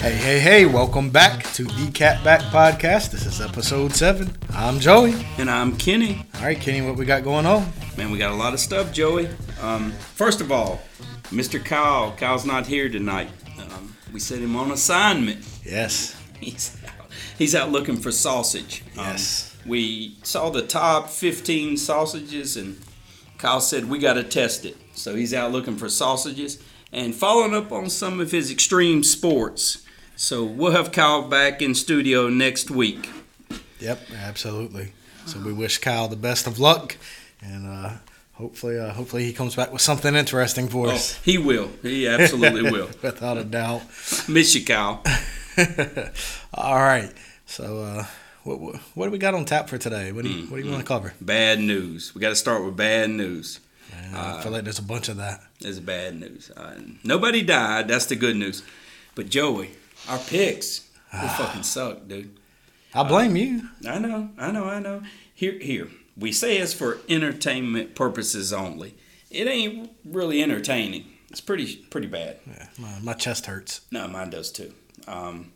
Hey, hey, hey, welcome back to the Cat Back Podcast. This is episode seven. I'm Joey. And I'm Kenny. All right, Kenny, what we got going on? Man, we got a lot of stuff, Joey. Um, first of all, Mr. Kyle. Kyle's not here tonight. Um, we set him on assignment. Yes. He's out, he's out looking for sausage. Um, Yes. we saw the top 15 sausages, and Kyle said we got to test it. So he's out looking for sausages and following up on some of his extreme sports. So we'll have Kyle back in studio next week. Yep, absolutely. So we wish Kyle the best of luck, and uh, hopefully, uh, hopefully he comes back with something interesting for Oh, us. he will. He absolutely will. Without a doubt. Miss you, Kyle. All right. So, uh, what, what what do we got on tap for today? What do you, what do you want to cover? Bad news. We got to start with bad news. Man, I feel like there's a bunch of that. There's bad news. Uh, nobody died. That's the good news. But Joey, our picks, they fucking suck, dude. I blame you. I know, I know, I know. Here, here. We say it's for entertainment purposes only. It ain't really entertaining. It's pretty, pretty bad. Yeah, my, my chest hurts. No, mine does too. Um,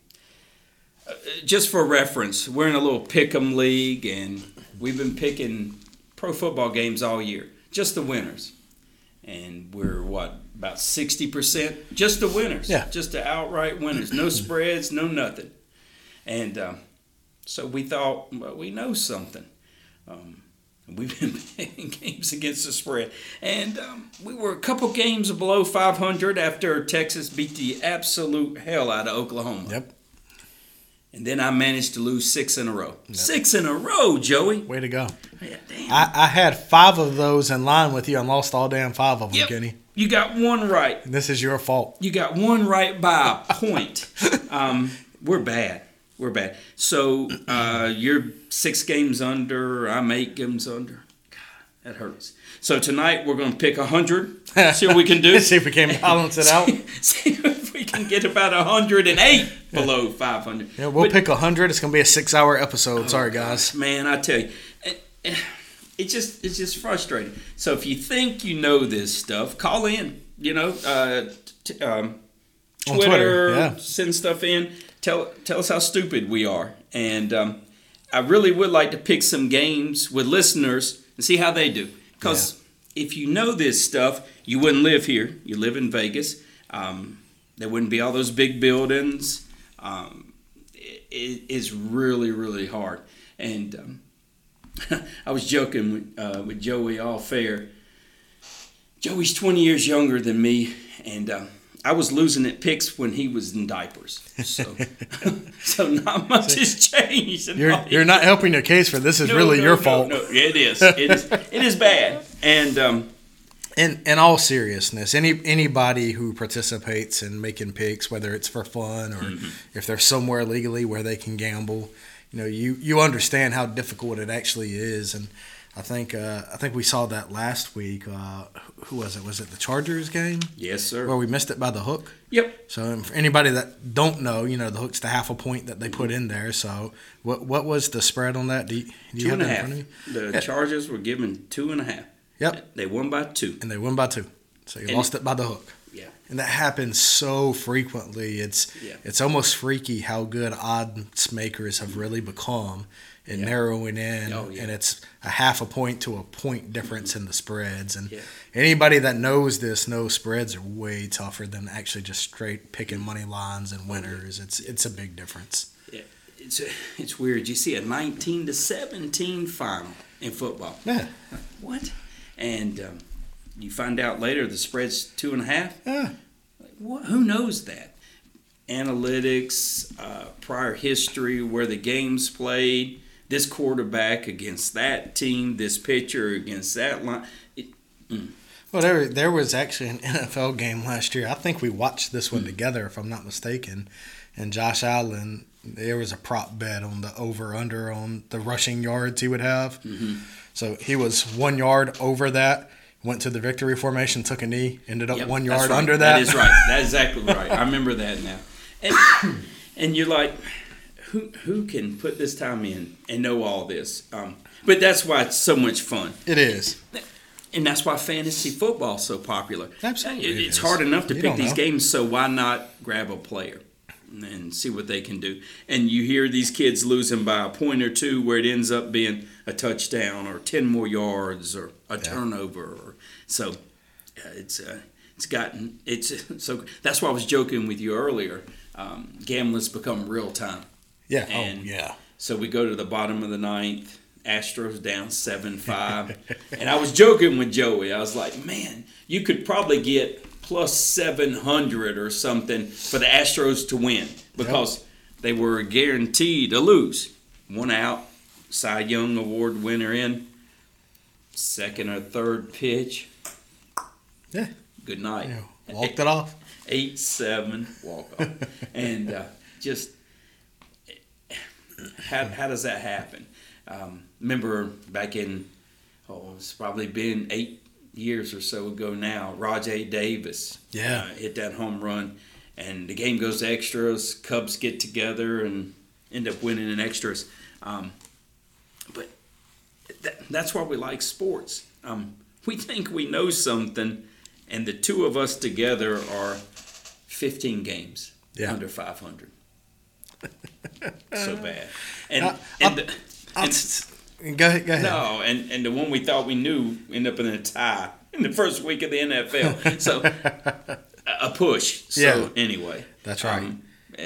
uh, just for reference, we're in a little pick'em league, and we've been picking pro football games all year, just the winners. And we're what about sixty percent? Just the winners. Yeah. Just the outright winners. No spreads, no nothing. And um, so we thought, well, we know something. Um, We've been playing games against the spread, and um, we were a couple games below 500 after Texas beat the absolute hell out of Oklahoma. Yep. And then I managed to lose six in a row. Six in a row, Joey. Way to go. Yeah, damn. I, I had five of those in line with you and lost all damn five of them, Yep. Kenny. You got one right. This is your fault. You got one right by a point. um, we're bad. We're bad. So uh, you're six games under. I'm eight games under. God, that hurts. So tonight we're going to pick a hundred. See what we can do. Let's see if we can balance it out. See if we can get about a hundred and eight below five hundred. Yeah, we'll pick a hundred. It's gonna be a six-hour episode. Sorry, Oh, guys. Man, I tell you, it's just it's just frustrating. So if you think you know this stuff, call in. You know, uh, t- um, Twitter, Twitter, yeah. send stuff in. Tell tell us how stupid we are, and um, I really would like to pick some games with listeners and see how they do. Because if you know this stuff, you wouldn't live here. You live in Vegas. Um, there wouldn't be all those big buildings. Um, it, it is really really hard, and um, I was joking with, uh, with Joey all fair. Joey's 20 years younger than me, and uh, I was losing at picks when he was in diapers. So, so not much has changed. You're you're not helping your case for this. Is No, really no, your no, fault. No, it is. It is. It is bad. And um, In in all seriousness, any anybody who participates in making picks, whether it's for fun or Mm-hmm. if they're somewhere legally where they can gamble, you know, you you understand how difficult it actually is. And I think uh, I think we saw that last week. Uh, who was it? Was it the Chargers game yes, sir. where we missed it by the hook? Yep. So for anybody that don't know, you know, the hook's the half a point that they put in there. So what what was the spread on that? Do you, do you Two and a half. The Chargers were given two and a half. Yep. They won by two. And they won by two. So you And- lost it by the hook. And that happens so frequently. It's Yeah. it's almost freaky how good odds makers have really become in Yeah. narrowing in. Oh, yeah. And it's a half a point to a point difference in the spreads. And Yeah. anybody that knows this knows spreads are way tougher than actually just straight picking money lines and winners. It's it's a big difference. It's it's weird. You see a 19 to 17 final in football. Yeah. What? And um, you find out later the spread's two and a half. Yeah. What, who knows that? Analytics, uh, prior history, where the game's played, this quarterback against that team, this pitcher against that line. It, Well, there there was actually an NFL game last year. I think we watched this one together, if I'm not mistaken. And Josh Allen, there was a prop bet on the over under on the rushing yards he would have. So he was one yard over that. Went to the victory formation, took a knee, ended up Yep, one yard right. under that. That is right. That's exactly right. I remember that now. And and you're like, who who can put this time in and know all this? Um, but that's why it's so much fun. It is. And that's why fantasy football's so popular. Absolutely It- it It's is. hard enough to You pick these know. games, so why not grab a player? And see what they can do. And you hear these kids losing by a point or two, where it ends up being a touchdown or ten more yards or a turnover. Or, so uh, it's uh, it's gotten it's so that's why I was joking with you earlier. Um, gambling's become real time. Yeah. And- oh, yeah. So we go to the bottom of the ninth. Astros down seven five, and I was joking with Joey. I was like, "Man, you could probably get plus seven hundred or something for the Astros to win because they were guaranteed to lose. One out, Cy Young Award winner in, second or third pitch. Yeah. Good night. yeah. Walked it off. Eight seven walk off, and uh, just how how does that happen? Um, remember back in oh it's probably been eight years or so ago now. Rajai Davis Yeah. uh, hit that home run, and the game goes to extras. Cubs get together and end up winning in extras. Um, but that, that's why we like sports. Um, we think we know something, and the two of us together are 15 games Yeah. under 500. so bad. And, Uh, and, I'll and s- go ahead. Go ahead. no, and, and the one we thought we knew ended up in a tie in the first week of the NFL. So a- push. So Yeah. anyway, That's right. um, uh,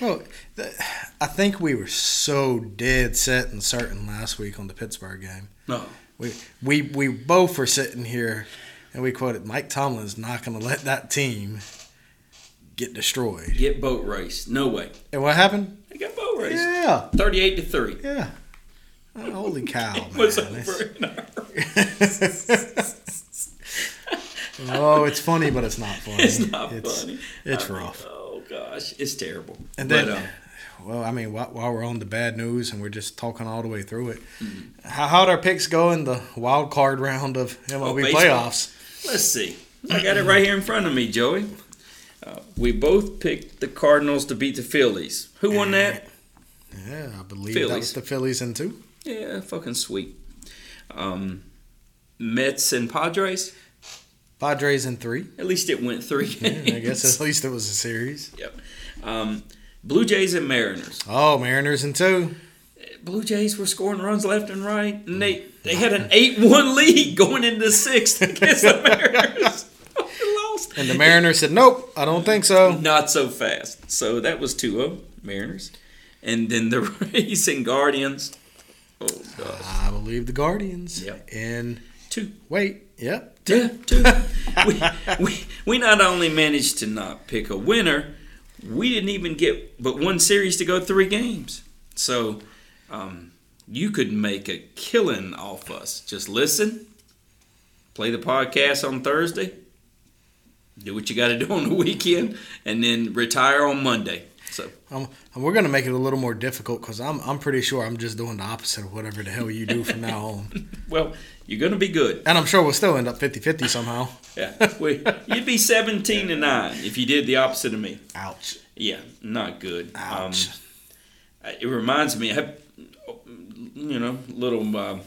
Well, th- I think we were so dead set and certain last week on the Pittsburgh game. no, We we we both were sitting here, and we quoted Mike Tomlin's not going to let that team get destroyed. get boat race. No way. And what happened? They got boat race. Yeah, 38 to 3. yeah. Oh, holy cow, man! It was It's- over in oh, it's funny, but it's not funny. It's not It's- funny. It's I mean, rough. oh gosh, it's terrible. And then, But, um, well, I mean, while, while we're on the bad news and we're just talking all the way through it, Mm-hmm. how how'd our picks go in the wild card round of MLB Oh, playoffs? let's see. I got it right here in front of me, Joey. Uh, we both picked the Cardinals to beat the Phillies. Who won that? Yeah, I believe that was the Phillies in two. Yeah, fucking sweet. Um, Mets and Padres. Padres in three. At least it went three Yeah. I guess at least it was a series. Yep. Um, Blue Jays and Mariners. Oh, Mariners in two. Blue Jays were scoring runs left and right, and they, they had an 8 1 lead going into the sixth against the Mariners. Lost. And the Mariners said, nope, I don't think so. Not so fast. So that was 2 0, Mariners. And then the Rays and Guardians. Oh, gosh. I believe the Guardians. Yep. And Two. wait, yep. Yeah, two. we, we, we not only managed to not pick a winner, we didn't even get but one series to go three games. So um, you could make a killing off us. Just listen, play the podcast on Thursday, do what you got to do on the weekend, and then retire on Monday. So Um, and we're going to make it a little more difficult because I'm, I'm pretty sure I'm just doing the opposite of whatever the hell you do from now on. well, you're gonna be good. And I'm sure we'll still end up 50 50 somehow. Yeah, we, you'd be 17 to nine if you did the opposite of me. Ouch. Yeah, not good. Ouch. Um, it reminds me, I have, you know, little. Uh,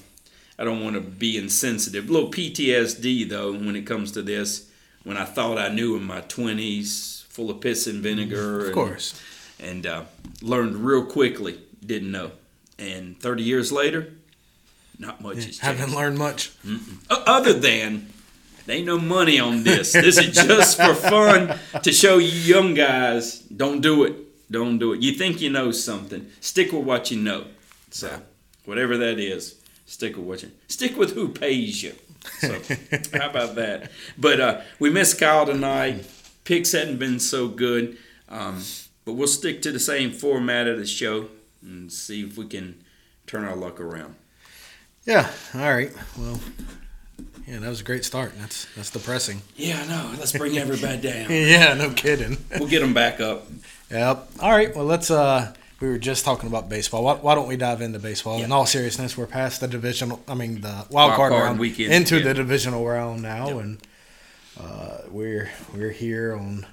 I don't want to be insensitive. Little PTSD though when it comes to this. When I thought I knew in my twenties, full of piss and vinegar. Of and, course. And uh, learned real quickly. Didn't know. And 30 years later, not much has changed. Haven't learned much. O- Other than, there ain't no money on this. This is just for fun to show you young guys. Don't do it. Don't do it. You think you know something. Stick with what you know. So, whatever that is, stick with what you Stick with who pays you. So, how about that? But uh, we missed Kyle tonight. Picks hadn't been so good. Um, but we'll stick to the same format of the show and see if we can turn our luck around. Yeah. All right. Well, yeah, that was a great start. That's that's depressing. Yeah, I know. Let's bring everybody down. Yeah, no kidding. We'll get them back up. Yep. All right. Well, let's. uh We were just talking about baseball. Why, why don't we dive into baseball? In all seriousness, we're past the divisional. I mean, the wild, Wild card, card round weekend, into yeah. the divisional round now, Yep. and uh, we're we're here on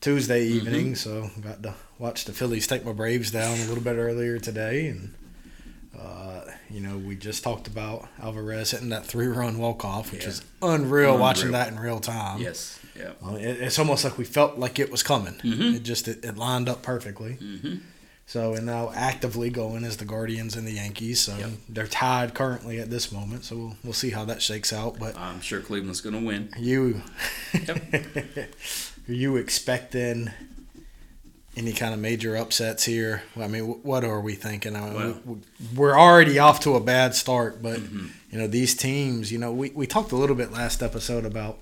Tuesday Mm-hmm. evening, so got to watch the Phillies take my Braves down a little bit earlier today, and uh, you know we just talked about Alvarez hitting that three-run walk-off, which Yeah. is unreal, watching that in real time. Yes. Yeah. Uh, it, it's almost like we felt like it was coming. Mhm. It just it, it lined up perfectly. Mm-hmm. So and now actively going is the Guardians and the Yankees. So Yep. they're tied currently at this moment. So we'll, we'll see how that shakes out. But I'm sure Cleveland's going to win. you, Yep. are you expecting any kind of major upsets here? I mean, what are we thinking? I mean, Well- we, we're already off to a bad start, but Mhm. you know these teams. You know, we we talked a little bit last episode about.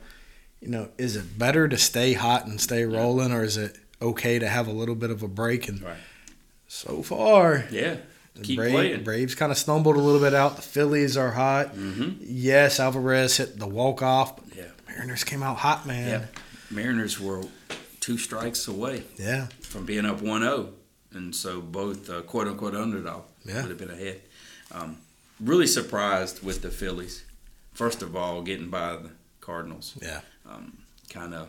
You know, is it better to stay hot and stay rolling, or is it okay to have a little bit of a break? And Right. so far, Yeah. Keep playing. Braves kind of stumbled a little bit out. The Phillies are hot. Mm-hmm. Yes, Alvarez hit the walk off, but Yeah. Mariners came out hot, man. Yeah. Mariners were two strikes away Yeah. from being up 1-0, and so both uh, quote unquote underdog Yeah. would have been ahead. Um, really surprised with the Phillies. First of all, getting by the Cardinals. Yeah. Um, kind of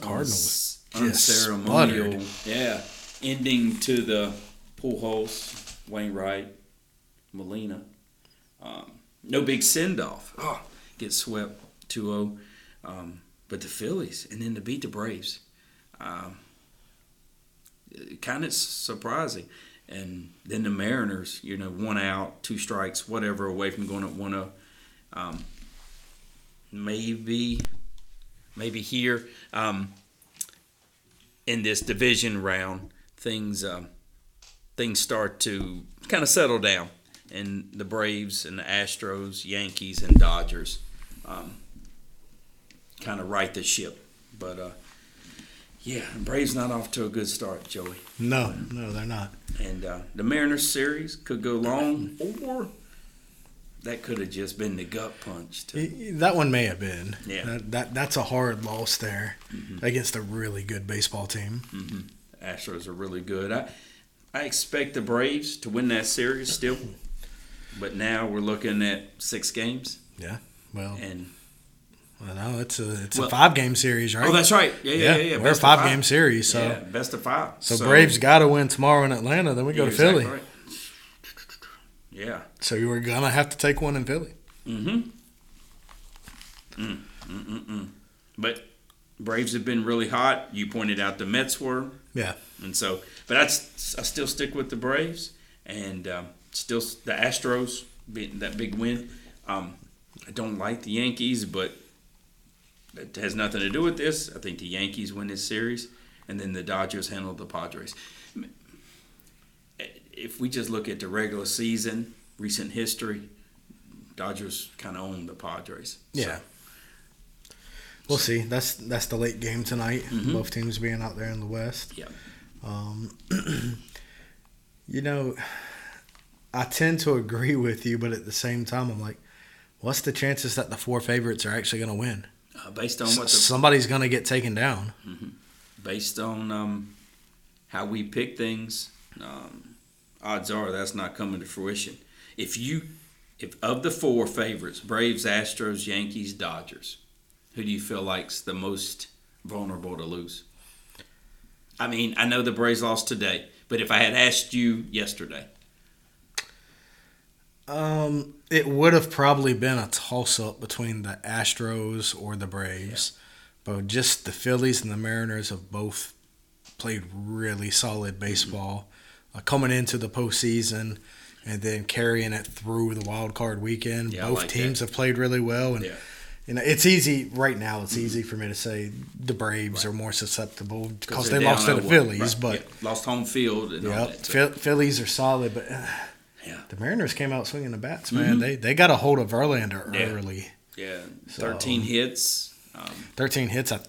Cardinals unceremonial. Yeah. Ending to the Pujols, Wainwright, Molina. Um, no big send off. Oh, get swept 2 0. Um, but the Phillies, and then to beat the Braves. Um, kind of surprising. And then the Mariners, you know, one out, two strikes, whatever, away from going up 1 0. Um, maybe, maybe here um, in this division round, things um, things start to kind of settle down, and the Braves and the Astros, Yankees, and Dodgers um, kind of right the ship. But uh, yeah, Braves not off to a good start, Joey. No, no, they're not. And uh, the Mariners series could go long, or that could have just been the gut punch. To, Y- That one may have been. Yeah. That, that that's a hard loss there Mhm. against a really good baseball team. hmm Astros are really good. I I expect the Braves to win that series still, but now we're looking at six games, Yeah, Well, and I know it's a it's Well- a five game series, right? oh, that's right. Yeah, yeah, yeah. yeah. We're a Best of five game series, so yeah, best of five. so, Braves got to win tomorrow in Atlanta. Then we go to Philly. exactly right. Yeah. So you were gonna have to take one in Philly. Mm-hmm. Mm, mm, mm, mm. But Braves have been really hot. You pointed out the Mets were. Yeah. And so, but I still stick with the Braves and um, still the Astros being that big win. Um, I don't like the Yankees, but it has nothing to do with this. I think the Yankees win this series, and then the Dodgers handle the Padres. If we just look at the regular season, recent history, Dodgers kind of own the Padres. So, Yeah. We'll see. That's that's the late game tonight. Mhm. Both teams being out there in the West. Yeah. Um, you know, I tend to agree with you, but at the same time, I'm like, what's the chances that the four favorites are actually going to win? Uh, based on what the Somebody's going to get taken down. based on um, how we pick things, um, odds are that's not coming to fruition. If you, if of the four favorites, Braves, Astros, Yankees, Dodgers, who do you feel like's the most vulnerable to lose? I mean, I know the Braves lost today, but if I had asked you yesterday, Um, it would have probably been a toss up between the Astros or the Braves, but just the Phillies and the Mariners have both played really solid baseball, uh, coming into the postseason and then carrying it through the wild card weekend. Yeah, both like teams have played really well, and Yeah. you know it's easy right now. It's easy for me to say the Braves are more susceptible because they lost to the Phillies, Right, but. yeah, lost home field and all that. so- Phil- Phillies are solid, but uh, Yeah. the Mariners came out swinging the bats, man. Mhm. They they got a hold of Verlander Yeah. early. yeah, So- thirteen hits. Um, 13 hits. I,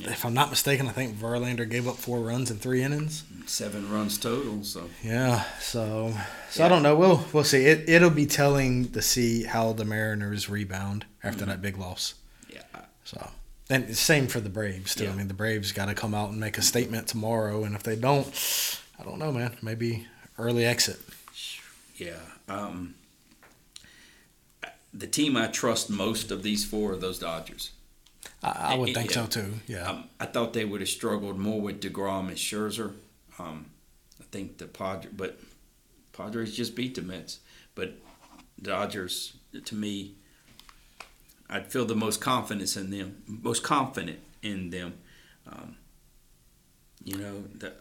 Yeah. If I'm not mistaken, I think Verlander gave up four runs in three innings. seven runs total. So Yeah, so so Yeah. I don't know. We'll we'll see. It it'll be telling to see how the Mariners rebound after Mhm. that big loss. yeah, So and same for the Braves too. I mean, the Braves got to come out and make a statement tomorrow, and if they don't, I don't know, man. Maybe early exit. Yeah. Um, the team I trust most of these four are those Dodgers. I, I would think Yeah. so too. Yeah. Um, I thought they would have struggled more with DeGrom and Scherzer. Um, I think the Padres, but Padres just beat the Mets. But Dodgers, to me, I'd feel the most confidence in them, most confident in them. Um, you know, the,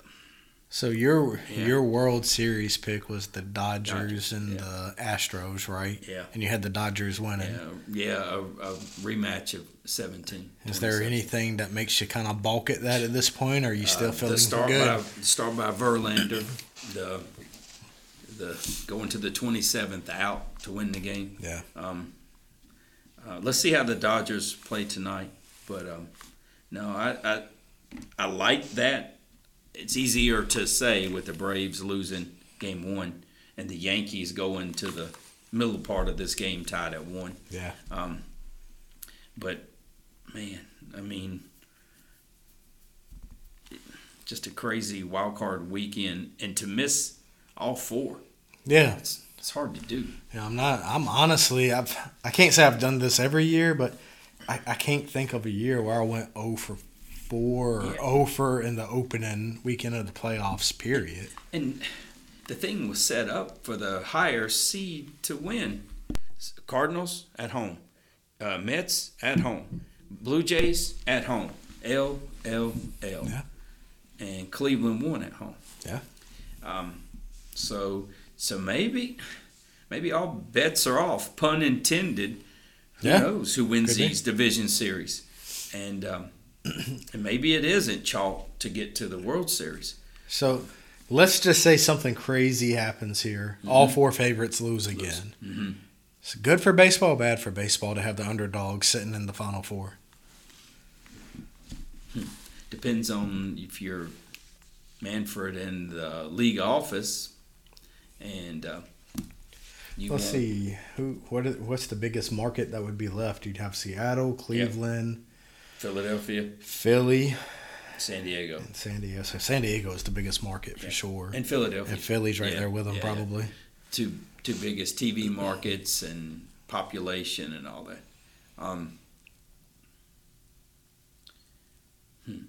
So your Yeah. your World Series pick was the Dodgers, Dodgers, and yeah. the Astros, right? Yeah. And you had the Dodgers winning. yeah, yeah, a, a rematch of 17. Is there anything that makes you kind of balk at that at this point? Or are you still Uh, feeling the start good? by start by Verlander, the the going to the 27th out to win the game. Yeah. Um, uh, let's see how the Dodgers play tonight. But um, no, I, I I like that. It's easier to say with the Braves losing game one and the Yankees going to the middle part of this game tied at one. Yeah. Um, but man, I mean, just a crazy wild card weekend, and to miss all four, Yeah. it's, it's hard to do. Yeah, I'm not. I'm honestly. I've. I can't say I've done this every year, but I, I can't think of a year where I went 0 for four or Yeah. 0 for in the opening weekend of the playoffs. Period. And the thing was set up for the higher seed to win. Cardinals at home, uh, Mets at home, Blue Jays at home, L L L, Yeah. and Cleveland won at home. Yeah. Um, so so maybe maybe all bets are off, pun intended. Who Yeah. knows who wins Could be. these division series, and um, and maybe it isn't chalk to get to the World Series. So let's just say something crazy happens here. All four favorites lose again. Mhm. It's good for baseball, bad for baseball to have the underdog sitting in the final four. Depends on if you're Manfred in the league office, and uh, you Let's want- see who. What? What's the biggest market that would be left? You'd have Seattle, Cleveland, Philadelphia, Philly, San Diego, and San Diego. So San Diego is the biggest market for Yeah. sure. and Philadelphia. And Philly's right Yeah, there with them, yeah, probably. two two biggest TV markets and population and all that. Um, hmm.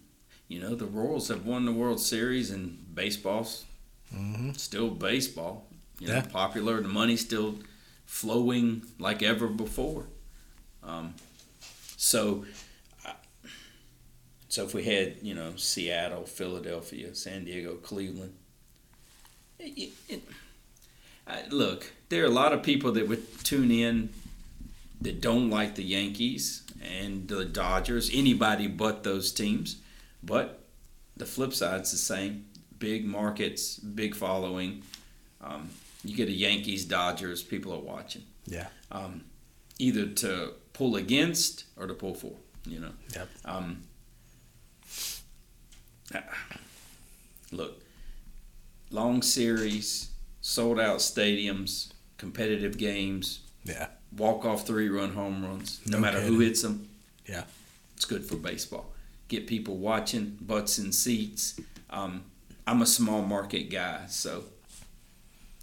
You know, the Royals have won the World Series and baseball's hmm still baseball. You know, Yeah. popular. The money's still flowing like ever before. Um, so, so if we had you know Seattle, Philadelphia, San Diego, Cleveland, it, it, I, look, there are a lot of people that would tune in that don't like the Yankees and the Dodgers, anybody but those teams. But the flip side's the same. Big markets, big following. Um, you get a Yankees, Dodgers, people are watching. Yeah. Um, either to pull against or to pull for. You know. Yep. Um, look, long series, sold out stadiums, competitive games. Yeah. Walk off three run home runs, no, No matter who hits them. Yeah. It's good for baseball. Get people watching, butts in seats. Um, I'm a small market guy, so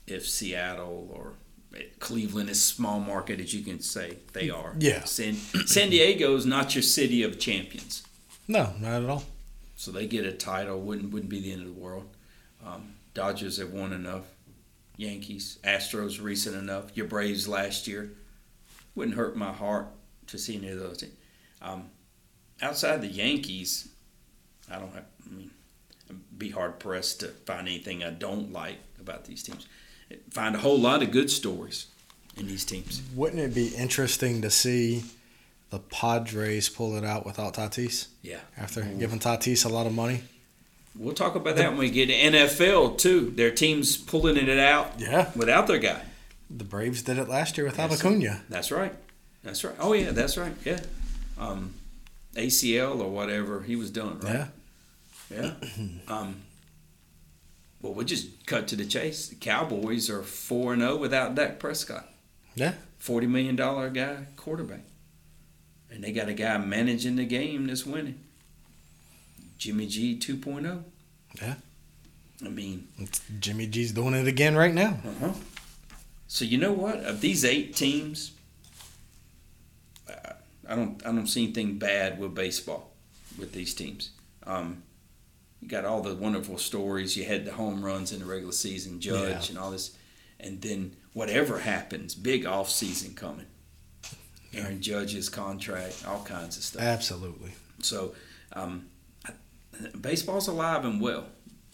if Seattle or Cleveland is small market as you can say they are. Yeah. San, San Diego is not your city of champions, No, not at all. So they get a title wouldn't wouldn't be the end of the world. Um, Dodgers have won enough. Yankees, Astros recent enough. Your Braves last year wouldn't hurt my heart to see any of those. Um, outside the Yankees, I don't have. I mean, be hard pressed to find anything I don't like about these teams. Find a whole lot of good stories in these teams. Wouldn't it be interesting to see the Padres pull it out without Tatis Yeah. after Ooh. giving Tatis a lot of money? We'll talk about that when we get to NFL too. Their teams pulling it out Yeah. without their guy. The Braves did it last year without Yes. Acuna. That's right. That's right. Oh yeah, that's right. Yeah. Um, ACL or whatever he was doing. Right? Yeah. Yeah. Um, well, we'll just cut to the chase. The Cowboys are four and zero without Dak Prescott. Yeah. Forty million dollar guy quarterback, and they got a guy managing the game that's winning. Jimmy G 2.0. Yeah. I mean, It's Jimmy G's doing it again right now. Uh-huh. So you know what? Of these eight teams, I- I don't I don't see anything bad with baseball with these teams. Um, you got all the wonderful stories. You had the home runs in the regular season, Judge, Yeah. and all this, and then whatever happens, big off season coming. Aaron Judge's contract, all kinds of stuff. Absolutely. So Um, baseball's alive and well.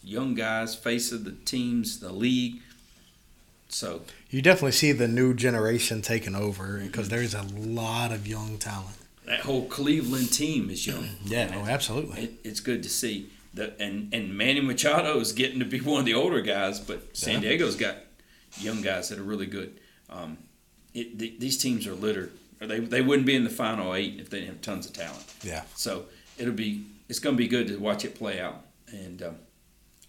Young guys, face of the teams, the league. So you definitely see the new generation taking over because there's a lot of young talent. That whole Cleveland team is young. Yeah, oh, absolutely. It, it's good to see. The, and, and Manny Machado is getting to be one of the older guys, but San yeah. Diego's got young guys that are really good. Um, it, the, these teams are littered. They, they wouldn't be in the final eight if they didn't have tons of talent. Yeah. So it'll be it's going to be good to watch it play out, and um,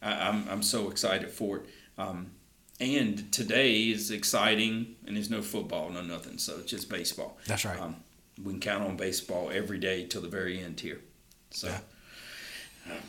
I, am I'm, I'm so excited for it. Um, and today is exciting, and there's no football, no nothing, so it's just baseball. That's right. Um, we can count on baseball every day till the very end here. So. Yeah. Uh,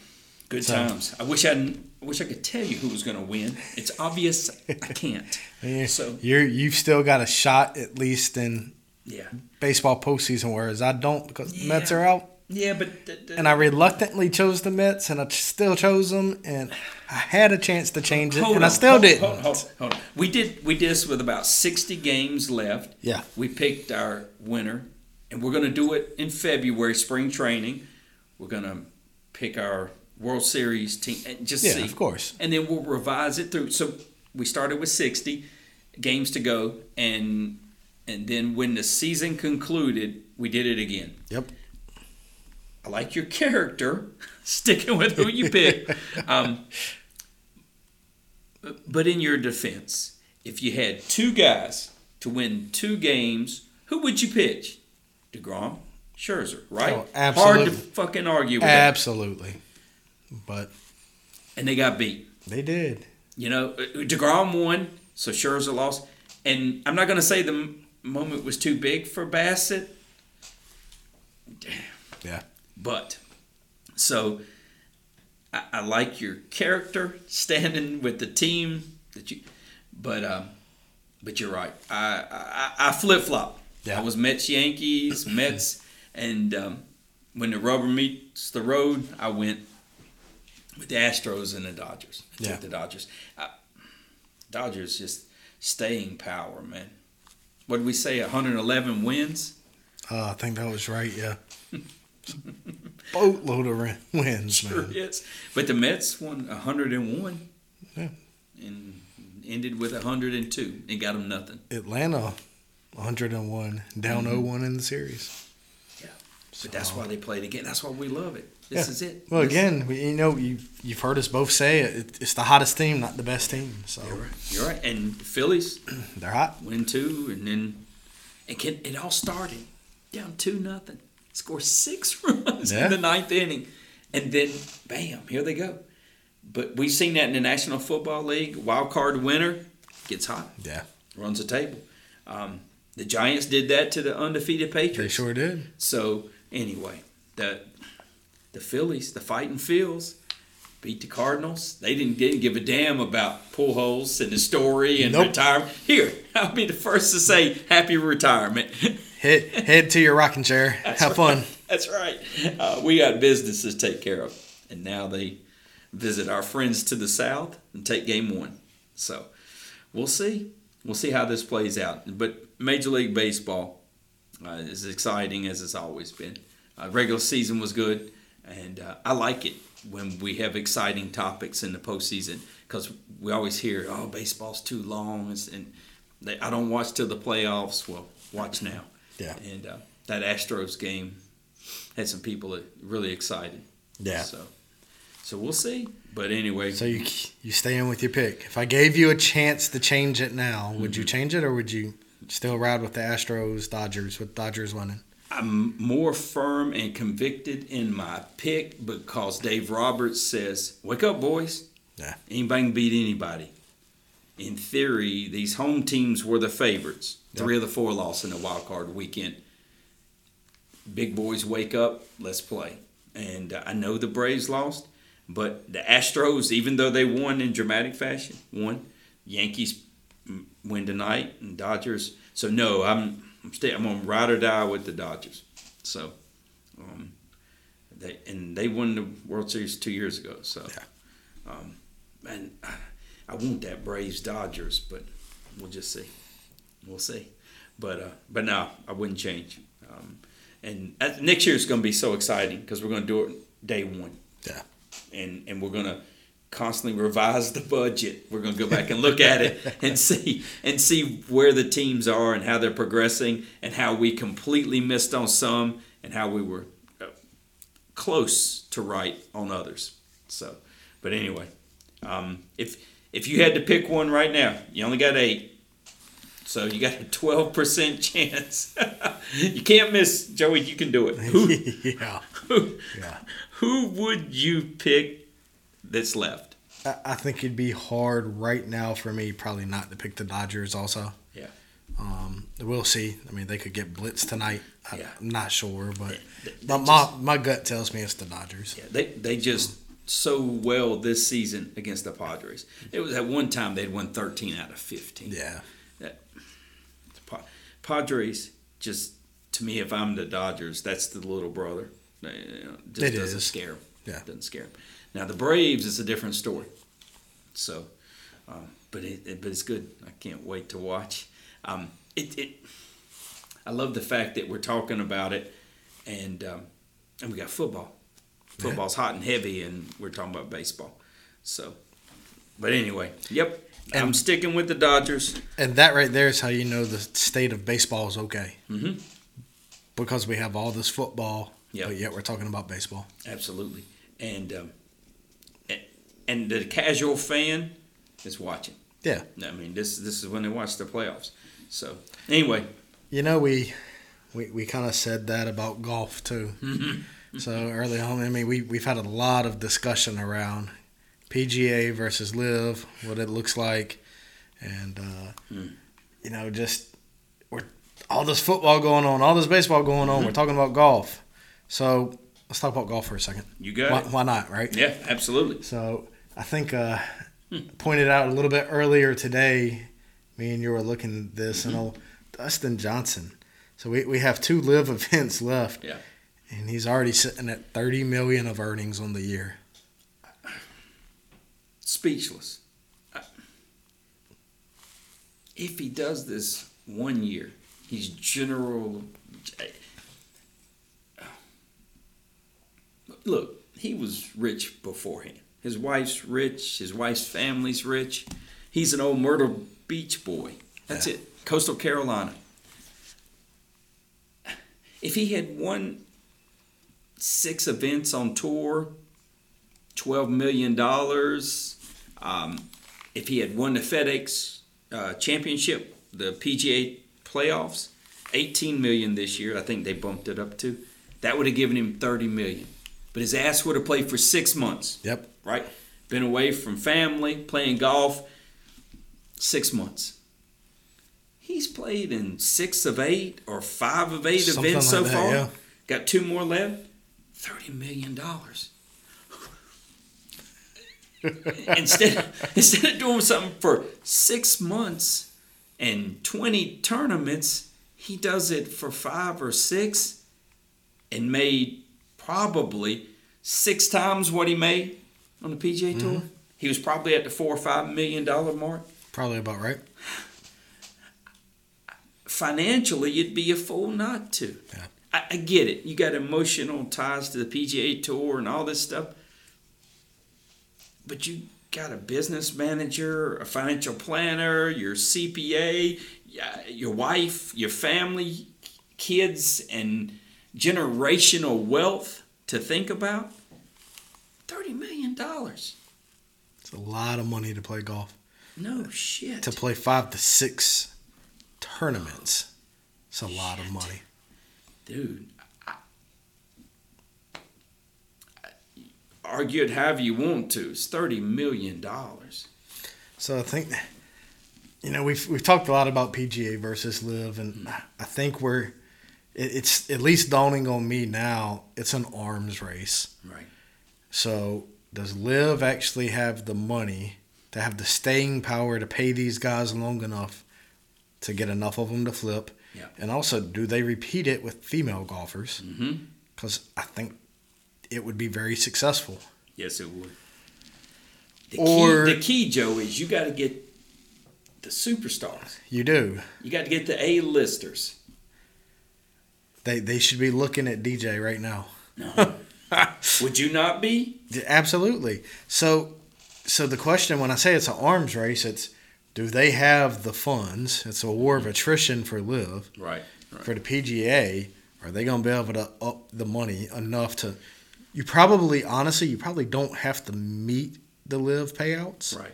good so, times. I wish I, I wish I could tell you who was going to win. It's obvious I can't. So you're you've still got a shot at least in yeah baseball postseason, whereas I don't because yeah. Mets are out. Yeah, but th- th- and I reluctantly chose the Mets, and I still chose them, and I had a chance to change it, and on, I still didn't. Hold, hold, hold, on. We did we did this with about sixty games left. Yeah, we picked our winner, and we're going to do it in February, spring training. We're going to pick our World Series team, and just yeah, see, of course, and then we'll revise it through. So we started with sixty games to go, and and then when the season concluded, we did it again. Yep. I like your character, sticking with who you pick. Um, but in your defense, if you had two guys to win two games, who would you pitch? DeGrom, Scherzer, right? Oh, absolutely. Hard to fucking argue with Absolutely. That. But. And they got beat. They did. You know, DeGrom won, so Scherzer lost. And I'm not going to say the moment was too big for Bassitt. Yeah. But so I, I, like your character standing with the team that you, but um, but you're right. I I, I flip flop. Yeah. I was Mets Yankees Mets, and um, when the rubber meets the road, I went with the Astros and the Dodgers. I yeah. the Dodgers. I, Dodgers just staying power, man. What did we say? 111 wins. Uh, I think that was right. Yeah. boatload of wins, sure man. Yes, but the Mets won 101. Yeah. And ended with 102 and got them nothing. Atlanta 101, down mm-hmm. 0-1 in the series. Yeah. But that's why they played again. That's why we love it. This yeah. is it. Well, this again, we, you know, you've, you've heard us both say it, it's the hottest team, not the best team. So You're right. You're right. And Phillies, they're hot. Win two, and then it can. It all started down two nothing score six runs yeah. in the ninth inning, and then bam, here they go. But we've seen that in the National Football League. Wild card winner gets hot. Yeah, runs the table. Um, the Giants did that to the undefeated Patriots. They sure did. So anyway, the the Phillies, the fighting Phils, beat the Cardinals. They didn't, didn't give a damn about Pujols and the story and nope. retirement. Here, I'll be the first to say happy retirement. head, head to your rocking chair. That's Have right. fun. That's right. Uh, we got business to take care of. And now they visit our friends to the south and take game one. So we'll see. We'll see how this plays out. But Major League Baseball uh, is exciting as it's always been. Uh, regular season was good, and uh, I like it when we have exciting topics in the postseason because we always hear, "Oh, baseball's too long," and they, I don't watch till the playoffs. Well, watch now. Yeah. And uh, that Astros game had some people really excited. Yeah. So, so we'll see. But anyway. So you you stay in with your pick. If I gave you a chance to change it now, would mm-hmm. you change it or would you still ride with the Astros Dodgers with Dodgers winning? I'm more firm and convicted in my pick because Dave Roberts says, "Wake up, boys! Yeah, anybody can beat anybody." In theory, these home teams were the favorites. Yep. Three of the four lost in the wild card weekend. Big boys wake up, let's play. And uh, I know the Braves lost, but the Astros, even though they won in dramatic fashion, won. Yankees win tonight, and Dodgers. So no, I'm I'm, stay, I'm gonna ride or die with the Dodgers. So, um, they and they won the World Series two years ago. So, yeah. um, and I, I want that Braves Dodgers, but we'll just see. We'll see. But uh, but no, I wouldn't change. Um, and next year is going to be so exciting because we're going to do it day one. Yeah. And and we're gonna constantly revise the budget. We're gonna go back and look at it and see and see where the teams are and how they're progressing and how we completely missed on some and how we were uh, close to right on others. So, but anyway, um, if if you had to pick one right now, you only got eight. So you got a twelve percent chance. you can't miss, Joey. You can do it. Who, yeah. who, Yeah. who would you pick that's left? I, think it'd be hard right now for me probably not to pick the Dodgers also. Yeah. Um, we'll see. I mean, they could get blitzed tonight. I, Yeah. I'm not sure, but They- they my, my gut tells me it's the Dodgers. Yeah, they they just so well this season against the Padres. It was at one time they'd won thirteen out of fifteen. Yeah. Pa- Padres just to me, if I'm the Dodgers, that's the little brother. Uh, just It doesn't is. scare 'em. Yeah. doesn't scare 'em. Now the Braves is a different story. So, um, but it, it but it's good. I can't wait to watch. Um, it, it I love the fact that we're talking about it, and um, and we got football. Football's hot and heavy, and we're talking about baseball. So, but anyway, yep. I'm sticking with the Dodgers. And that right there is how you know the state of baseball is okay. Mm-hmm. Because we have all this football, Yep. but yet we're talking about baseball. Absolutely, and um, and the casual fan is watching. Yeah. I mean, this this is when they watch the playoffs. So anyway, You know, we we, we kind of said that about golf too. So early on, I mean, we we've had a lot of discussion around PGA versus LIV, what it looks like, and uh, Hmm. you know, just we're all this football going on, all this baseball going on. We're talking about golf, so let's talk about golf for a second. you got Why, why not, right? Yeah, absolutely. So I think uh, pointed out a little bit earlier today, me and you were looking at this, and old Dustin Johnson. So we, we have two LIV events left. Yeah. And he's already sitting at 30 million of earnings on the year. Speechless. If he does this one year, he's general. Look, he was rich beforehand. His wife's rich. His wife's family's rich. He's an old Myrtle Beach boy. That's Yeah. it. Coastal Carolina. If he had won six events on tour, twelve million dollars. Um, if he had won the FedEx uh, Championship, the PGA playoffs, eighteen million this year. I think they bumped it up to. That would have given him thirty million. But his ass would have played for six months. Yep. Right. Been away from family, playing golf. Six months. He's played in six of eight or five of eight Something events so that, far. yeah. Got two more left. Thirty million dollars. instead, instead of doing something for six months and twenty tournaments, he does it for five or six, and made probably six times what he made on the PGA mm-hmm. Tour. He was probably at the four or five million dollar mark. Probably about right. financially, you'd be a fool not to. Yeah. I, I get it. You got emotional ties to the PGA Tour and all this stuff, but you got a business manager, a financial planner, your CPA, your wife, your family, kids, and generational wealth to think about. Thirty million dollars. It's a lot of money to play golf. No shit. To play five to six tournaments, it's a lot of money. dude. I, I, argue it however you want to. It's thirty million dollars. So I think, you know, we've we've talked a lot about PGA versus LIV, and Hmm. I think we're it, it's at least dawning on me now. It's an arms race. Right. So does LIV actually have the money to have the staying power to pay these guys long enough to get enough of them to flip? Yeah. And also, do they repeat it with female golfers? Mm-hmm. Because I think it would be very successful. yes, it would. The Or- key, the key, Joe, is you got to get the superstars. You do. You got to get the A-listers. They they should be looking at DJ right now. No, Would you not be? Absolutely. So, so the question when I say it's an arms race, it's do they have the funds? It's a war of attrition for LIV. Right. right. For the PGA, are they going to be able to up the money enough to? You probably, honestly, you probably don't have to meet the LIV payouts. Right.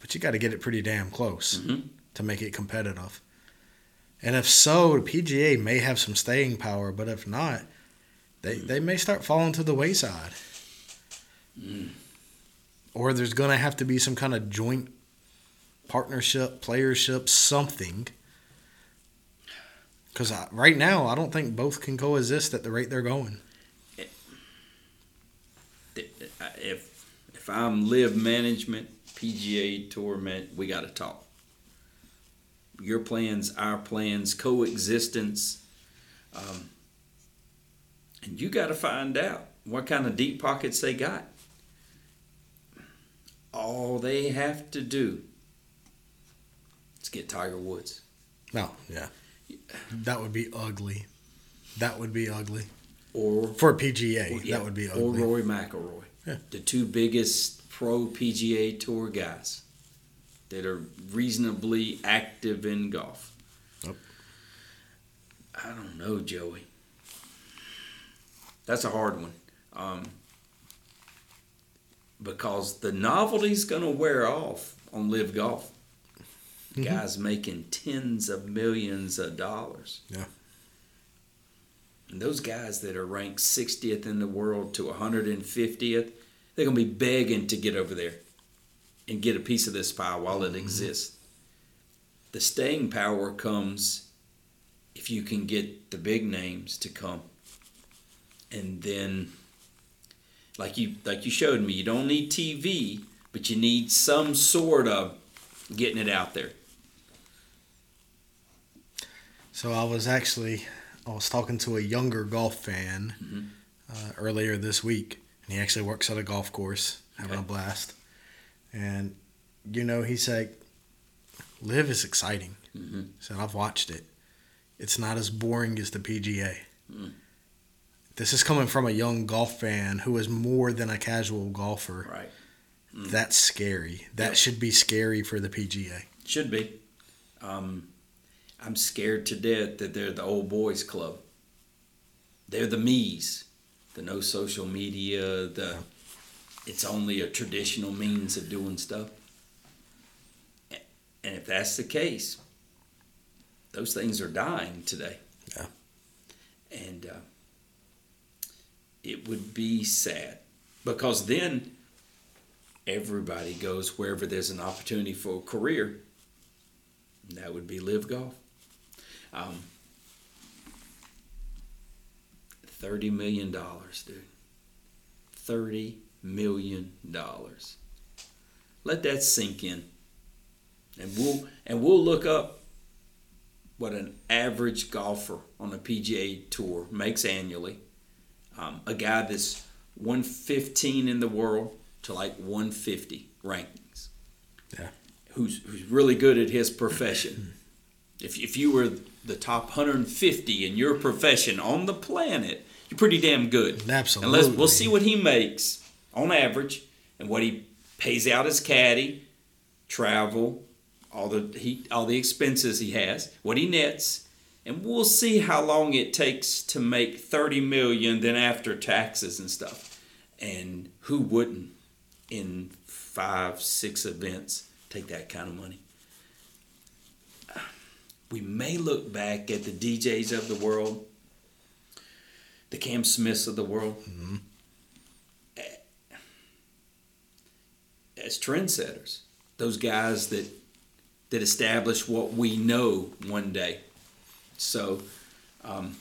But you got to get it pretty damn close Mhm. to make it competitive. And if so, the PGA may have some staying power, but if not, they, they may start falling to the wayside. Or there's going to have to be some kind of joint partnership, playership, something. Because right now, I don't think both can coexist at the rate they're going. If if I'm LIV management, PGA tour man, we got to talk. Your plans, our plans, coexistence, um, and you got to find out what kind of deep pockets they got. All they have to do is get Tiger Woods. No, yeah. That would be ugly. That would be ugly. Or For PGA, Yeah, that would be ugly. Or. Rory McIlroy. Yeah. The two biggest pro PGA Tour guys that are reasonably active in golf. I don't know, Joey. That's a hard one. Um, because the novelty's going to wear off on LIV golf. Mhm. Guys making tens of millions of dollars. Yeah. And those guys that are ranked 60th in the world to 150th, they're going to be begging to get over there and get a piece of this pie while it exists. The staying power comes if you can get the big names to come. And then like you like you showed me, you don't need TV, but you need some sort of getting it out there. So I was actually I was talking to a younger golf fan Mhm. uh, earlier this week, and he actually works at a golf course, having Okay. a blast. And you know, he said, "LIV is exciting." Mhm. He said, "I've watched it. It's not as boring as the PGA." Mm. This is coming from a young golf fan who is more than a casual golfer. Right. Mm. That's scary. That Yep. should be scary for the PGA. Should be. Um, I'm scared to death that they're the old boys club. They're the me's, the no social media, the it's only a traditional means of doing stuff. And if that's the case, those things are dying today. Yeah. And uh, it would be sad because then everybody goes wherever there's an opportunity for a career. That would be LIV golf. Um, Thirty million dollars, dude. Thirty million dollars. Let that sink in, and we'll and we'll look up what an average golfer on the PGA Tour makes annually. Um, a guy that's 115 in the world to like 150 rankings. Yeah. Who's who's really good at his profession. if if you were the top 150 in your profession on the planet, you're pretty damn good. Absolutely. And let's, we'll see what he makes on average and what he pays out his caddy, travel, all the he all the expenses he has, what he nets, and we'll see how long it takes to make 30 million then after taxes and stuff. And who wouldn't in 5 6 events take that kind of money? We may look back at the DJs of the world, the Cam Smiths of the world, mm-hmm. as trendsetters. Those guys that that establish what we know one day. So um,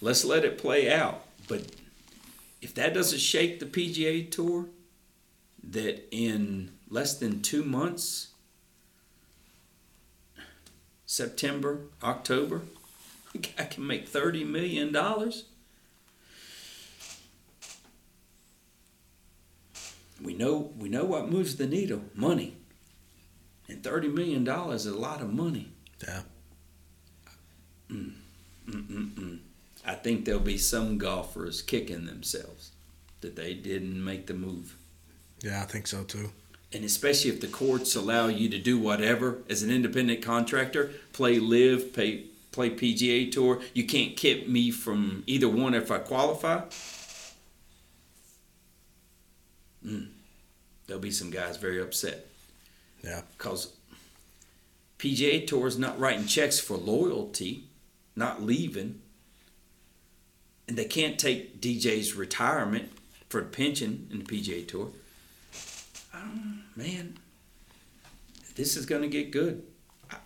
let's let it play out. But if that doesn't shake the PGA Tour, that in less than two months, September, October, I can make thirty million dollars. We know we know what moves the needle, money. And thirty million dollars is a lot of money. Yeah. Mm-mm-mm. I think there'll be some golfers kicking themselves. that they didn't make the move. Yeah, I think so too. And especially if the courts allow you to do whatever as an independent contractor, play LIV, pay, play PGA Tour, you can't keep me from either one if I qualify. Mm, there'll be some guys very upset. Yeah. Because PGA Tour is not writing checks for loyalty, not leaving. And they can't take DJ's retirement for a pension in the PGA Tour. Um, man, this is going to get good. I,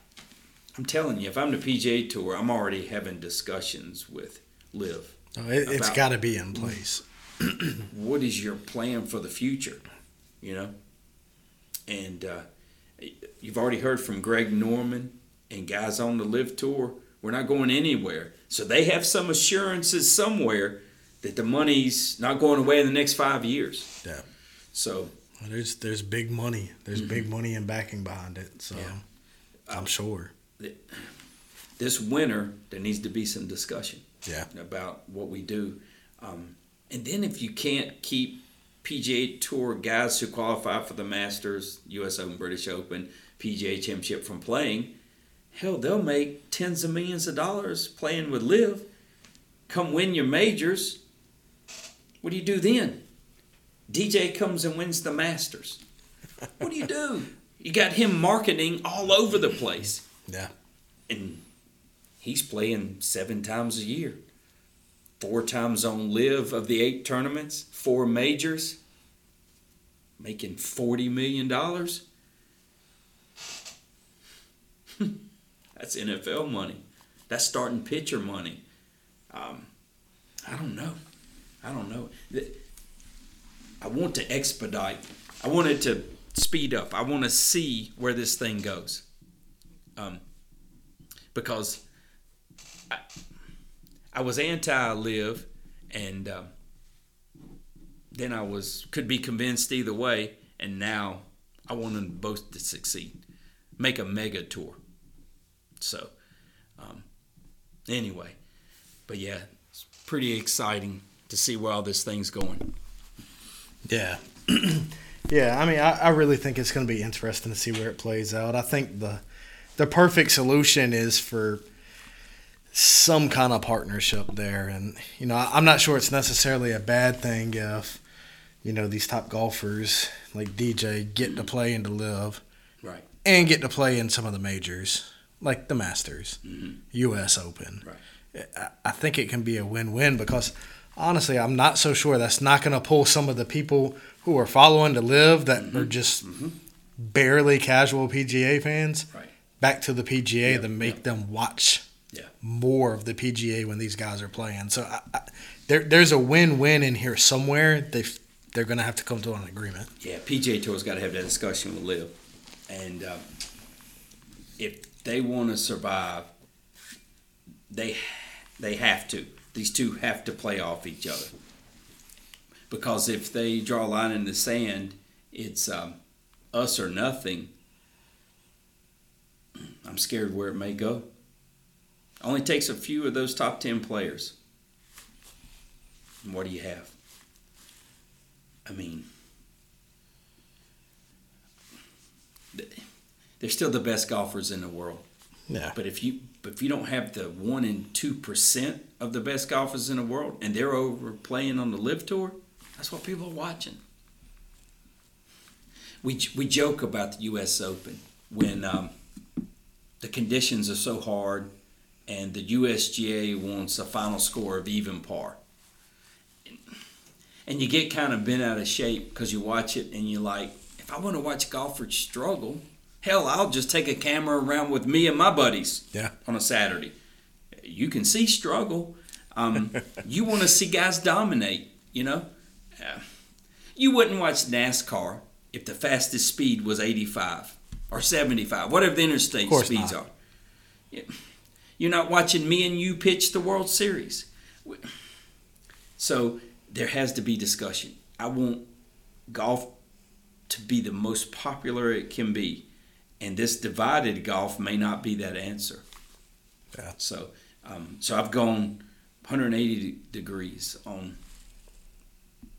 I'm telling you, if I'm the PGA Tour, I'm already having discussions with LIV. Oh, it, it's About- got to be in place. what is your plan for the future? You know, and uh, you've already heard from Greg Norman and guys on the LIV Tour. We're not going anywhere, so they have some assurances somewhere that the money's not going away in the next five years. Yeah. So Well, there's there's big money. There's big money and backing behind it. So Mm-hmm. Yeah. I'm sure. this winter, there needs to be some discussion. Yeah. about what we do. Um, and then if you can't keep PGA Tour guys who qualify for the Masters, U.S. Open, British Open, PGA Championship from playing, hell, they'll make tens of millions of dollars playing with LIV. Come win your majors. What do you do then? DJ comes and wins the Masters. What do you do? You got him marketing all over the place Yeah. and he's playing seven times a year. Four times on LIV of the eight tournaments, four majors, making forty million That's NFL money. That's starting pitcher money. Um, I don't know. I don't know. I want to expedite. I want it to speed up. I want to see where this thing goes. Um, because I, I was anti-LIV, and um, then I was could be convinced either way, and now I want them both to succeed, make a mega tour. So, um, anyway, but yeah, it's pretty exciting to see where all this thing's going. Yeah. yeah, I mean, I, I really think it's going to be interesting to see where it plays out. I think the the perfect solution is for some kind of partnership there, and you know, I, I'm not sure it's necessarily a bad thing if you know these top golfers like DJ get to play and to LIV, Right. and get to play in some of the majors like the Masters, Mhm. U.S. Open. Right. I- I think it can be a win-win because honestly, I'm not so sure that's not going to pull some of the people who are following to LIV that are just barely casual PGA fans Right. back to the PGA Yeah, to make yeah. them watch Yeah. more of the PGA when these guys are playing. So I, I, there, there's a win-win in here somewhere. They they're going to have to come to an agreement. Yeah, PGA Tour's got to have that discussion with Liv, and um, if they want to survive, they they have to. These two have to play off each other. Because if they draw a line in the sand, it's um, us or nothing. I'm scared where it may go. Only takes a few of those top ten players. And what do you have? I mean, they're still the best golfers in the world. Yeah. But if you but if you don't have the one and two percent of the best golfers in the world, and they're over playing on the LIV tour, that's what people are watching. We we joke about the U.S. Open when um, the conditions are so hard, and the USGA wants a final score of even par. And you get kind of bent out of shape because you watch it and you're like, if I want to watch golfers struggle, hell, I'll just take a camera around with me and my buddies Yeah. on a Saturday. You can see struggle. Um, you want to see guys dominate, you know? Uh, you wouldn't watch NASCAR if the fastest speed was 85 or 75, whatever the interstate speeds not. are. You're not watching me and you pitch the World Series. So there has to be discussion. I want golf to be the most popular it can be, and this divided golf may not be that answer. Yeah. So, um, so I've gone 180 degrees on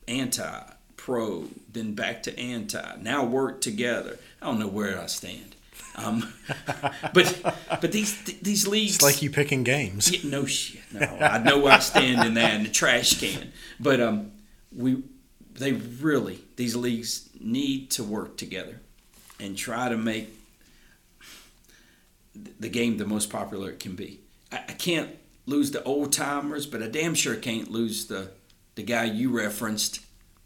anti, pro, then back to anti. Now work together. I don't know where I stand. Um, but but these these leagues. It's like you picking games. Yeah, no shit. No, I know where I stand in that in the trash can. But um, we they really these leagues need to work together and try to make the game the most popular it can be. I, I can't lose the old timers, but I damn sure can't lose the the guy you referenced,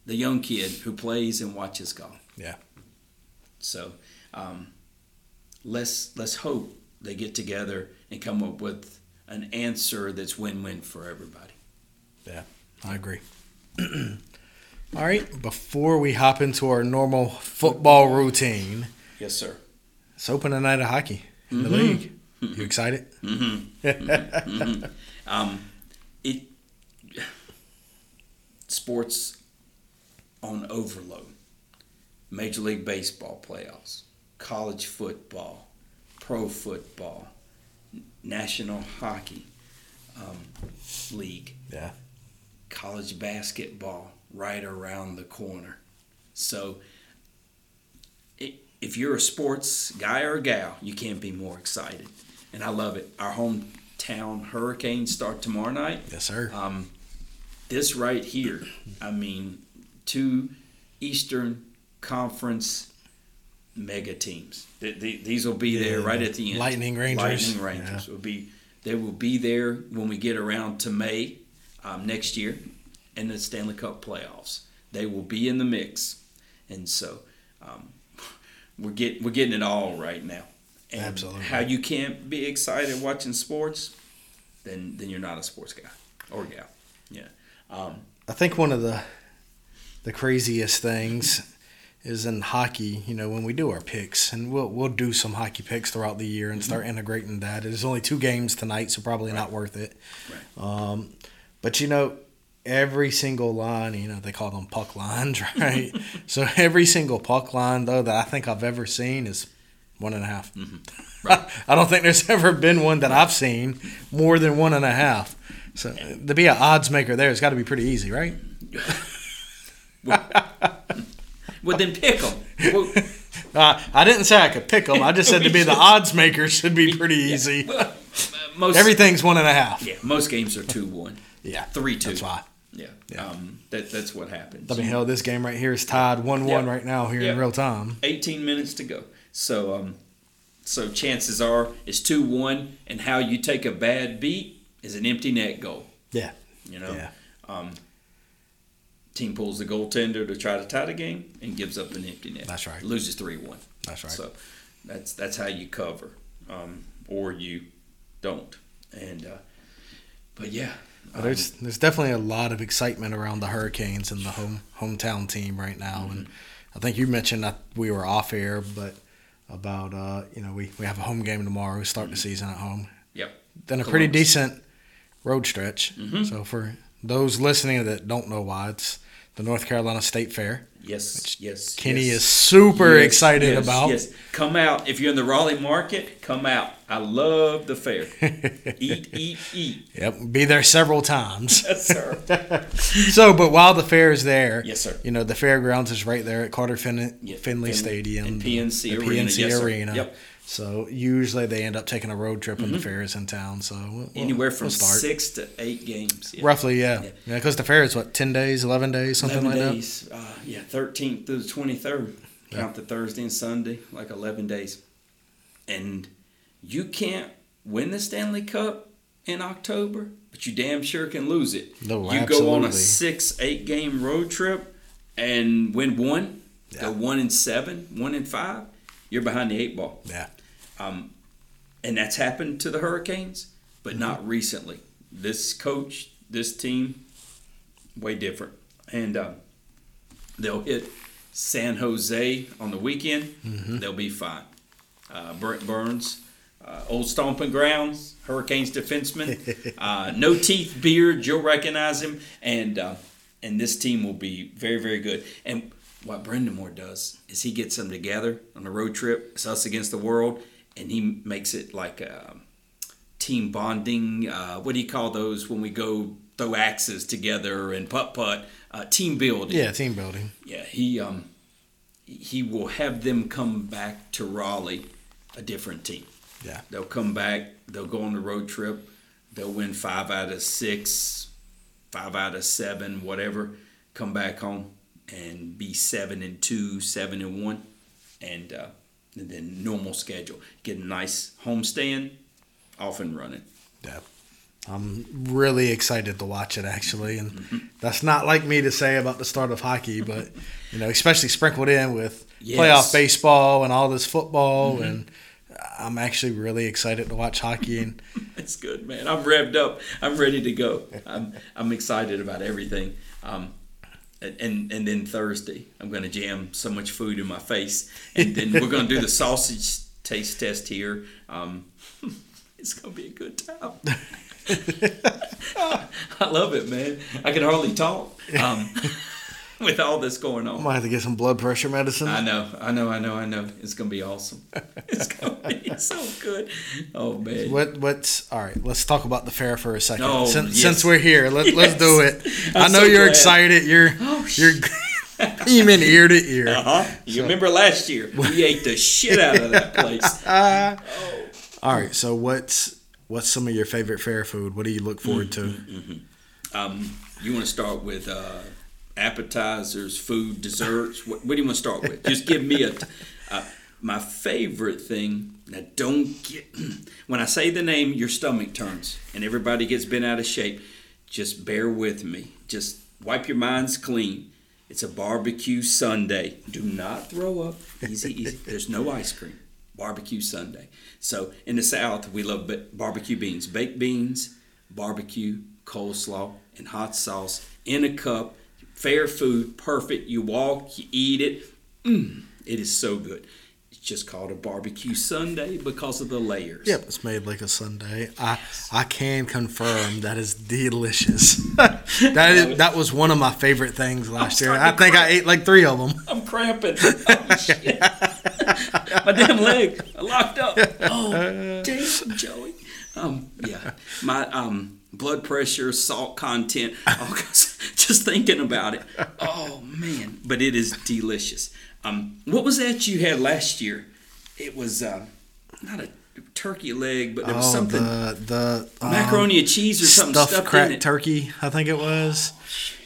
the young kid who plays and watches golf. Yeah. So um, let's let's hope they get together and come up with an answer that's win-win for everybody. Yeah, I agree. All right, before we hop into our normal football routine, Yes, sir. it's open a night of hockey in the Mm-hmm. league. You excited? Um, it sports on overload. Major League Baseball playoffs, college football, pro football, National Hockey um, League, Yeah. college basketball right around the corner. So, if you're a sports guy or a gal, you can't be more excited. And I love it. Our hometown Hurricanes start tomorrow night. Yes, sir. Um, this right here, I mean, two Eastern Conference mega teams. Th- th- These will be there right at the end. Lightning Rangers. Lightning Rangers will be. They will be there when we get around to May um, next year, and the Stanley Cup playoffs. They will be in the mix, and so um, we're get we're getting it all right now. And Absolutely. How you can't be excited watching sports, then then you're not a sports guy or gal. Yeah. Um, I think one of the the craziest things is in hockey. You know, when we do our picks, and we'll we'll do some hockey picks throughout the year and start integrating that. There's only two games tonight, so probably not worth it. Right. Um, but you know, every single line, you know, they call them puck lines, right? so every single puck line though that I think I've ever seen is one and a half. Right. I don't think there's ever been one that I've seen more than one and a half. So to be an odds maker there, it's got to be pretty easy, right? well, then pick them. Well, Uh, I didn't say I could pick them. I just said to be the odds maker should be pretty easy. uh, most Everything's one and a half. Yeah, most games are two one, Yeah, three two. that's why. Yeah. Yeah. Um, that that's what happens. I mean, hell, this game right here is tied one-one right now here in real time. 18 minutes to go. So um, so chances are it's two one, and how you take a bad beat is an empty net goal. Yeah. You know. Yeah. Um, team pulls the goaltender to try to tie the game and gives up an empty net. That's right. Loses three one. That's right. So that's that's how you cover, um, or you don't. And uh, but yeah, But there's there's definitely a lot of excitement around the Hurricanes and the home hometown team right now, and I think you mentioned that we were off air, but about uh, you know we, we have a home game tomorrow, We start the season at home, yep. then a pretty decent road stretch. So for those listening that don't know why, it's the North Carolina State Fair. Yes, yes. Kenny yes. is super Yes, excited yes, about. Yes, come out if you're in the Raleigh market. Come out. I love the fair. eat, eat, eat. Yep, be there several times. Yes, sir. so, but while the fair is there, Yes, sir. You know the fairgrounds is right there at Carter Fin- Finley Fin- Stadium, and PNC the Arena. PNC Yes. Arena. Yep. So usually they end up taking a road trip when the fair is in town. So we'll, Anywhere from we'll six to eight games. Yeah. roughly, yeah, Yeah. yeah, because the fair is what ten days, eleven days, something Eleven like days. Uh, yeah, thirteenth through the twenty third. Count the Thursday and Sunday, like eleven days. And you can't win the Stanley Cup in October, but you damn sure can lose it. No, you go on a six, eight game road trip and win one, Yeah. go one and seven, one and five, you're behind the eight ball. Yeah, Um, and that's happened to the Hurricanes, but Mm-hmm. not recently. This coach, this team, way different. And um, they'll hit San Jose on the weekend. Mm-hmm. They'll be fine. Uh, Brent Burns, uh, old stomping grounds, Hurricanes defenseman, uh, no teeth, beard. You'll recognize him, and uh, and this team will be very, very good. And what Brind'Amour does is he gets them together on a road trip. It's us against the world, and he makes it like a, team bonding. Uh, what do you call those when we go throw axes together and putt putt? Uh, team building. Yeah, team building. Yeah, he um, he will have them come back to Raleigh, a different team. Yeah. They'll come back. They'll go on the road trip. They'll win five out of six, five out of seven, whatever. Come back home and be seven and two, seven and one, and, uh, and then normal schedule. Get a nice homestand, off and running. Yeah. I'm really excited to watch it actually, and Mm-hmm. that's not like me to say about the start of hockey, but you know, especially sprinkled in with Yes. playoff baseball and all this football, Mm-hmm. and I'm actually really excited to watch hockey. And That's good, man. I'm revved up. I'm ready to go. I'm I'm excited about everything. Um, and, and then Thursday, I'm going to jam so much food in my face, and then we're going to do the sausage taste test here. Um, it's going to be a good time. I love it, man. I can hardly talk um, with all this going on. I might have to get some blood pressure medicine. I know, I know, I know, I know. It's gonna be awesome. It's gonna be so good. Oh man. What what's all right? Let's talk about the fair for a second. Oh, since, yes. since we're here, let, let's do it. I I'm know so you're glad. excited. You're Oh, you're beaming ear to ear. Uh huh. You remember last year? We ate the shit out of that place. Oh. All right. So what's what's some of your favorite fair food? What do you look forward to? Um, you want to start with uh, appetizers, food, desserts? What, what do you want to start with? Just give me a. Uh, my favorite thing. Now, don't get when I say the name, your stomach turns and everybody gets bent out of shape. Just bear with me. Just wipe your minds clean. It's a barbecue sundae. Do not throw up. Easy, easy. There's no ice cream. Barbecue sundae. So in the South, we love barbecue beans, baked beans, barbecue, coleslaw, and hot sauce in a cup. Fair food, perfect. You walk, you eat it. Mm, it is so good. It's just called a barbecue sundae because of the layers. Yep, it's made like a sundae. I I can confirm that is delicious. that is, that was one of my favorite things last year. I think I ate like three of them. I'm cramping. Oh, shit. My damn leg. I locked up. Oh, damn, Joey. Um, yeah. My um, blood pressure, salt content, just thinking about it. Oh, man. But it is delicious. Um, what was that you had last year? It was uh, not a turkey leg, but there was Oh, something. the the um, macaroni and cheese or something stuffed, stuffed, cracked turkey. I think it was.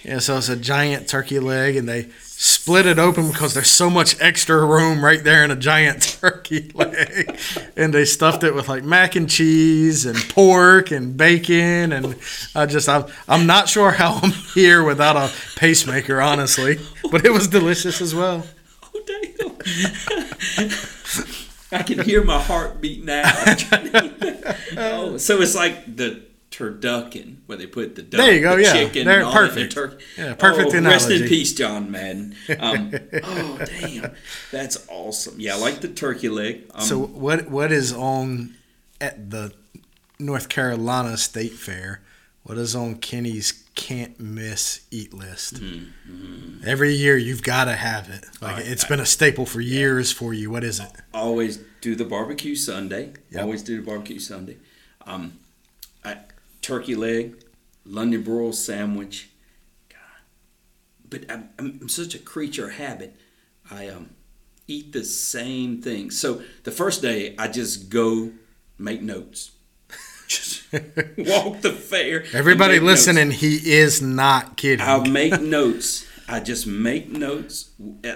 Yeah, so it's a giant turkey leg, and they split it open because there's so much extra room right there in a giant turkey leg, and they stuffed it with like mac and cheese and pork and bacon, and I just I'm I'm not sure how I'm here without a pacemaker, honestly, but it was delicious as well. Oh damn! I can hear my heartbeat now. I'm trying to eat that. oh, so it's like the turducken where they put the duck, There you go, the yeah. chicken, They're and all that perfect. turkey. Yeah, perfect oh, Rest in peace, John Madden. Um, oh damn, that's awesome. Yeah, I like the turkey leg. Um, So what what is on at the North Carolina State Fair? What is on Kenny's can't miss eat list? Every year you've got to have it. Like Alright, it's been a staple for years for you. What is it? always do the barbecue sundae. Yep. Always do the barbecue sundae. Um, I, turkey leg, London broil sandwich. God. But I'm, I'm such a creature of habit. I um, eat the same thing. So the first day, I just go make notes. Just walk the fair. Everybody make notes. listening, he is not kidding. I'll make notes. I just make notes.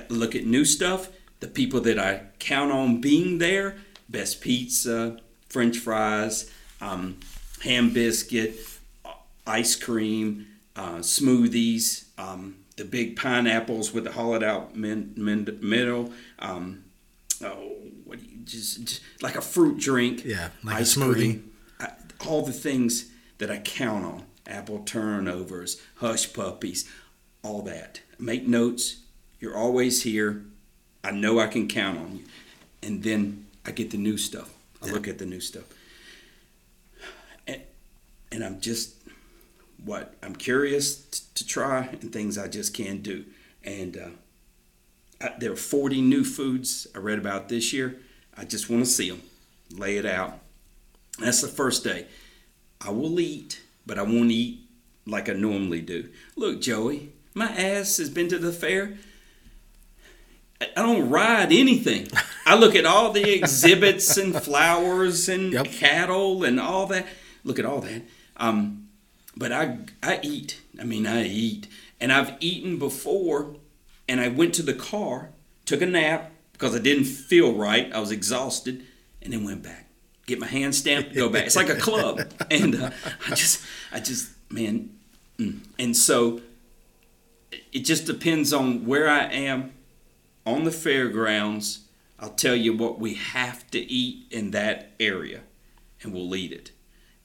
Look at new stuff. The people that I count on being there. Best pizza, French fries, um, ham biscuit, uh, ice cream, uh, smoothies, um, the big pineapples with the hollowed out min, min, middle. Um, oh, what do you just, just like a fruit drink? Yeah, like a ice smoothie. cream I, all the things that I count on apple turnovers, hush puppies, all that. Make notes. You're always here. I know I can count on you. And then I get the new stuff. I look at the new stuff. And, I'm just, what? I'm curious t- to try and things I just can't do. And uh, I, there are 40 new foods I read about this year. I just want to see them, lay it out That's the first day. I will eat, but I won't eat like I normally do. Look, Joey, my ass has been to the fair. I don't ride anything. I look at all the exhibits and flowers and Yep. cattle and all that. Look at all that. Um, but I I eat. I mean, I eat, and I've eaten before. And I went to the car, took a nap because I didn't feel right. I was exhausted, and then went back, get my hand stamped, go back. It's like a club, and uh, I just I just man, mm. and so it just depends on where I am on the fairgrounds. I'll tell you what we have to eat in that area, and we'll eat it.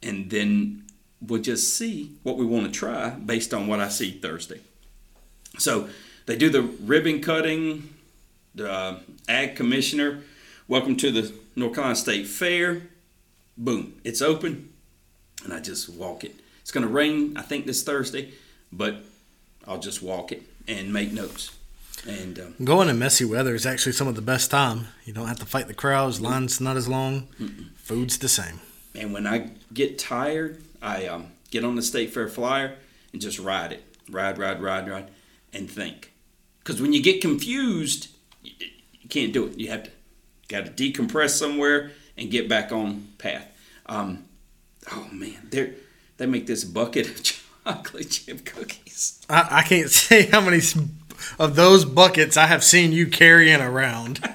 And then we'll just see what we want to try based on what I see Thursday. So they do the ribbon cutting. The uh, ag commissioner, welcome to the North Carolina State Fair. Boom, it's open, and I just walk it. It's going to rain, I think, this Thursday, but I'll just walk it and make notes. And um, Going in messy weather is actually some of the best time. You don't have to fight the crowds. Line's not as long. Food's the same. and when I get tired, I um, get on the State Fair flyer and just ride it, ride, ride, ride, ride, and think. Because when you get confused, you, you can't do it. You have to got to decompress somewhere and get back on path. Um, oh man, they they make this bucket of chocolate chip cookies. I, I can't say how many of those buckets I have seen you carrying around.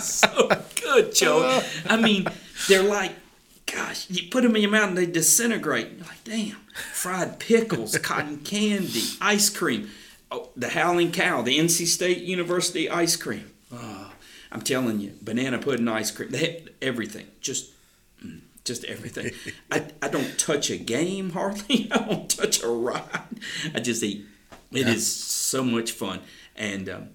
So good, Joe. I mean, they're like, gosh, you put them in your mouth and they disintegrate. You're like, damn. Fried pickles, cotton candy, ice cream, oh, the Howling Cow, the NC State University ice cream. Oh, I'm telling you, banana pudding ice cream, they had everything. Just, mm, just everything. I, I don't touch a game hardly. I don't touch a ride. I just eat. It is so much fun, and um,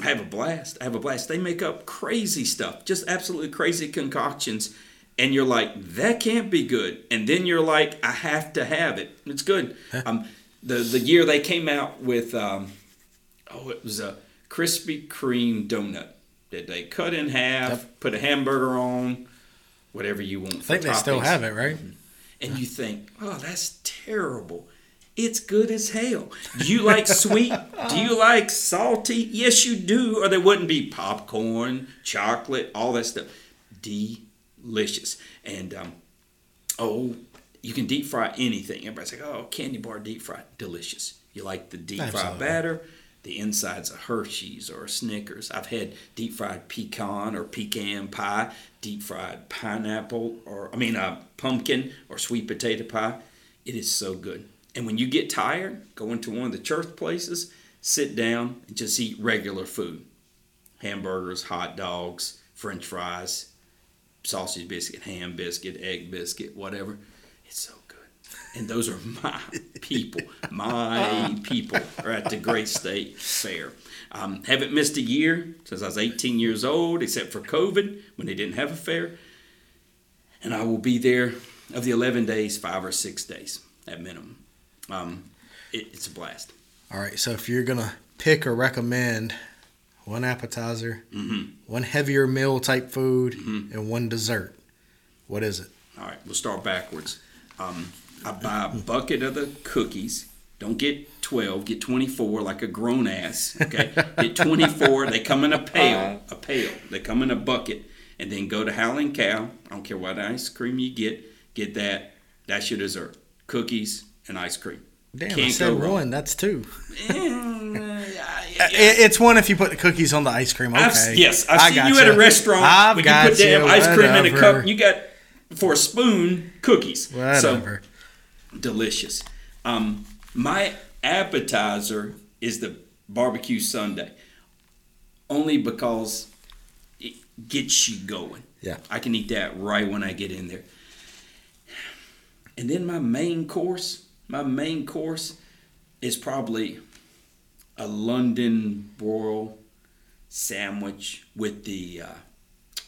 I have a blast. I have a blast. They make up crazy stuff, just absolutely crazy concoctions, and you're like, that can't be good. And then you're like, I have to have it. It's good. Um, the the year they came out with, um, oh, it was a Krispy Kreme donut that they cut in half, put a hamburger on, whatever you want. I think they still have it, right? and you think, oh, that's terrible. It's good as hell. Do you like sweet? Do you like salty? Yes, you do, or there wouldn't be popcorn, chocolate, all that stuff. Delicious. And, um, oh, you can deep fry anything. Everybody's like, oh, candy bar deep fry. Delicious. You like the deep fried Absolutely. batter? The insides of Hershey's or Snickers. I've had deep fried pecan or pecan pie, deep fried pineapple or I mean uh, pumpkin or sweet potato pie. It is so good. And when you get tired, go into one of the church places, sit down and just eat regular food. Hamburgers, hot dogs, french fries, sausage biscuit, ham biscuit, egg biscuit, whatever. It's so good. And those are my people. My people are at the Great State Fair. Um, haven't missed a year since I was 18 years old, except for COVID when they didn't have a fair. And I will be there of the 11 days, five or six days at minimum. Um, it, it's a blast. All right, so if you're gonna pick or recommend one appetizer, Mm-hmm. one heavier meal type food, and one dessert, what is it? All right, we'll start backwards. Um, I buy a bucket of the cookies. Don't get 12, get 24 like a grown ass. Okay, get 24. They come in a pail, a pail. They come in a bucket, and then go to Howling Cow. I don't care what ice cream you get, get that. That's your dessert. Cookies and ice cream. Damn, I Can't said go wrong. one. That's two. Yeah, It's one if you put the cookies on the ice cream. Okay. I've, yes, I've I seen you at a restaurant I've when you put damn you, ice cream in a cup. You got for a spoon cookies. So Whatever. delicious. Um, my appetizer is the barbecue sundae, only because it gets you going. Yeah. I can eat that right when I get in there. And then my main course, my main course is probably a London broil sandwich with the uh,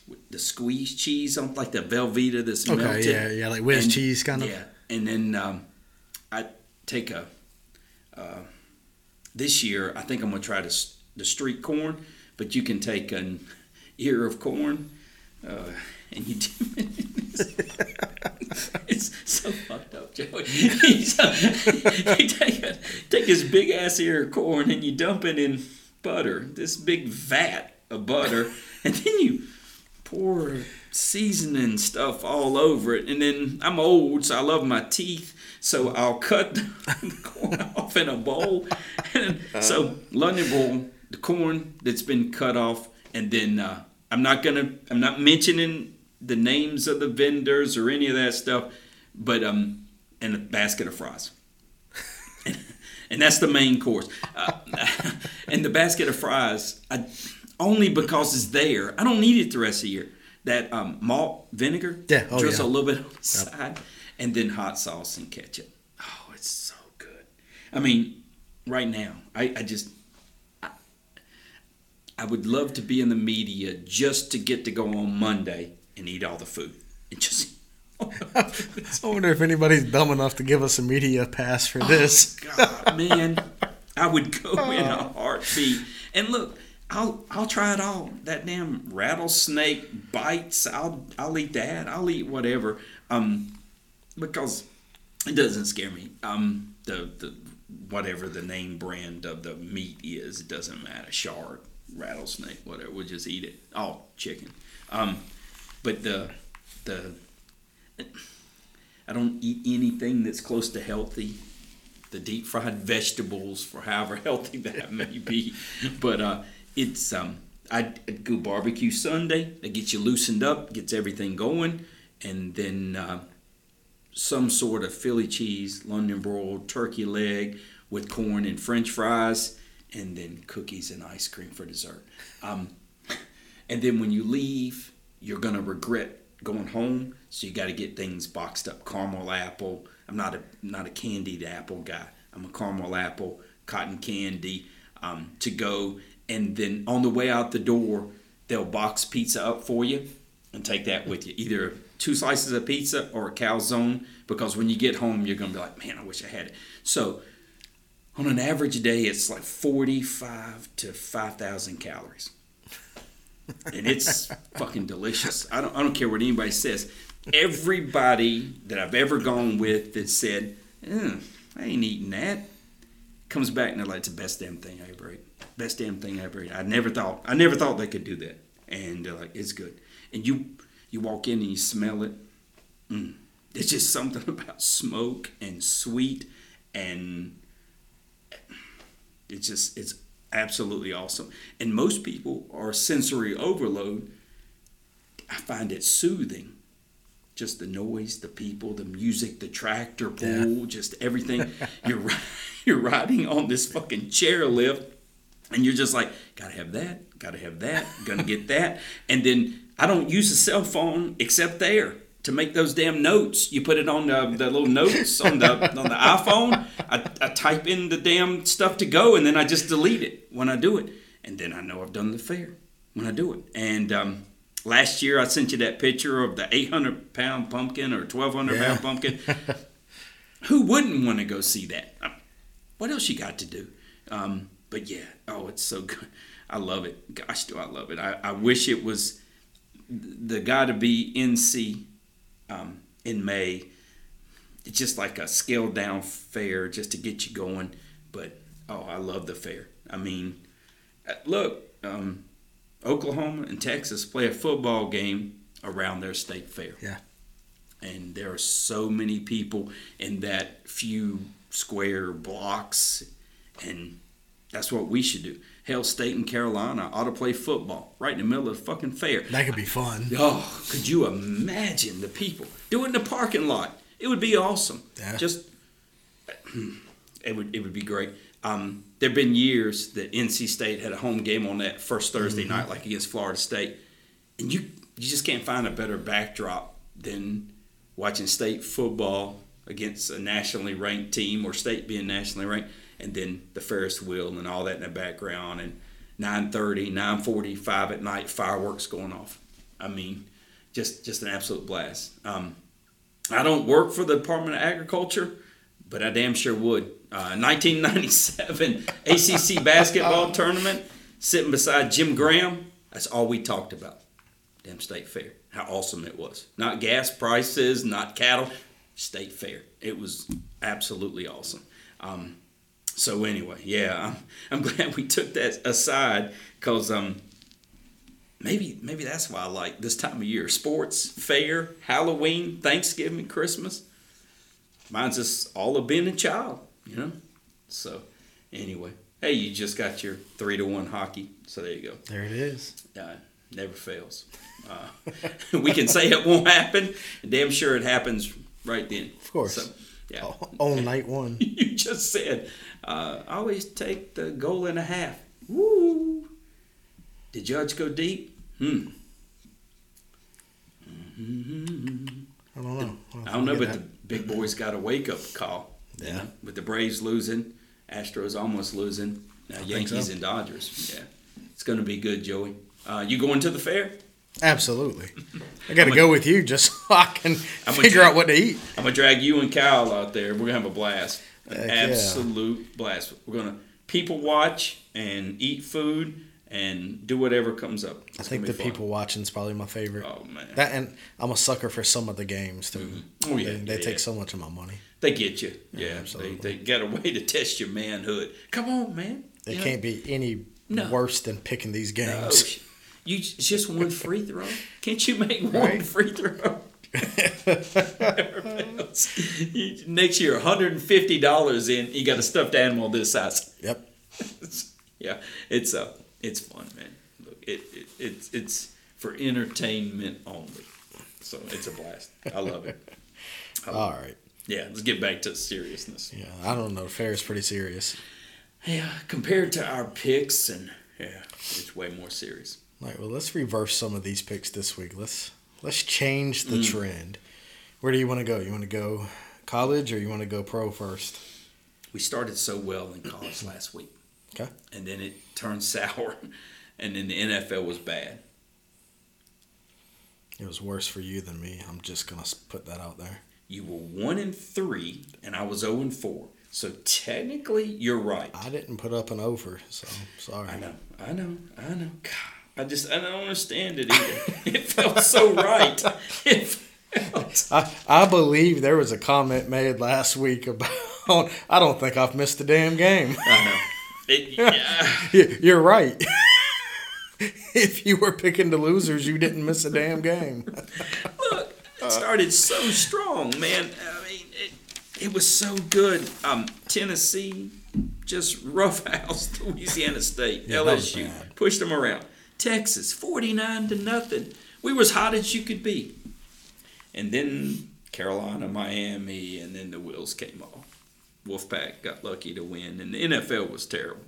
with the squeezed cheese on, like the Velveeta that's Okay, melted. yeah, yeah, like whiz And- cheese kind of. Yeah, and then um, I take a. Uh, this year, I think I'm gonna try the the street corn, but you can take an ear of corn uh, and you dip it in this. It's so fucked up, Joey. so, you take, a, take this big ass ear of corn and you dump it in butter, this big vat of butter, and then you pour seasoning stuff all over it. And then I'm old, so I love my teeth, so I'll cut the corn off in a bowl. And so London roll, the corn that's been cut off, and then uh, I'm not gonna, I'm not mentioning the names of the vendors or any of that stuff, but um, and a basket of fries. and that's the main course. Uh, and the basket of fries, I, only because it's there. I don't need it the rest of the year. That um, malt vinegar, Yeah, oh, just yeah. a little bit on the side, and then hot sauce and ketchup. Oh, it's so good. I mean, right now, I, I just, I would love to be in the media just to get to go on Monday and eat all the food. And just, I wonder if anybody's dumb enough to give us a media pass for this. God, man, I would go in a heartbeat. And look, I'll I'll try it all. That damn rattlesnake bites. I'll I'll eat that. I'll eat whatever. Um, because it doesn't scare me. Um, the the whatever the name brand of the meat is, it doesn't matter. Shark, rattlesnake, whatever. We'll just eat it. All chicken. Um, but the the I don't eat anything that's close to healthy. The deep fried vegetables, for however healthy that may be, but uh, it's um, I'd go barbecue sundae. That gets you loosened up, gets everything going, and then uh, some sort of Philly cheese, London broiled turkey leg with corn and French fries, and then cookies and ice cream for dessert. Um, and then when you leave, you're gonna regret going home. So you got to get things boxed up. Caramel apple. I'm not a not a candied apple guy. I'm a caramel apple, cotton candy um, to go. And then on the way out the door, they'll box pizza up for you and take that with you. Either two slices of pizza or a calzone. Because when you get home, you're gonna be like, man, I wish I had it. So on an average day, it's like 45 to 5,000 calories and it's fucking delicious. I don't I don't care what anybody says. Everybody that I've ever gone with that said, I ain't eating that, comes back and they're like, it's the best damn thing I ever ate. Best damn thing I ever ate. I never thought I never thought they could do that. And they're like, it's good. And you you walk in and you smell it. Mm. There's just something about smoke and sweet and it's just it's absolutely awesome. And most people are sensory overload. I find it soothing. Just the noise, the people, the music, the tractor pull, just everything. you're you're riding on this fucking chairlift, and you're just like, gotta have that, gotta have that, gonna get that, and then I don't use a cell phone except there to make those damn notes. You put it on the, the little notes on the on the iPhone. I, I type in the damn stuff to go, and then I just delete it when I do it, and then I know I've done the fair when I do it. And um, last year I sent you that picture of the 800 pound pumpkin or 1200 Yeah. pound pumpkin. Who wouldn't want to go see that? What else you got to do? Um, but yeah, oh, it's so good. I love it. Gosh, do I love it. I, I wish it was the Got to Be NC um, in May. It's just like a scaled down fair just to get you going. But oh, I love the fair. I mean, uh, look, um, Oklahoma and Texas play a football game around their state fair. Yeah. And there are so many people in that few square blocks, and that's what we should do. Hell, State and Carolina ought to play football right in the middle of the fucking fair. That could be fun. Oh, could you imagine the people do it in the parking lot? It would be awesome. Yeah. Just it would it would be great. Um, there've been years that NC State had a home game on that first Thursday Mm-hmm. night, like against Florida State, and you you just can't find a better backdrop than watching state football against a nationally ranked team or state being nationally ranked, and then the Ferris wheel and all that in the background, and 9:30, 9:45 at night, fireworks going off. I mean, just just an absolute blast. Um, I don't work for the Department of Agriculture, but I damn sure would. Uh, 1997 ACC basketball tournament, sitting beside Jim Graham. That's all we talked about. damn state fair. How awesome it was. Not gas prices, not cattle, state fair. It was absolutely awesome. Um, so anyway, yeah, I'm, I'm glad we took that aside because um, maybe maybe that's why I like this time of year: sports, fair, Halloween, Thanksgiving, Christmas. Mine's just all of being a child, you know. So anyway, hey, you just got your three to one hockey, so there you go. There it is. Uh, never fails. Uh, we can say it won't happen, damn sure it happens right then. Of course. So, yeah. On night one. you just said, uh, always take the goal and a half. Woo! Did Judge go deep? Hmm. I don't know. I don't know, but the big boys got a wake up call. you Yeah. know, with the Braves losing, Astros almost losing, think Yankees so. and Dodgers. Yeah, it's going to be good, Joey. Uh, you going to the fair? Absolutely. I got to go with you just so I can I'm figure jack- out what to eat. I'm gonna drag you and Kyle out there. We're gonna have a blast, Heck yeah. absolute blast. We're gonna people watch and eat food and do whatever comes up. I think the fun. people watching is probably my favorite. Oh man, That and I'm a sucker for some of the games too. Mm-hmm. Oh, yeah, they, they yeah, take yeah. so much of my money. they get you. Yeah, absolutely. they, they got a way to test your manhood. Come on, man. It You can't be any No. worse than picking these games. You it's just one free throw. Can't you make one free throw? Next year, $150 in, you got a stuffed animal this size. Yep. yeah, it's uh, it's fun, man. Look, it, it it's it's for entertainment only, so it's a blast. I love it. I love All it. right. Yeah, let's get back to seriousness. Yeah, I don't know. Fair is pretty serious. Yeah, compared to our picks, and yeah, it's way more serious. All right. Well, let's reverse some of these picks this week. Let's let's change Mm. the trend. Where do you want to go? You want to go college or you want to go pro first? We started so well in college last week, Okay. and then it turned sour, and then the NFL was bad. It was worse for you than me. I'm just gonna put that out there. You were one and three, and I was zero and four. So technically, you're right. I didn't put up an over, so sorry. I know, I know, I know. God, I just I don't understand it either. it felt so right. Felt. I, I believe there was a comment made last week about I don't think I've missed a damn game. I know. It, yeah. You- You're right. if you were picking the losers, you didn't miss a damn game. Look, it started so strong, man. I mean, it, it was so good. Um, Tennessee just roughhoused Louisiana State. Yeah, LSU pushed them around. Texas, forty nine to nothing. We were as hot as you could be. And then Carolina, Miami, and then the wheels came off. Wolfpack got lucky to win, and the NFL was terrible.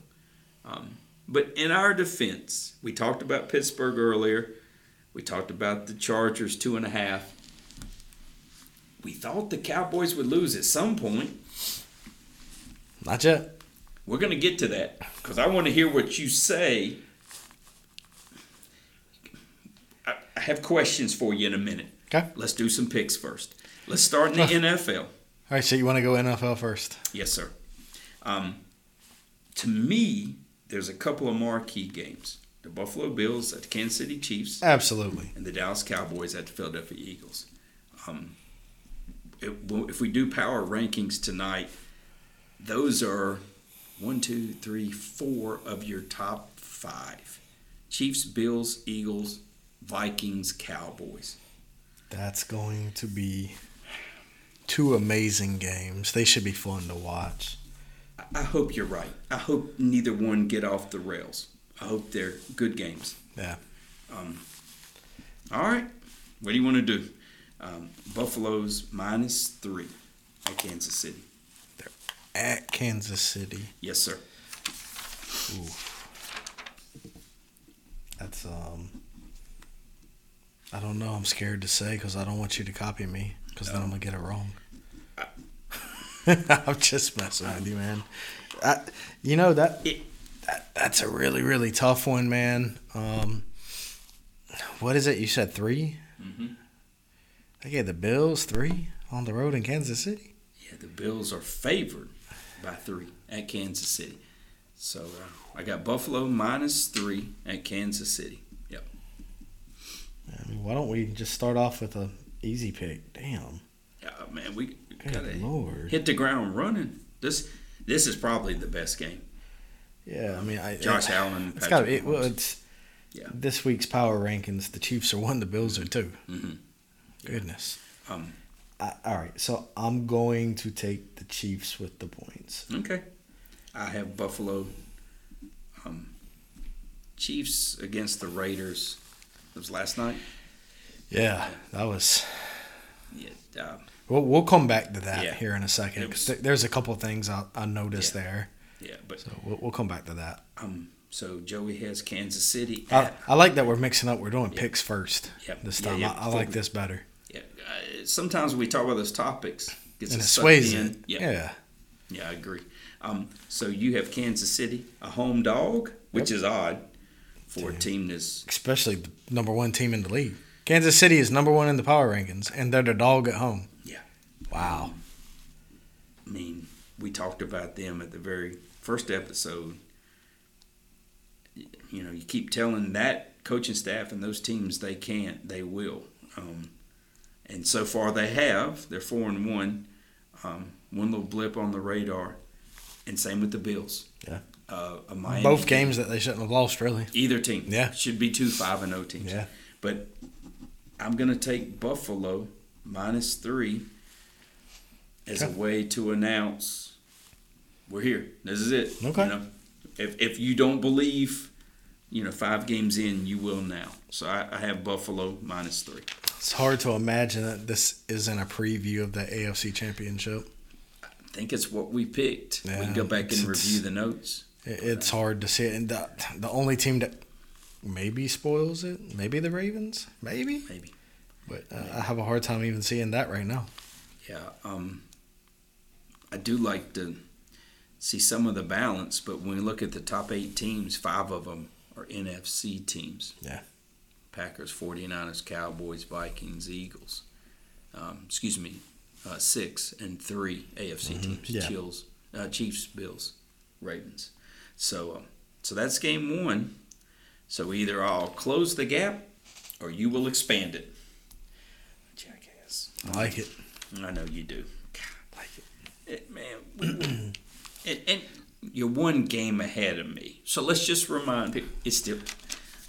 Um, but in our defense, we talked about Pittsburgh earlier. We talked about the Chargers two and a half. We thought the Cowboys would lose at some point. Not yet. We're going to get to that because I want to hear what you say. I I have questions for you in a minute. Okay. Let's do some picks first. Let's start in the NFL. All right, so you want to go NFL first? Yes, sir. Um, to me, there's a couple of marquee games: the Buffalo Bills at the Kansas City Chiefs, Absolutely. and the Dallas Cowboys at the Philadelphia Eagles. Um, it, if we do power rankings tonight, those are one, two, three, four of your top five: Chiefs, Bills, Eagles, Vikings, Cowboys. That's going to be two amazing games. They should be fun to watch. I- hope you're right. I hope neither one get off the rails. I hope they're good games. Yeah. Um, all right. What do you want to do? Um, Buffalo's minus three at Kansas City. At Kansas City. Yes, sir. Ooh. That's um. I don't know. I'm scared to say because I don't want you to copy me because then I'm gonna get it wrong. I'm just messing with you, man. I, you know that, that that's a really really tough one, man. Um, what is it? You said 3 Mhm. Okay, the Bills three on the road in Kansas City. Yeah, the Bills are favored by three at Kansas City. So uh, I got Buffalo minus three at Kansas City. I mean, why don't we just start off with a easy pick? Damn. Yeah, man, we gotta lord. hit the ground running. This this is probably the best game. Yeah, I mean, I, Josh Allen. It's got it. Well, it's Yeah. this week's power rankings. The Chiefs are one. The Bills are 2 Mhm. Goodness. Um, I, all right, so I'm going to take the Chiefs with the points. okay. I have Buffalo. Um, Chiefs against the Raiders. It was last night. Yeah, that was. Yeah. Uh, We'll, we'll come back to that Yeah. here in a second It because there's a couple of things I, I noticed Yeah. there. yeah, but So we'll, we'll come back to that. um, so Joey has Kansas City. I, I like that we're mixing up. We're doing Yeah. picks first Yep. this Yeah, time. I, I like this better. yeah. Uh, sometimes we talk about those topics. Gets And it sways in. Yeah. Yeah. Yeah, I agree. Um, so you have Kansas City, a home dog, which is odd for a team that's Especially the number one team in the league. Kansas City is number one in the power rankings, and they're the dog at home. Yeah. Wow. I mean, we talked about them at the very first episode. You know, you keep telling that coaching staff and those teams they can't, they will. Um, and so far they have. They're four and one. Um, one little blip on the radar, and same with the Bills. Yeah. Uh, a Miami Both games that they shouldn't have lost, really. Either team. Yeah. Should be two five and O teams. Yeah. But I'm gonna take Buffalo minus three as a way to announce we're here. This is it. Okay. You know, if if you don't believe, you know, five games in, you will now. So I, I have Buffalo minus three. It's hard to imagine that this isn't a preview of the AFC Championship. I think it's what we picked. we can go back and review the notes. It- It's hard to see it. And the, the only team that maybe spoils it, maybe the Ravens, maybe. Maybe. But uh, I have a hard time even seeing that right now. Yeah, um, I do like to see some of the balance, but when we look at the top eight teams, five of them are NFC teams. Yeah. Packers, 49ers, Cowboys, Vikings, Eagles. Um, excuse me, uh, six and three AFC teams. Mm-hmm. yeah. Chills, uh, Chiefs, Bills, Ravens. So, um, so that's game one. So either I'll close the gap or you will expand it. Jackass. I like it. I know you do. God like it. It, man, and, and you're one game ahead of me. So let's just remind people it's still.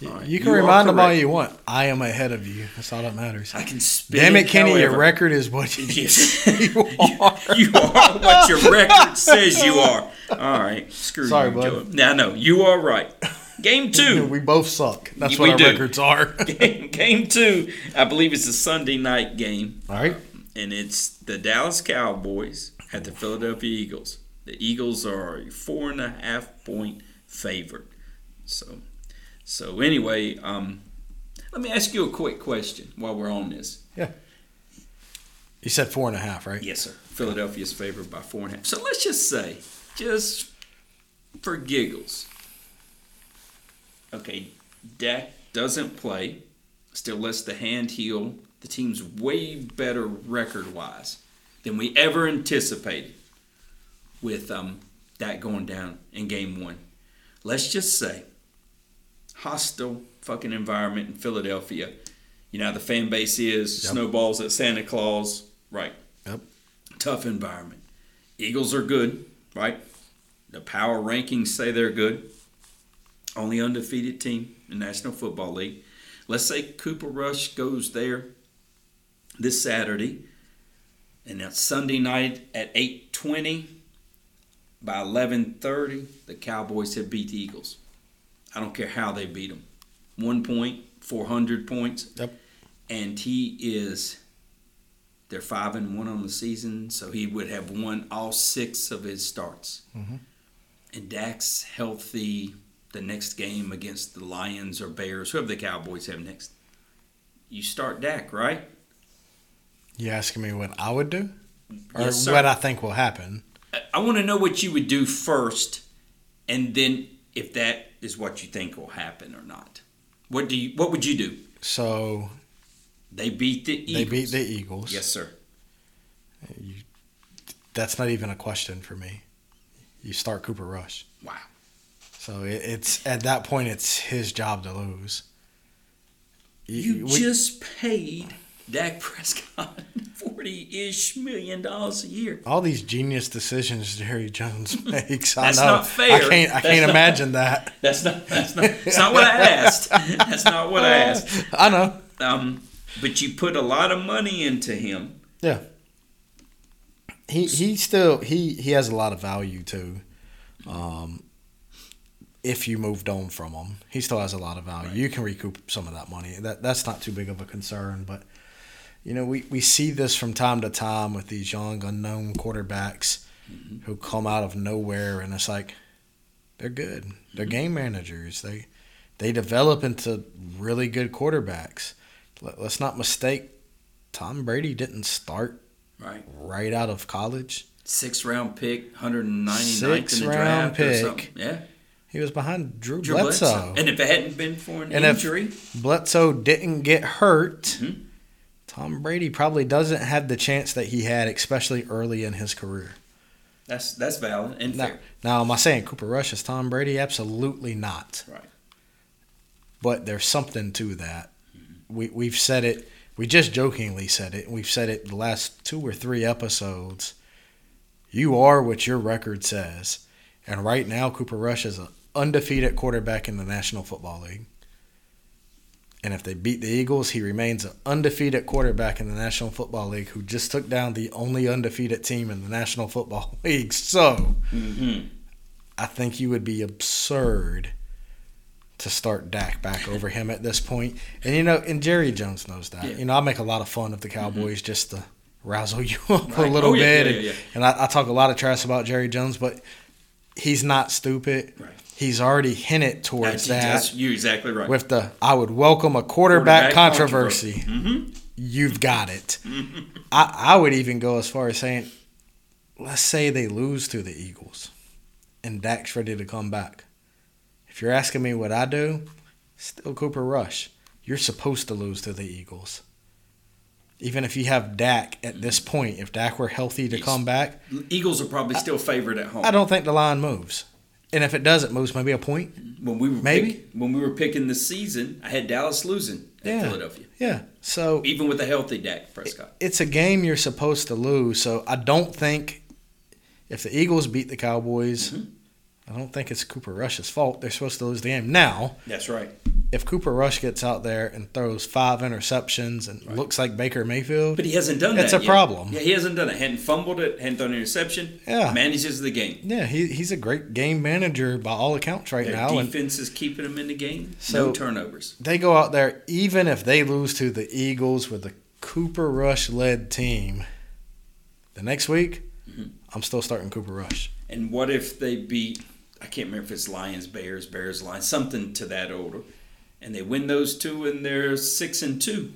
Right, You can are remind them all you want. I am ahead of you. That's all that matters. I can spit Damn it, Kenny, your record is what you, Yes. you are. you are what your record says you are. All right, screw Sorry, you, bud. Joe. Now, no, you are right. Game two. we both suck. That's We what our do. records are. game, game two. I believe it's a Sunday night game. all right. Um, and it's the Dallas Cowboys at the Philadelphia Eagles. The Eagles are a four and a half point favorite. So, so anyway, um, let me ask you a quick question while we're on this. Yeah. You said four and a half, right? Yes, sir. Philadelphia's favored by four and a half. So let's just say, just for giggles, okay, Dak doesn't play, still lets the hand heal. The team's way better record wise than we ever anticipated with um, Dak going down in game one. Let's just say, hostile fucking environment in Philadelphia. You know how the fan base is, Yep. snowballs at Santa Claus, right? Yep. Tough environment. Eagles are good, right? The power rankings say they're good. Only undefeated team in the National Football League. Let's say Cooper Rush goes there this Saturday, and that's Sunday night at 8:20. By 11:30, the Cowboys have beat the Eagles. I don't care how they beat them. One point, 400 points. Yep. And he is they're five and one on the season, so he would have won all six of his starts. Mhm. And Dak's healthy the next game against the Lions or Bears, whoever the Cowboys have next. You start Dak, right? You asking me what I would do, or Yes, what I think will happen? I want to know what you would do first, and then if that is what you think will happen or not. What do you? What would you do? So They beat the Eagles. they beat the Eagles. Yes, sir. You, that's not even a question for me. You start Cooper Rush. Wow. So it, it's at that point, it's his job to lose. You we- just paid Dak Prescott forty-ish million dollars a year. all these genius decisions Jerry Jones makes. I That's know. not fair. I can't. I That's can't not- imagine that. That's not. That's not. That's not what I asked. That's not what I asked. I know. Um, but you put a lot of money into him. Yeah. He he still he he has a lot of value too. Um, if you moved on from him, he still has a lot of value. You can recoup some of that money. That that's not too big of a concern. But you know, we, we see this from time to time with these young unknown quarterbacks who come out of nowhere, and it's like they're good. They're game managers. They they develop into really good quarterbacks. Let, let's not mistake. Tom Brady didn't start Right. right out of college. Six round pick, 199th Sixth in the round draft pick. Yeah. He was behind Drew, Drew Bledsoe. Bledsoe. And if it hadn't been for an And injury, Bledsoe didn't get hurt. Mhm. Tom Brady probably doesn't have the chance that he had, especially early in his career. that's that's valid and Now, fair. now am I saying Cooper Rush is Tom Brady? Absolutely not. Right. But there's something to that. Mm-hmm. We we've said it. We just jokingly said it. We've said it the last two or three episodes. You are what your record says, and right now Cooper Rush is an undefeated quarterback in the National Football League. And if they beat the Eagles, he remains an undefeated quarterback in the National Football League who just took down the only undefeated team in the National Football League. So, hmm I think you would be absurd to start Dak back over him at this point. And you know, and Jerry Jones knows that. Yeah. You know, I make a lot of fun of the Cowboys just to razzle you up a little Oh, yeah, bit. yeah, and and I, I talk a lot of trash about Jerry Jones, but he's not stupid. Right. He's already hinted towards that that's- you're exactly right. with the I would welcome a quarterback, controversy. hmm You've got it. I, I would even go as far as saying, let's say they lose to the Eagles and Dak's ready to come back. If you're asking me what I do, still Cooper Rush. You're supposed to lose to the Eagles. Even if you have Dak at this point, if Dak were healthy to come back, Eagles are probably still favored at home. I don't think the line moves. And if it does, it moves maybe a point. when we were Maybe. pick- when we were picking the season, I had Dallas losing at Yeah. Philadelphia, Yeah. So even with a healthy Dak Prescott. it's a game you're supposed to lose. So I don't think if the Eagles beat the Cowboys, Mhm. I don't think it's Cooper Rush's fault. They're supposed to lose the game. Now, That's right. if Cooper Rush gets out there and throws five interceptions and Right. looks like Baker Mayfield, But he hasn't done That's that. That's a yet. problem. Yeah, he hasn't done it. Hadn't fumbled it. Hadn't thrown an interception. Yeah. manages the game. yeah, he, he's a great game manager by all accounts right Their now. And defense is keeping him in the game. So- no turnovers. they go out there, even if they lose to the Eagles with a Cooper Rush led team, the next week, Mhm. I'm still starting Cooper Rush. And what if they beat? I can't remember if it's Lions, Bears, Bears, Lions, something to that order, and they win those two, and they're six and two,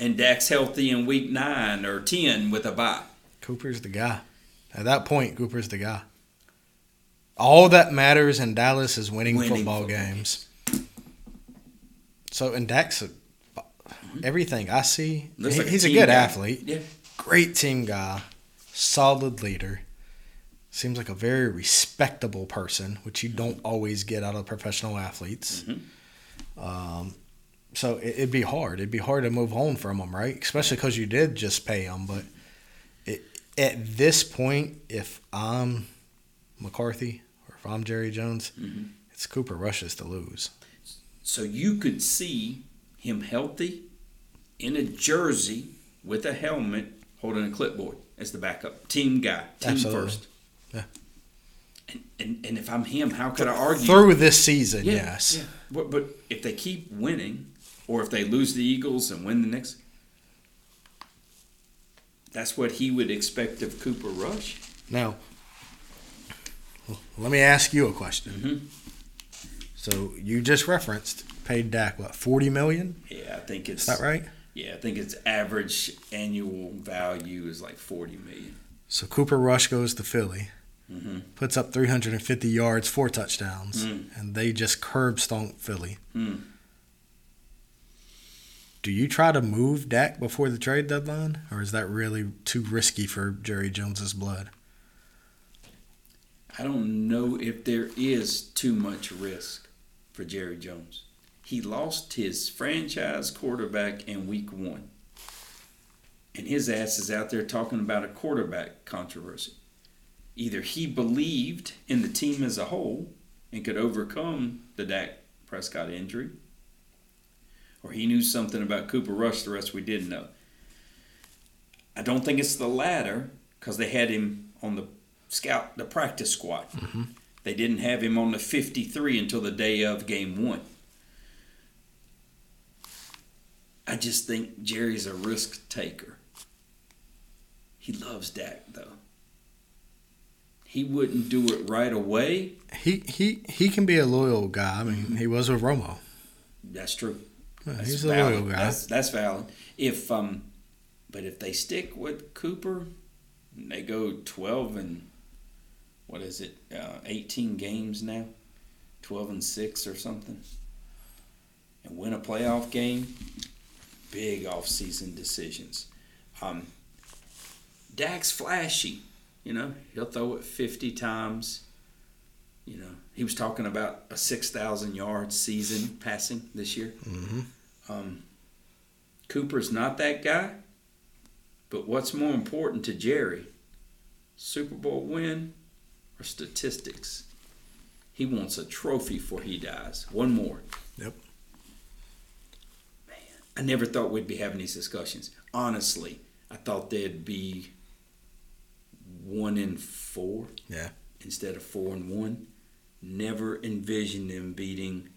and Dak's healthy in week nine or ten with a bye. Cooper's the guy. At that point, Cooper's the guy. All that matters in Dallas is winning, Winning football, football games. So, and Dak's a, mm-hmm. everything I see. He, like he's a, team good guy. athlete, Yeah, great team guy, solid leader. Seems like a very respectable person, which you don't always get out of professional athletes. Mhm. Um, so it, it'd be hard. It'd be hard to move on from him, right? Especially because you did just pay him. But it, at this point, if I'm McCarthy or if I'm Jerry Jones, Mhm. it's Cooper Rush's to lose. so you could see him healthy in a jersey with a helmet, holding a clipboard as the backup, team guy, team Absolutely. first. Yeah. And, and and if I'm him, how could I argue? Through this season, Yeah, yes. yeah. But, but if they keep winning, or if they lose the Eagles and win the next, that's what he would expect of Cooper Rush. Now, let me ask you a question. Mhm. So you just referenced paid Dak what forty million? Yeah, I think it's Is that right? Yeah, I think its average annual value is like forty million. So Cooper Rush goes to Philly, Mm-hmm. puts up 350 yards, four touchdowns, Mm. and they just curb stomp Philly. Mm. Do you try to move Dak before the trade deadline, or is that really too risky for Jerry Jones's blood? I don't know if there is too much risk for Jerry Jones. He lost his franchise quarterback in week one. And his ass is out there talking about a quarterback controversy. Either he believed in the team as a whole and could overcome the Dak Prescott injury, or he knew something about Cooper Rush the rest we didn't know. I don't think it's the latter because they had him on the scout, the practice squad. Mm-hmm. They didn't have him on the 53 until the day of game one. I just think Jerry's a risk taker. He loves Dak though. He wouldn't do it right away. He he he can be a loyal guy. I mean, he was with Romo. That's true. That's he's a loyal guy. That's, that's valid. If um, but if they stick with Cooper, and they go twelve and what is it? Uh, Eighteen games now, twelve and six or something, and win a playoff game. Big off-season decisions. Um, Dak's flashy. You know, he'll throw it fifty times. You know, he was talking about a six thousand yard season passing this year. Mm-hmm. Um, Cooper's not that guy, but what's more important to Jerry, Super Bowl win or statistics? He wants a trophy before he dies. One more. Yep. Man, I never thought we'd be having these discussions. Honestly, I thought they'd be one in four Yeah. instead of four and one. Never envisioned them beating.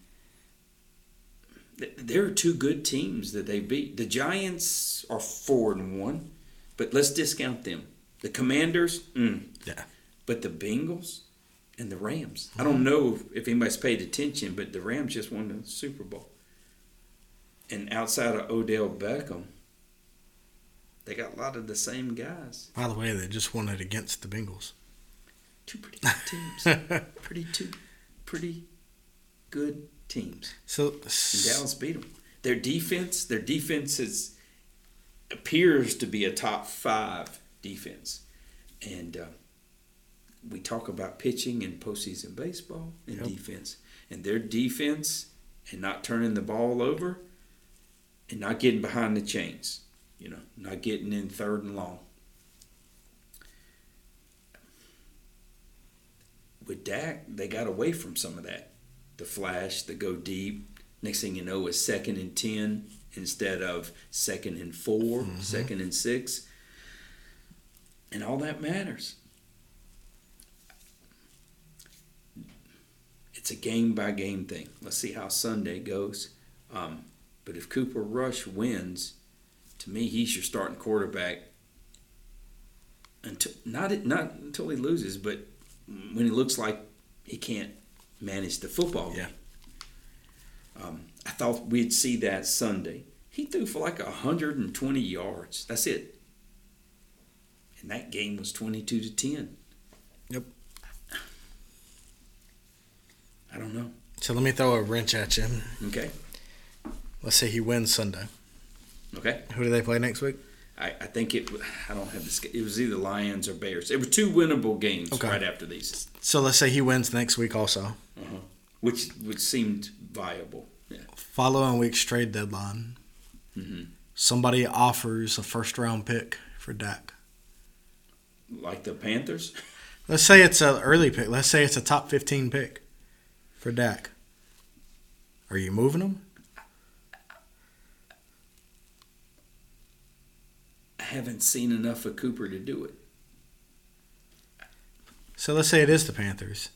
There are two good teams that they beat. The Giants are four and one, but let's discount them. The Commanders, mm. Yeah. but the Bengals and the Rams. I don't know if anybody's paid attention, but the Rams just won the Super Bowl. And outside of Odell Beckham, they got a lot of the same guys. By the way, they just won it against the Bengals. Two pretty good teams. pretty two, pretty good teams. So And Dallas beat them. Their defense, their defense is appears to be a top five defense, and uh, we talk about pitching in postseason baseball and Yep. defense, and their defense and not turning the ball over, and not getting behind the chains, you know, not getting in third and long. With Dak, they got away from some of that the flash, the go deep. Next thing you know, is second and ten instead of second and 4 second and six, and all that matters. It's a game by game thing. Let's see how Sunday goes. Um, but if Cooper Rush wins, to me, he's your starting quarterback. Until not not until he loses, but when he looks like he can't manage the football game. Um, I thought we'd see that Sunday. He threw for like 120 yards. That's it. And that game was 22 to 10. Yep. I don't know. So let me throw a wrench at you. Okay. Let's say he wins Sunday. Okay. Who do they play next week? I, I think it. I don't have the. It was either Lions or Bears. It were two winnable games Okay. right after these, So let's say he wins next week also. uh-huh. which which seemed viable. Yeah. Following week's trade deadline, Mhm. somebody offers a first round pick for Dak. Like the Panthers. Let's say it's an early pick. Let's say it's a top 15 pick for Dak. Are you moving him? Haven't seen enough of Cooper to do it. So let's say it is the Panthers.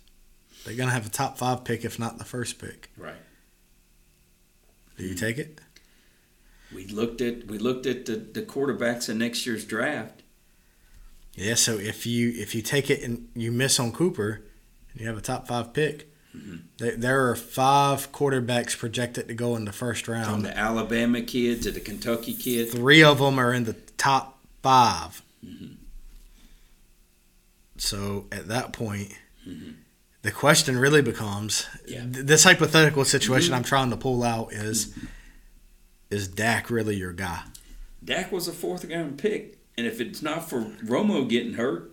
They're going to have a top five pick, if not the first pick. Right. Do you take it? We looked at we looked at the, the quarterbacks in next year's draft. Yeah. So if you if you take it and you miss on Cooper, and you have a top five pick, there, there are five quarterbacks projected to go in the first From round. the Alabama kid to the Kentucky kid. Three of them are in the top 5 mm-hmm. So at that point, the question really becomes: Yeah. th- this hypothetical situation mm-hmm. I'm trying to pull out is: Is Dak really your guy? Dak was a fourth round pick, and if it's not for Romo getting hurt,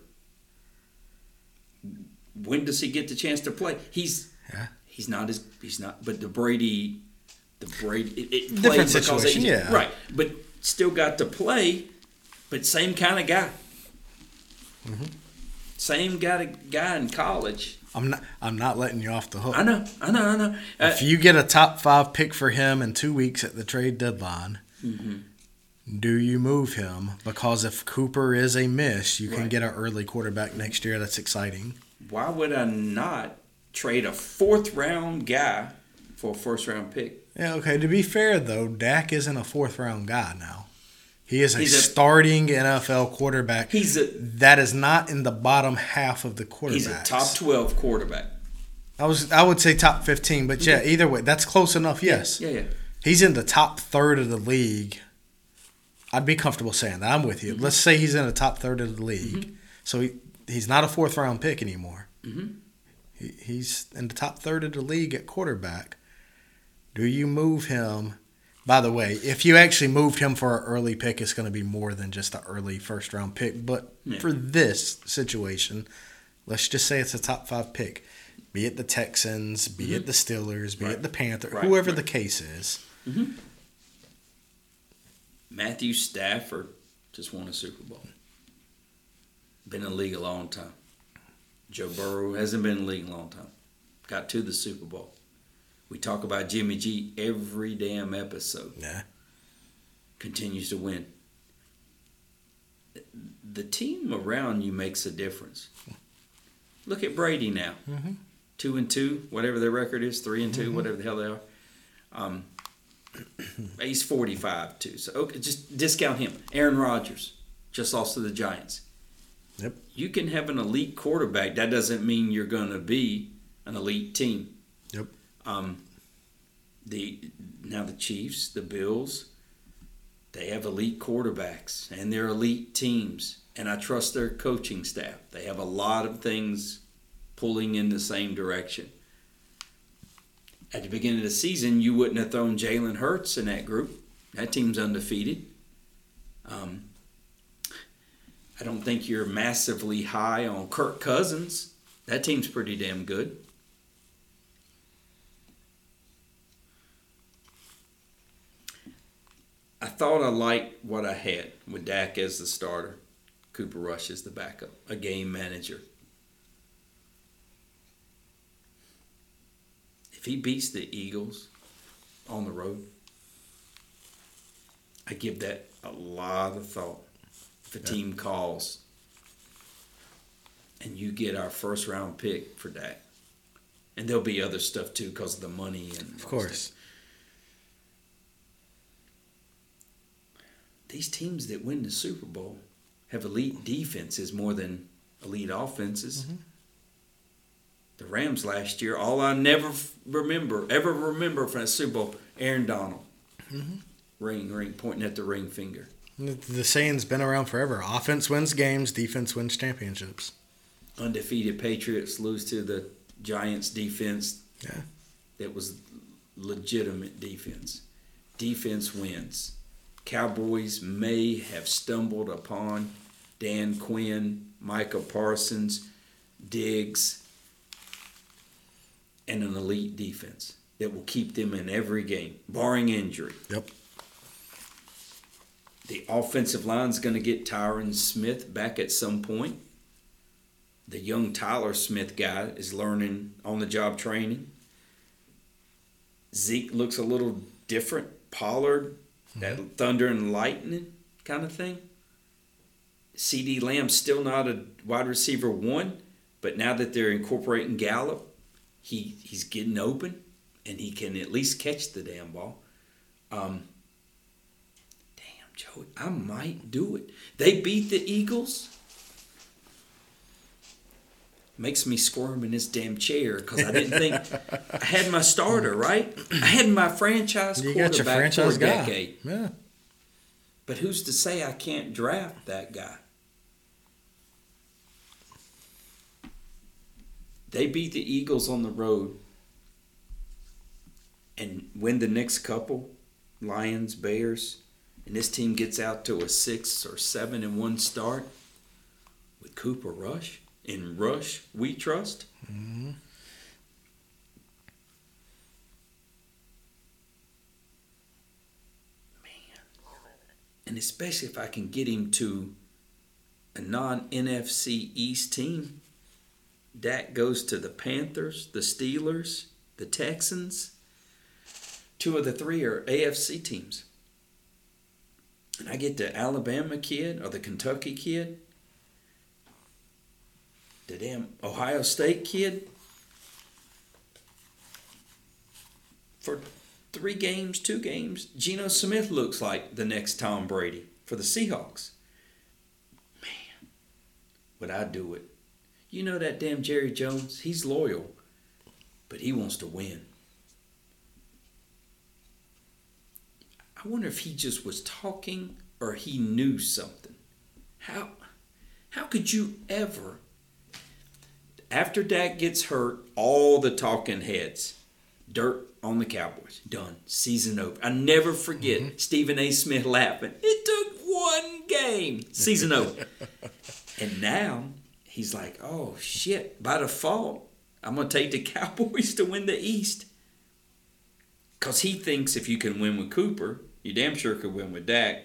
when does he get the chance to play? He's Yeah. he's not as he's not. But the Brady the Brady. It, it Different situation, yeah. right, but still got to play. But same kind of guy. Mm-hmm. Same guy, guy in college. I'm not. I'm not letting you off the hook. I know, I know, I know. Uh, If you get a top five pick for him in two weeks at the trade deadline, Mm-hmm. do you move him? Because if Cooper is a miss, you can get an early quarterback next year. That's exciting. why would I not trade a fourth round guy for a first round pick? Yeah. Okay. To be fair though, Dak isn't a fourth round guy now. He is a a- starting NFL quarterback. He's a that is not in the bottom half of the quarterbacks. he's a top twelve quarterback. I was I would say top fifteen, but yeah, either way, that's close enough. Yes, Yeah, yeah. he's in the top third of the league. I'd be comfortable saying that. I'm with you. Mm-hmm. Let's say he's in the top third of the league, so he, he's not a fourth round pick anymore. Mhm. He, he's in the top third of the league at quarterback. Do you move him? By the way, if you actually moved him for an early pick, it's going to be more than just an early first round pick. But Yeah. for this situation, let's just say it's a top five pick. Be it the Texans, be it mm-hmm. the Steelers, be Right. it the Panthers, Right, whoever right. the case is. Mm-hmm. Matthew Stafford just won a Super Bowl. Been in the league a long time. Joe Burrow hasn't been in the league a long time. Got to the Super Bowl. We talk about Jimmy G every damn episode. Yeah. Continues to win. The team around you makes a difference. Look at Brady now. Mhm. Two and two, whatever their record is, three and 2 whatever the hell they are. Um, he's forty-five too. So okay, just discount him. Aaron Rodgers just lost to the Giants. You can have an elite quarterback. That doesn't mean you're going to be an elite team. Yep. Um, the now the Chiefs, the Bills, they have elite quarterbacks and they're elite teams, and I trust their coaching staff. They have a lot of things pulling in the same direction. At the beginning of the season, you wouldn't have thrown Jalen Hurts in that group. That team's undefeated. Um, I don't think you're massively high on Kirk Cousins. That team's pretty damn good. I thought I liked what I had with Dak as the starter, Cooper Rush as the backup, a game manager. If he beats the Eagles on the road, I give that a lot of thought. If a team calls and you get our first round pick for Dak, and there'll be other stuff too because of the money and Of course. these teams that win the Super Bowl have elite defenses more than elite offenses. Mm-hmm. The Rams last year, all I never remember, ever remember from that Super Bowl, Aaron Donald. Mm-hmm. Ring, ring, pointing at the ring finger. The saying's been around forever. Offense wins games, defense wins championships. Undefeated Patriots lose to the Giants defense. Yeah. That was legitimate defense. Defense wins. Cowboys may have stumbled upon Dan Quinn, Micah Parsons, Diggs, and an elite defense that will keep them in every game, barring injury. Yep. The offensive line's going to get Tyron Smith back at some point. The young Tyler Smith guy is learning on the job training. Zeke looks a little different. Pollard, that thunder and lightning kind of thing. CeeDee Lamb's still not a wide receiver one, but now that they're incorporating Gallup, he he's getting open and he can at least catch the damn ball. Um, Joey, I might do it. They beat the Eagles. Makes me squirm in this damn chair because I didn't think I had my starter right. I had my franchise You quarterback got your franchise for a guy. decade. Yeah. But who's to say I can't draft that guy? They beat the Eagles on the road and win the next couple Lions, Bears, and this team gets out to a six or seven and one start with Cooper Rush in Rush we trust. Mm-hmm. and especially if I can get him to a non NFC East team, Dak goes to the Panthers, the Steelers, the Texans. Two of the three are AFC teams. And I get the Alabama kid or the Kentucky kid, the damn Ohio State kid. For three games, two games, Geno Smith looks like the next Tom Brady for the Seahawks. Man, would I do it? You know that damn Jerry Jones? He's loyal, but he wants to win. I wonder if he just was talking or he knew something. How how could you ever after Dak gets hurt, all the talking heads, dirt on the Cowboys, done, season over. I never forget mm-hmm. Stephen A. Smith laughing. It took one game, season over. and now he's like, oh shit, by default, I'm gonna take the Cowboys to win the East. Cause he thinks if you can win with Cooper, you damn sure could win with Dak.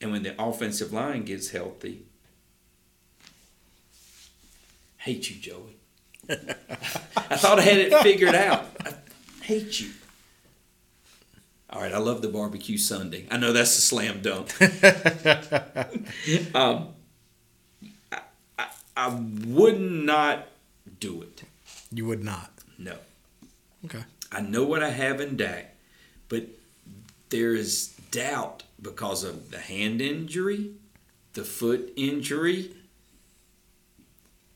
And when the offensive line gets healthy, hate you, Joey. I thought I had it figured out. I hate you. All right, I love the barbecue Sunday. I know that's a slam dunk. um, I, I, I would not do it. You would not? No. Okay. I know what I have in Dak, but there is doubt because of the hand injury, the foot injury,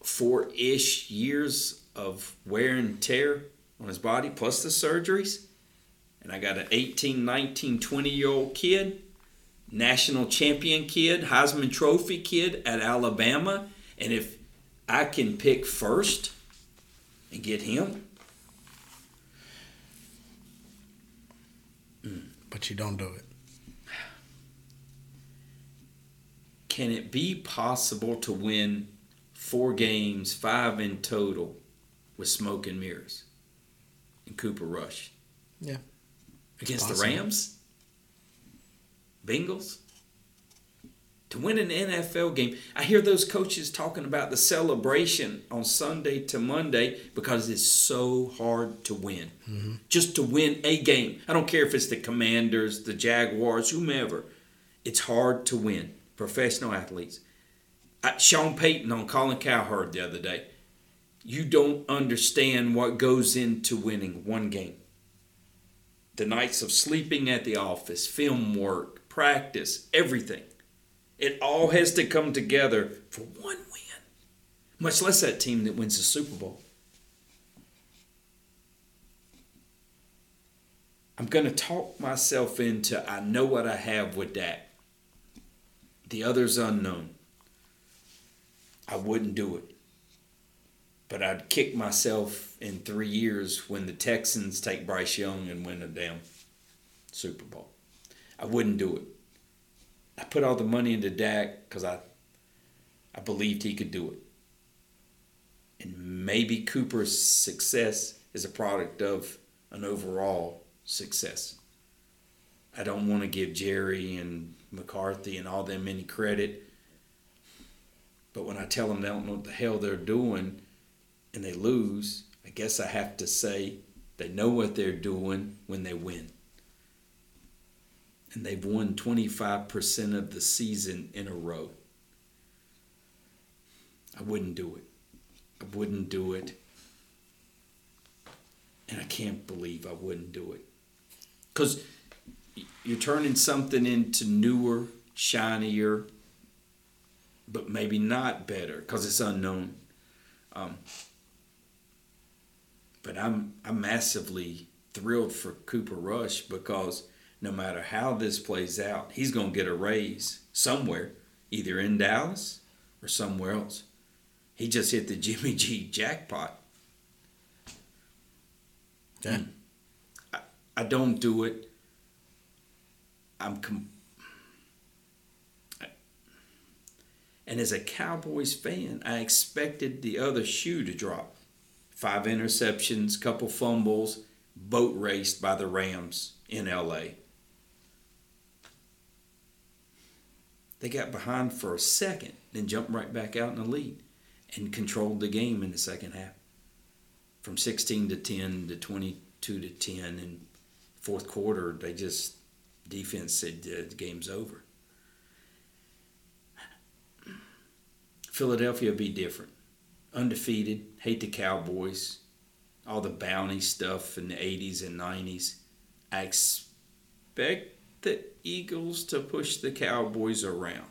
four ish years of wear and tear on his body, plus the surgeries. And I got an 18, 19, 20 year old kid, national champion kid, Heisman Trophy kid at Alabama. And if I can pick first and get him, but you don't do it. Can it be possible to win four games, five in total, with smoke and mirrors? And Cooper Rush. Yeah. Against the Rams? Bengals? To win an NFL game. I hear those coaches talking about the celebration on Sunday to Monday because it's so hard to win. Mm-hmm. Just to win a game. I don't care if it's the Commanders, the Jaguars, whomever. It's hard to win. Professional athletes. I, Sean Payton on Colin Cowherd the other day. You don't understand what goes into winning one game. The nights of sleeping at the office, film work, practice, everything it all has to come together for one win, much less that team that wins the Super Bowl. I'm going to talk myself into I know what I have with that. The other's unknown. I wouldn't do it. But I'd kick myself in three years when the Texans take Bryce Young and win a damn Super Bowl. I wouldn't do it. I put all the money into Dak because I, I believed he could do it. And maybe Cooper's success is a product of an overall success. I don't want to give Jerry and McCarthy and all them any credit. But when I tell them they don't know what the hell they're doing and they lose, I guess I have to say they know what they're doing when they win and they've won 25% of the season in a row. I wouldn't do it. I wouldn't do it. And I can't believe I wouldn't do it. Because you're turning something into newer, shinier, but maybe not better because it's unknown. Um, but I'm I'm massively thrilled for Cooper Rush because no matter how this plays out, he's going to get a raise somewhere, either in Dallas or somewhere else. He just hit the Jimmy G jackpot. Yeah. Hmm. I, I don't do it. I'm com- and as a Cowboys fan, I expected the other shoe to drop. Five interceptions, couple fumbles, boat raced by the Rams in LA. They got behind for a second, then jumped right back out in the lead and controlled the game in the second half. From 16 to 10 to 22 to 10 in fourth quarter, they just defense said the game's over. Philadelphia will be different. Undefeated, hate the Cowboys, all the bounty stuff in the 80s and 90s. I expect the Eagles to push the Cowboys around.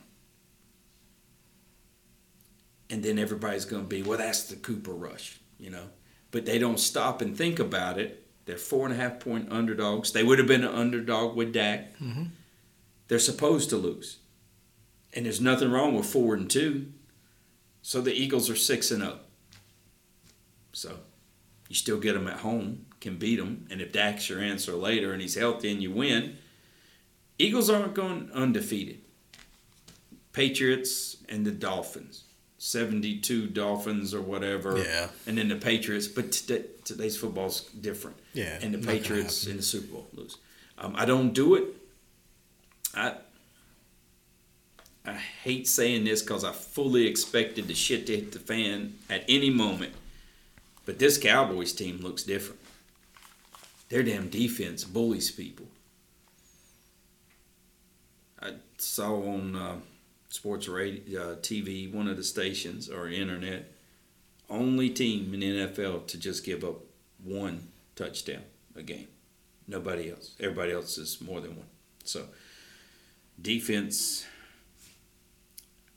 And then everybody's going to be, well, that's the Cooper Rush, you know. But they don't stop and think about it. They're four and a half point underdogs. They would have been an underdog with Dak. Mm-hmm. They're supposed to lose. And there's nothing wrong with four and two. So the Eagles are six and up. So you still get them at home, can beat them. And if Dak's your answer later and he's healthy and you win, Eagles aren't going undefeated. Patriots and the Dolphins. 72 Dolphins or whatever. Yeah. And then the Patriots. But today, today's football's different. Yeah, And the Patriots in the Super Bowl lose. Um, I don't do it. I I hate saying this because I fully expected the shit to hit the fan at any moment. But this Cowboys team looks different. Their damn defense bullies people. I saw on uh, sports radio, uh, TV, one of the stations or internet, only team in NFL to just give up one touchdown a game. Nobody else. Everybody else is more than one. So defense,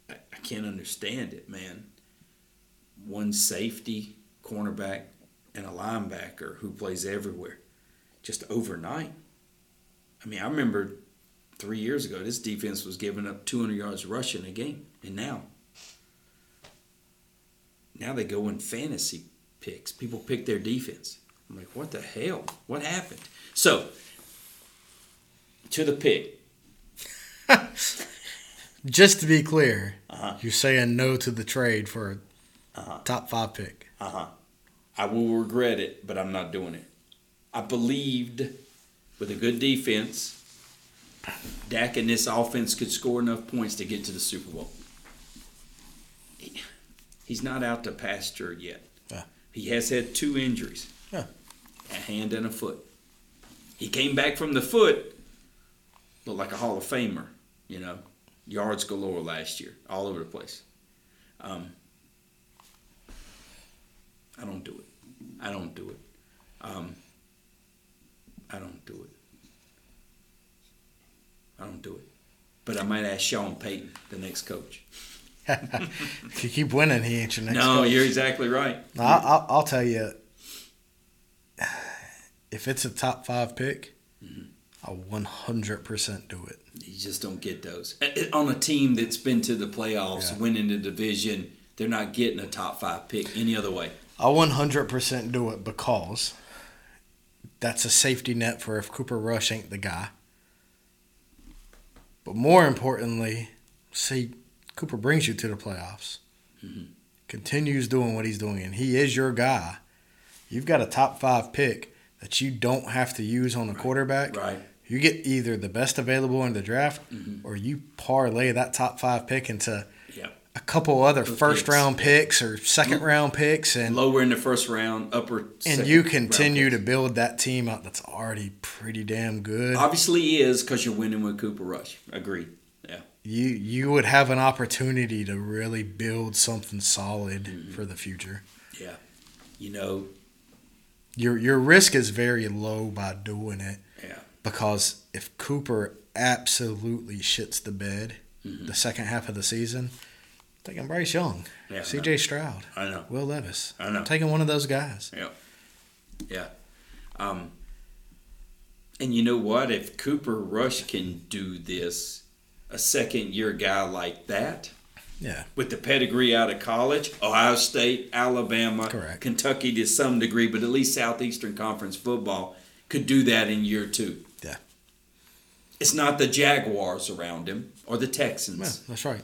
I, I can't understand it, man. One safety, cornerback, and a linebacker who plays everywhere, just overnight. I mean, I remember three years ago, this defense was giving up 200 yards rushing a game, and now, now they go in fantasy picks. People pick their defense. I'm like, what the hell? What happened? So, to the pick. Just to be clear, Uh-huh. you're saying no to the trade for a Uh-huh. top five pick. Uh huh. I will regret it, but I'm not doing it. I believed with a good defense, Dak and this offense could score enough points to get to the Super Bowl. He- He's not out to pasture yet. Yeah. He has had two injuries Yeah. a hand and a foot. He came back from the foot, looked like a Hall of Famer, you know, yards galore last year, all over the place. Um, I don't do it. I don't do it. Um, I don't do it. I don't do it. But I might ask Sean Payton, the next coach. if you keep winning, he ain't your next. no, coach. you're exactly right. No, I- I'll, I'll tell you, if it's a top five pick, Mm-hmm. I'll 100% do it. You just don't get those. Uh, uh, On a team that's been to the playoffs, Yeah. winning the division, they're not getting a top five pick any other way. I'll 100% do it because that's a safety net for if Cooper Rush ain't the guy. But more importantly, see, Cooper brings you to the playoffs. Mhm. Continues doing what he's doing, and he is your guy. You've got a top five pick that you don't have to use on a quarterback. Right. You get either the best available in the draft, Mhm. or you parlay that top five pick into. A couple other first picks. round picks or second round picks, and Lower in the first round, upper. and you continue to build that team up that's already pretty damn good. Obviously, is because you're winning with Cooper Rush. Agreed. Yeah. You you would have an opportunity to really build something solid Mm-hmm. for the future. Yeah. You know, Your your risk is very low by doing it yeah. because if Cooper absolutely shits the bed Mhm. the second half of the season, taking Bryce Young, Yeah. C.J. Stroud, I know. Will Levis, I know. I'm taking one of those guys. Yeah. Yeah. Um, and you know what? If Cooper Rush can do this, a second year guy like that, Yeah, with the pedigree out of college, Ohio State, Alabama, Correct. Kentucky to some degree, but at least Southeastern Conference football could do that in year two. Yeah. It's not the Jaguars around him or the yeah, Texans. that's right.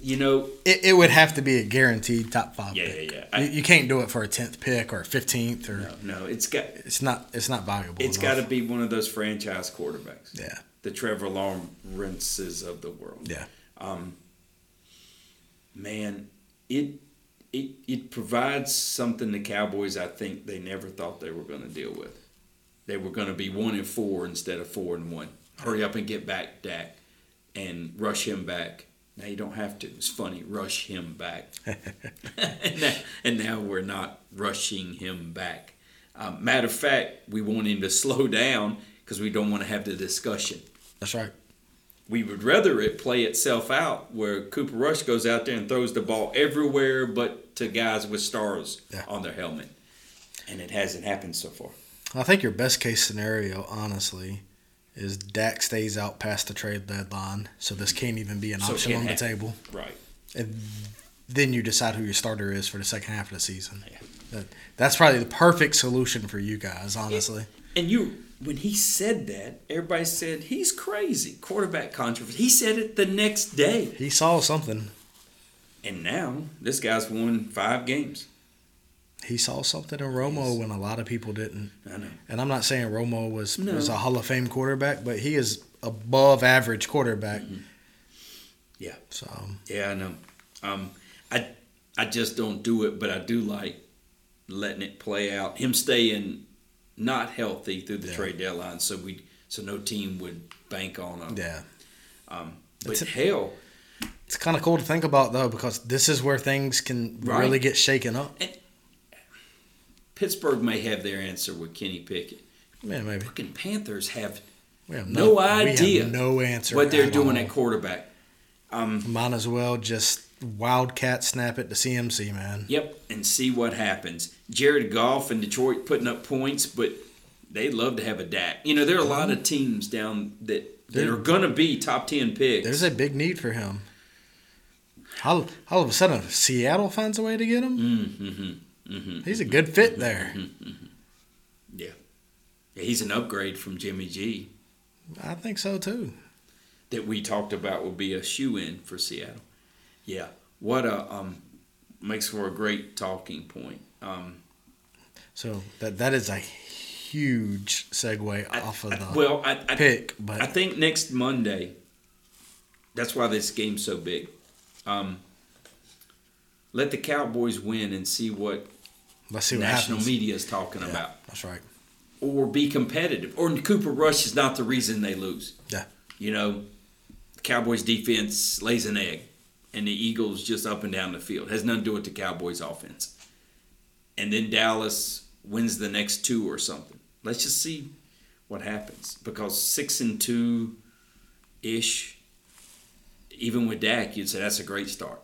You know, It, it would have to be a guaranteed top five. Yeah, pick. yeah, yeah. You, you can't do it for a tenth pick or a fifteenth or no, no, it's got it's not it's not valuable. It's got to be one of those franchise quarterbacks, Yeah, the Trevor Lawrences of the world. yeah. Um, man, it it it provides something the Cowboys I think they never thought they were going to deal with. They were going to be one and four instead of four and one. Hurry up and get back Dak and rush him back. Now you don't have to. It's funny, rush him back. and, now, and now we're not rushing him back. Um, matter of fact, we want him to slow down because we don't want to have the discussion That's right. we would rather it play itself out where Cooper Rush goes out there and throws the ball everywhere but to guys with stars Yeah. on their helmet. And it hasn't happened so far. I think your best case scenario, honestly, is Dak stays out past the trade deadline, so this can't even be an So option on the happen. table. Right. And then you decide who your starter is for the second half of the season. Yeah. That, that's probably the perfect solution for you guys, honestly. And you when he said that, everybody said he's crazy. Quarterback controversy. He said it the next day. He saw something. And now this guy's won five games. He saw something in Romo when a lot of people didn't. I know. And I'm not saying Romo was No. was a Hall of Fame quarterback, but he is above average quarterback. Mm-hmm. Yeah. So um, Yeah, I know. Um, I I just don't do it, but I do like letting it play out. Him staying not healthy through the Yeah. trade deadline, so we so no team would bank on him. yeah, Um, but It's a- hell, it's kind of cool to think about though, because this is where things can Right. really get shaken up. Pittsburgh may have their answer with Kenny Pickett. Man, maybe. Fucking Panthers have have No we have idea no answer. what they're doing all. at quarterback. Um, Might as well just wildcat snap it to CMC, man. Yep, and see what happens. Jared Goff in Detroit putting up points, but they'd love to have a Dak. You know, there are a lot of teams down that that There- are going to be top ten picks. There's a big need for him. All, all of a sudden, Seattle finds a way to get him. mm-hmm, mm-hmm. He's a good fit there. Yeah. yeah, he's an upgrade from Jimmy G I think so too. that we talked about would be a shoe in for Seattle. Yeah, what a um makes for a great talking point. Um, So that that is a huge segue I- off of I- the well, I, I, pick, but I think next Monday. That's why this game's so big. Um, let the Cowboys win and see what let's see what national happens. media is talking Yeah, about, That's right. or be competitive. Or Cooper Rush is not the reason they lose. Yeah. You know, the Cowboys defense lays an egg, and the Eagles just up and down the field. has nothing to do with the Cowboys offense. And then Dallas wins the next two or something. Let's just see what happens because six and two ish. Even with Dak, you'd say that's a great start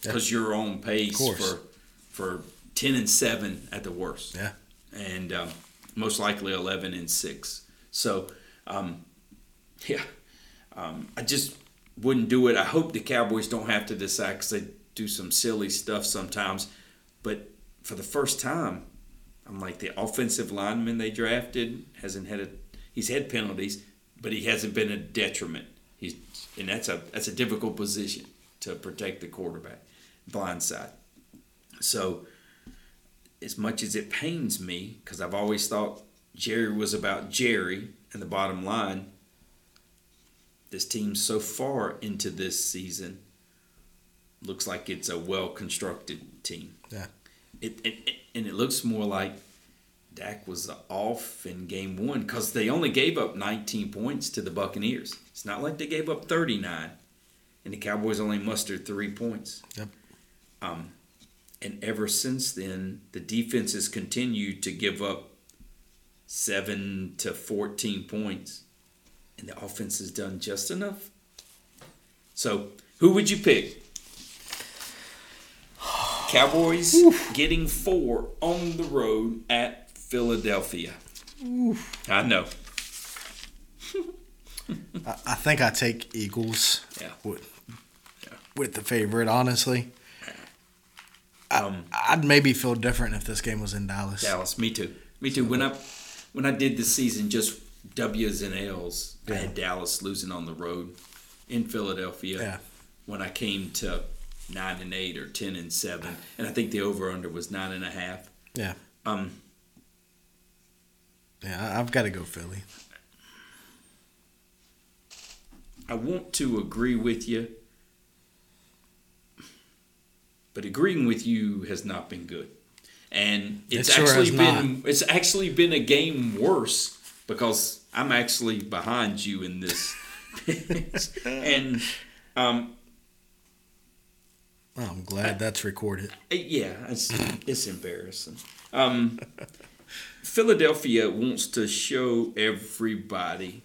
because you're on pace for for ten and seven at the worst. Yeah. and um, most likely eleven and six. So, um, yeah, um, I just wouldn't do it. I hope the Cowboys don't have to decide because they do some silly stuff sometimes. But for the first time, I'm like the offensive lineman they drafted hasn't had a. He's had penalties, but he hasn't been a detriment. He's and that's a that's a difficult position to protect the quarterback, blind side. So, as much as it pains me, because I've always thought Jerry was about Jerry and the bottom line, this team so far into this season looks like it's a well constructed team. Yeah. It, it, it- and it looks more like Dak was off in game one because they only gave up 19 points to the Buccaneers. It's not like they gave up 39, and the Cowboys only mustered three points. Yep. Um, and ever since then, the defense has continued to give up seven to 14 points, and the offense has done just enough. So, who would you pick? Cowboys getting four on the road at Philadelphia. I know. I, I think I take Eagles. Yeah. With, Yeah. with the favorite, honestly. I, Um, I'd maybe feel different if this game was in Dallas. Dallas, me too. Me too. When I when I did the season just W's and L's, I had Dallas losing on the road in Philadelphia. Yeah. when I came to nine and eight or ten and seven, and I think the over under was nine and a half. Yeah. Um, Yeah, I've got to go Philly. I want to agree with you, but agreeing with you has not been good, and it's It sure actually been it's actually been a game worse because I'm actually behind you in this, and um, Oh, I'm glad that's recorded. yeah, it's it's embarrassing. Um, Philadelphia wants to show everybody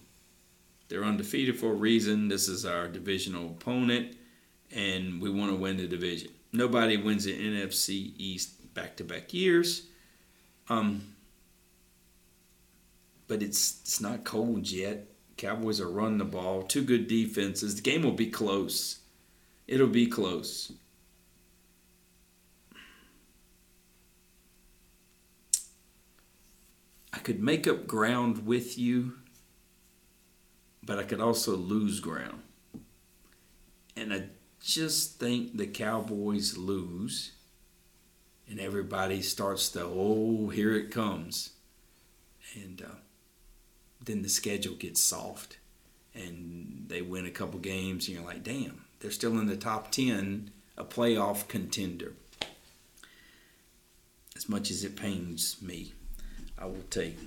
they're undefeated for a reason. This is our divisional opponent, and we want to win the division. Nobody wins the NFC East back to back years. Um, but it's it's not cold yet. Cowboys are running the ball. Two good defenses. The game will be close. It'll be close. I could make up ground with you, but I could also lose ground. And I just think the Cowboys lose, and everybody starts to, oh, here it comes. And uh, then the schedule gets soft, and they win a couple games, and you're like, damn, they're still in the top 10, a playoff contender. As much as it pains me, I will take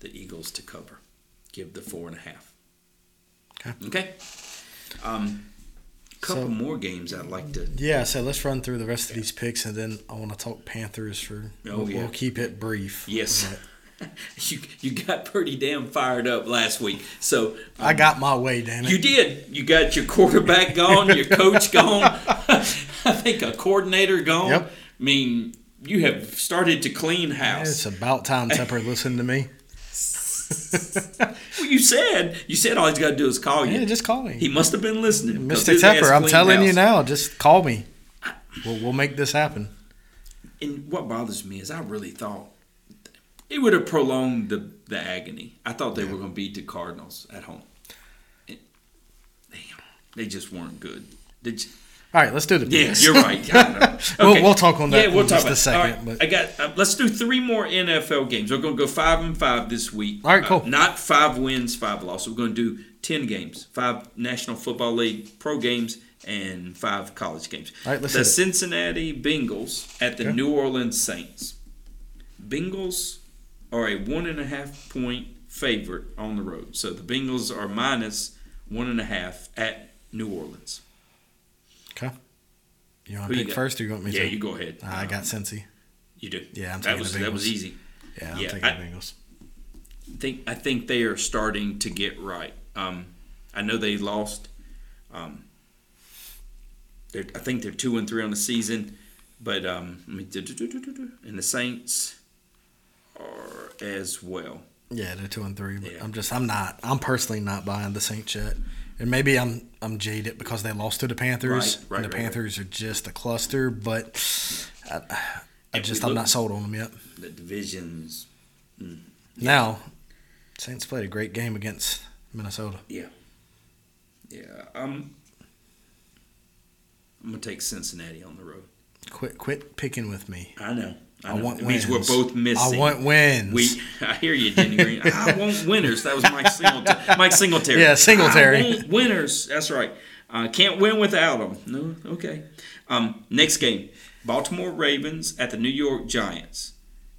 the Eagles to cover. Give the four and a half. Okay. Okay. Um, couple So- more games I'd like to. Yeah, so let's run through the rest of these picks, and then I want to talk Panthers for. Oh, we'll, yeah. we'll keep it brief. Yes. You you got pretty damn fired up last week. So I um, got my way, damn it. you did. You got your quarterback gone, your coach gone. I think a coordinator gone. Yep. I mean, you have started to clean house. It's about time Tepper listened to me. Well, you said you said all he's got to do is call you. Yeah, just call me. he must have been listening. Mr. his Tepper, I'm telling you now, just call me. We'll, we'll make this happen. And what bothers me is I really thought it would have prolonged the, the agony. I thought they were going to beat the Cardinals at home. It, damn, they just weren't good. They j- All right, let's do the yeah, you're right. Know. We'll- we'll talk on that Yeah, we'll in talk just a about it. second, right, but- I got. Uh, let's do three more NFL games. We're going to go five and five this week. All right, cool. Uh, not five wins, five losses. We're going to do ten games, five National Football League pro games, and five college games. All right, let's the. Cincinnati Bengals at the Okay. New Orleans Saints. Bengals are a one and a half point favorite on the road. So the Bengals are minus one and a half at New Orleans. You want to pick first, or you want me Yeah, to? you go ahead. I got Cincy. You do. Yeah, I'm that taking was the that was easy. Yeah, I'm Yeah, taking I- the Bengals. Think I think they are starting to get right. Um, I know they lost. Um, I think they're two and three on the season, but um, and the Saints are as well. Yeah, they're two and three. But Yeah. I'm just, I'm not, I'm personally not buying the Saints yet. And maybe I'm, I'm jaded because they lost to the Panthers, Right, right, and the right. Panthers are just a cluster. But I, I just, I'm not sold on them yet. The divisions, Now, Saints played a great game against Minnesota. yeah, yeah. Um, I'm gonna take Cincinnati on the road. Quit, quit picking with me. I know. I, I, want it wins. means we're both missing. I want wins. We, I hear you, Denny Green. I want winners. That was Mike Singletary. Mike Singletary. Yeah, Singletary. I want winners. That's right. Uh, can't win without them. No, okay. Um, next game, Baltimore Ravens at the New York Giants.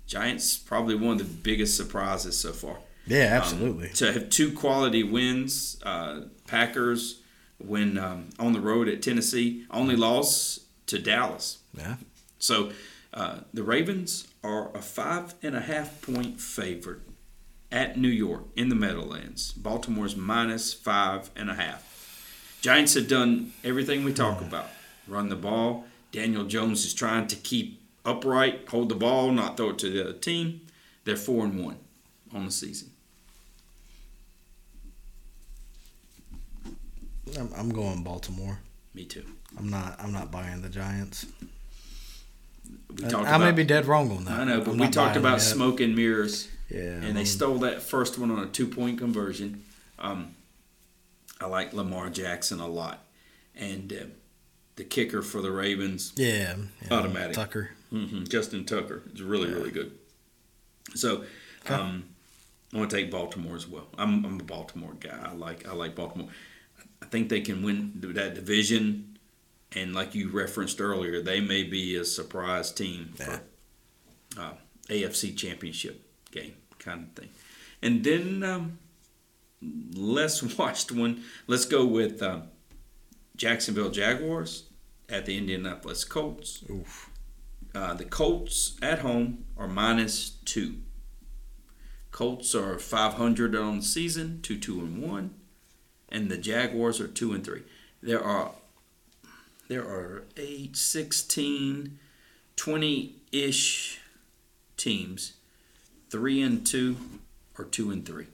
Giants probably one of the biggest surprises so far. yeah, Um, absolutely. to have two quality wins, uh, Packers win um, on the road at Tennessee. Only loss to Dallas. yeah. So uh, the Ravens are a five and a half point favorite at New York in the Meadowlands. Baltimore's minus five and a half. Giants have done everything we talk about run the ball. Daniel Jones is trying to keep upright, hold the ball, not throw it to the other team. They're four and one on the season. I'm, I'm going Baltimore. Me too. I'm not. I'm not buying the Giants. We I, talked I may be dead wrong on that. I know, but I'm we talked about it. smoke and mirrors. Yeah, and they I'm- stole that first one on a two point conversion. Um, I like Lamar Jackson a lot, and uh, the kicker for the Ravens. Yeah, yeah, Automatic. Tucker. hmm Justin Tucker is really really good. So, um, I want to take Baltimore as well. I'm, I'm a Baltimore guy. I like I like Baltimore. I think they can win that division, and like you referenced earlier, they may be a surprise team for uh, AFC Championship game kind of thing. And then um, less watched one. Let's go with um, Jacksonville Jaguars at the Indianapolis Colts. Oof. Uh, the Colts at home are minus two. Colts are 500 on the season, 2 2 and 1. And the Jaguars are 2 and 3. There are there are 8, 16, 20 ish teams. 3 and 2 or 2 and 3.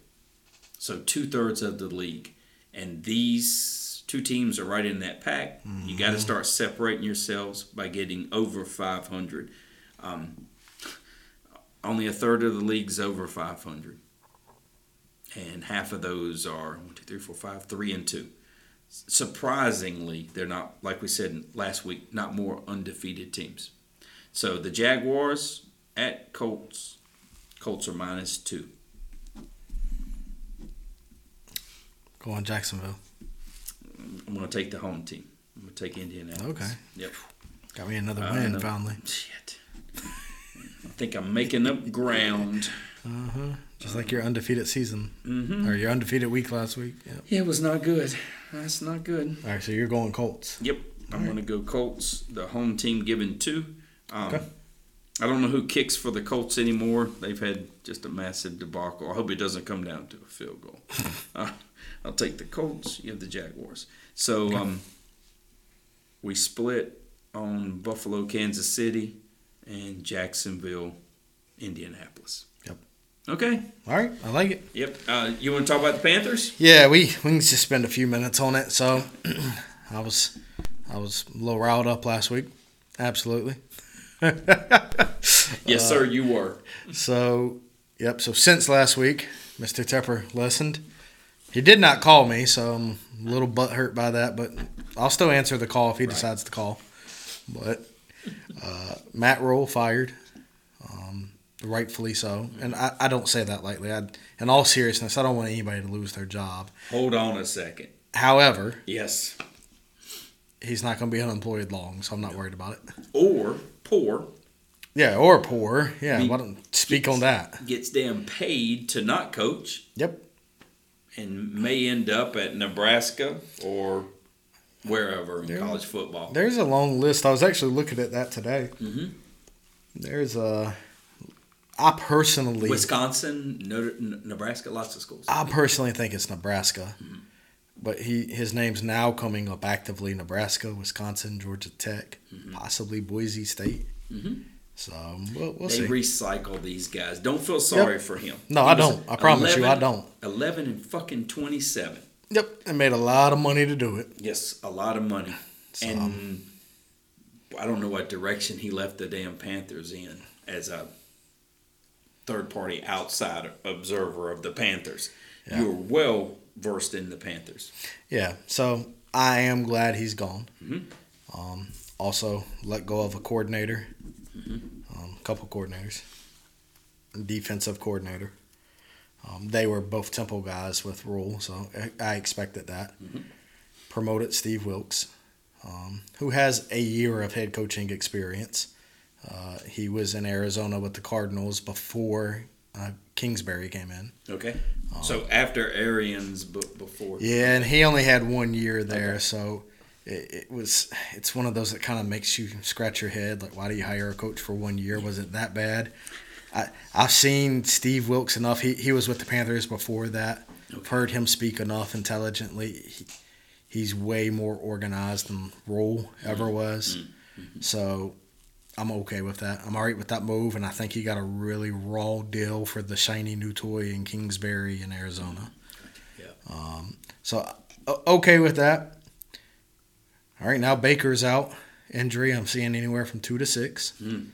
So two thirds of the league. And these two teams are right in that pack. You got to start separating yourselves by getting over 500. Um, only a third of the league's over 500. And half of those are one, two, three, four, five, three, and 2. Surprisingly, they're not, like we said last week, not more undefeated teams. So the Jaguars at Colts, Colts are minus 2. Go on, Jacksonville. I'm going to take the home team. I'm going to take Indianapolis. Okay. Yep. Got me another win finally. Shit. I think I'm making up ground. Uh huh. Just like your undefeated season Mm-hmm. or your undefeated week last week. Yep. Yeah, it was not good. That's not good. All right, so you're going Colts. Yep. I'm going to go Colts. The home team given two. Um, Okay. I don't know who kicks for the Colts anymore. They've had just a massive debacle. I hope it doesn't come down to a field goal. uh, I'll take the Colts. You have the Jaguars. So um, we split on Buffalo, Kansas City, and Jacksonville, Indianapolis. Okay. All right, I like it. Yep. Uh, you want to talk about the Panthers? Yeah, we we can just spend a few minutes on it. So, I was I was a little riled up last week. Absolutely. Yes, sir. You were. So, yep. So since last week, Mr. Tepper listened. He did not call me, so I'm a little butthurt by that. But I'll still answer the call if he decides to call. But uh, Matt Rhule fired, um, rightfully so, and I, I don't say that lightly. I, in all seriousness, I don't want anybody to lose their job. Hold on a second. However, Yes. he's not going to be unemployed long, so I'm not worried about it. Or poor Yeah, or poor. Yeah, He- why don't speak on that? gets damn paid to not coach Yep. and may end up at Nebraska or wherever in There- college football. There's a long list. I was actually looking at that today. Mhm. There's a. I personally, Wisconsin, Nebraska, lots of schools. I personally think it's Nebraska, Mm-hmm. but he his name's now coming up actively. Nebraska, Wisconsin, Georgia Tech, possibly Boise State. Mhm. So we'll, we'll they see. recycle these guys. Don't feel sorry for him. No, He I don't. I promise you, I don't. 11 and fucking 27. Yep, and made a lot of money to do it. Yes, a lot of money. So, and I don't know what direction he left the damn Panthers in as a third party outside observer of the Panthers. Yeah. You're well versed in the Panthers. Yeah, so I am glad he's gone. Mhm. Um, also, let go of a coordinator, Mm-hmm. um, a couple coordinators, defensive coordinator. Um, they were both Temple guys with Rhule, so I, I expected that. Mhm. Promoted Steve Wilks, um, who has a year of head coaching experience. Uh, he was in Arizona with the Cardinals before uh, Kingsbury came in. Okay. so after Arians, but before. Yeah, and he only had one year there, so it, it was it's one of those that kind of makes you scratch your head. Like, why do you hire a coach for one year? Was it that bad? I I've seen Steve Wilks enough. He he was with the Panthers before that. Okay. Heard him speak enough intelligently. He, he's way more organized than Rhule ever was. So I'm okay with that. I'm all right with that move, and I think he got a really raw deal for the shiny new toy in Kingsbury in Arizona. Yeah. Um, so okay with that. All right, now Baker's out. Injury, I'm seeing anywhere from two to six. Mm.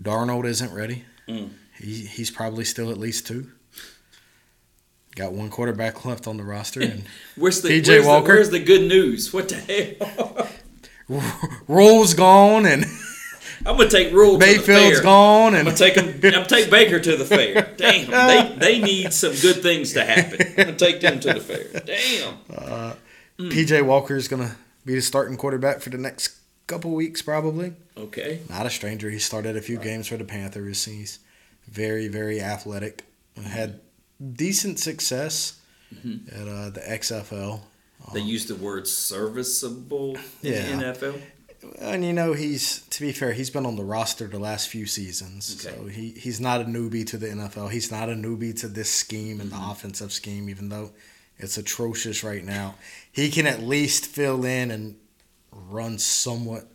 Darnold isn't ready. Mm. He, he's probably still at least two. Got one quarterback left on the roster, and Where's the, PJ where's, Walker? The, where's the good news? What the hell? Rhule's gone and I'm gonna take Rhule. Mayfield's to the fair. gone I'm and gonna take him. I'm gonna take Baker to the fair. Damn, they they need some good things to happen. I'm gonna take them to the fair. Damn. PJ Walker is gonna be the starting quarterback for the next couple weeks probably. Okay. Not a stranger. He started a few games for the Panthers. He's very, very athletic. Had decent success Mm-hmm. at uh, the XFL. They use the word serviceable in Yeah. the NFL. And you know, he's to be fair, he's been on the roster the last few seasons. Okay. So he, he's not a newbie to the NFL. He's not a newbie to this scheme and Mm-hmm. the offensive scheme, even though it's atrocious right now. He can at least fill in and run somewhat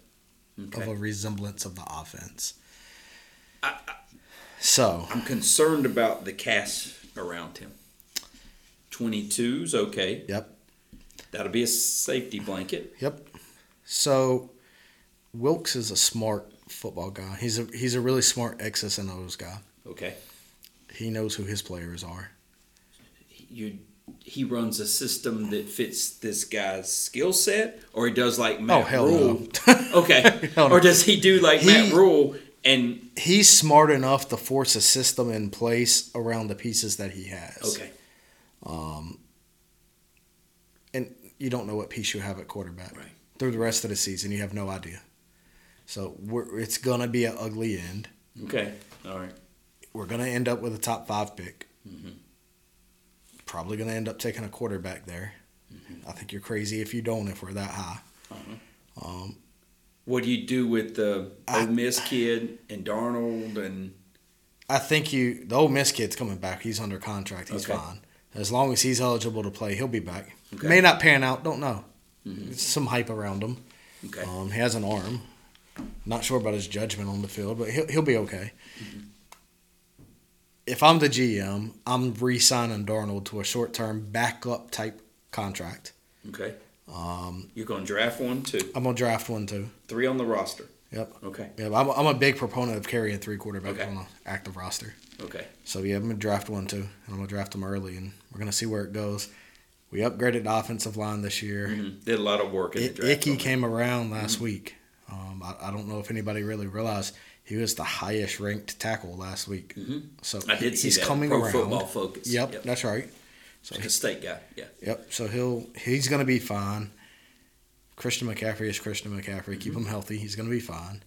of a resemblance of the offense. I- so I'm concerned about the cast around him. 22's okay. Yep. That'll be a safety blanket. Yep. So Wilks is a smart football guy. He's a he's a really smart X's and O's guy. Okay. He knows who his players are. You he runs a system that fits this guy's skill set, or he does like Matt oh hell Rhule. no. Okay. Or does he do like He- Matt Rhule and He's smart enough to force a system in place around the pieces that he has. okay, Um, And you don't know what piece you have at quarterback. Right. Through the rest of the season, you have no idea. So we're, it's gonna be an ugly end. okay, all right, We're gonna end up with a top five pick. Mhm. Probably gonna end up taking a quarterback there. Mm-hmm. I think you're crazy if you don't. If we're that high. Uh-huh. Um, What do you do with the I- Ole Miss kid and Darnold and I think you the Ole Miss kid's coming back. He's under contract. He's Okay. fine. As long as he's eligible to play, he'll be back. Okay. May not pan out. Don't know. Mhm. Some hype around him. okay? Um, he has an arm. Not sure about his judgment on the field, but he'll he'll be okay. If I'm the GM, I'm re-signing Darnold to a short-term backup type contract. Okay, Um, you're going to draft one, two, I'm gonna draft one too. three on the roster. Yep. Okay, Yeah, I'm, I'm a big proponent of carrying three quarterbacks Okay. on an active roster. okay, So yeah, I'm gonna draft one too, and I'm gonna draft them early, and we're gonna see where it goes. We upgraded the offensive line this year. Mhm. did a lot of work in the draft. Icky came around last week. Um, I, I don't know if anybody really realized he was the highest ranked tackle last week. Mhm. So I did he's that. coming Pro around. Football Focus. Yep, Yep. that's right. So Like a state guy. Yeah. Yep. So he'll he's gonna be fine. Christian McCaffrey is Christian McCaffrey. Keep Mm-hmm. him healthy. He's gonna be fine.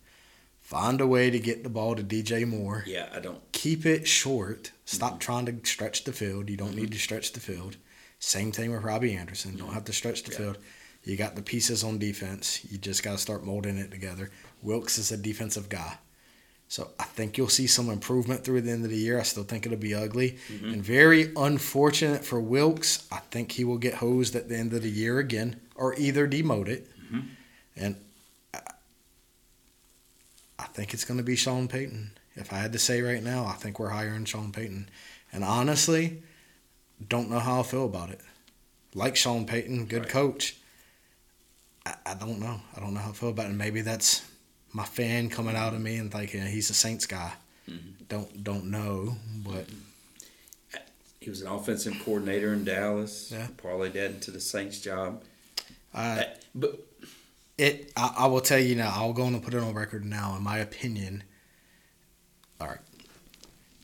Find a way to get the ball to DJ Moore. Yeah. I don't. Keep it short. Stop Mm-hmm. trying to stretch the field. You don't need to stretch the field. Same thing with Robbie Anderson. Don't have to stretch the Mm-hmm. Yeah. field. You got the pieces on defense. You just got to start molding it together. Wilks is a defensive guy. So I think you'll see some improvement through the end of the year. I still think it'll be ugly. Mm-hmm. And very unfortunate for Wilks. I think he will get hosed at the end of the year again or either demoted. Mm-hmm. And I, I think it's going to be Sean Payton. If I had to say right now, I think we're hiring Sean Payton. And honestly, don't know how I feel about it. Like Sean Payton, good Right. coach. I, I don't know. I don't know how I feel about it. Maybe that's my fan coming out of me and thinking he's a Saints guy. Mhm. Don't don't know, but He was an offensive coordinator in Dallas. Yeah. Parlayed that into the Saints job. I, Uh, but it. I, I will tell you now. I'll go on and put it on record now. In my opinion, all right.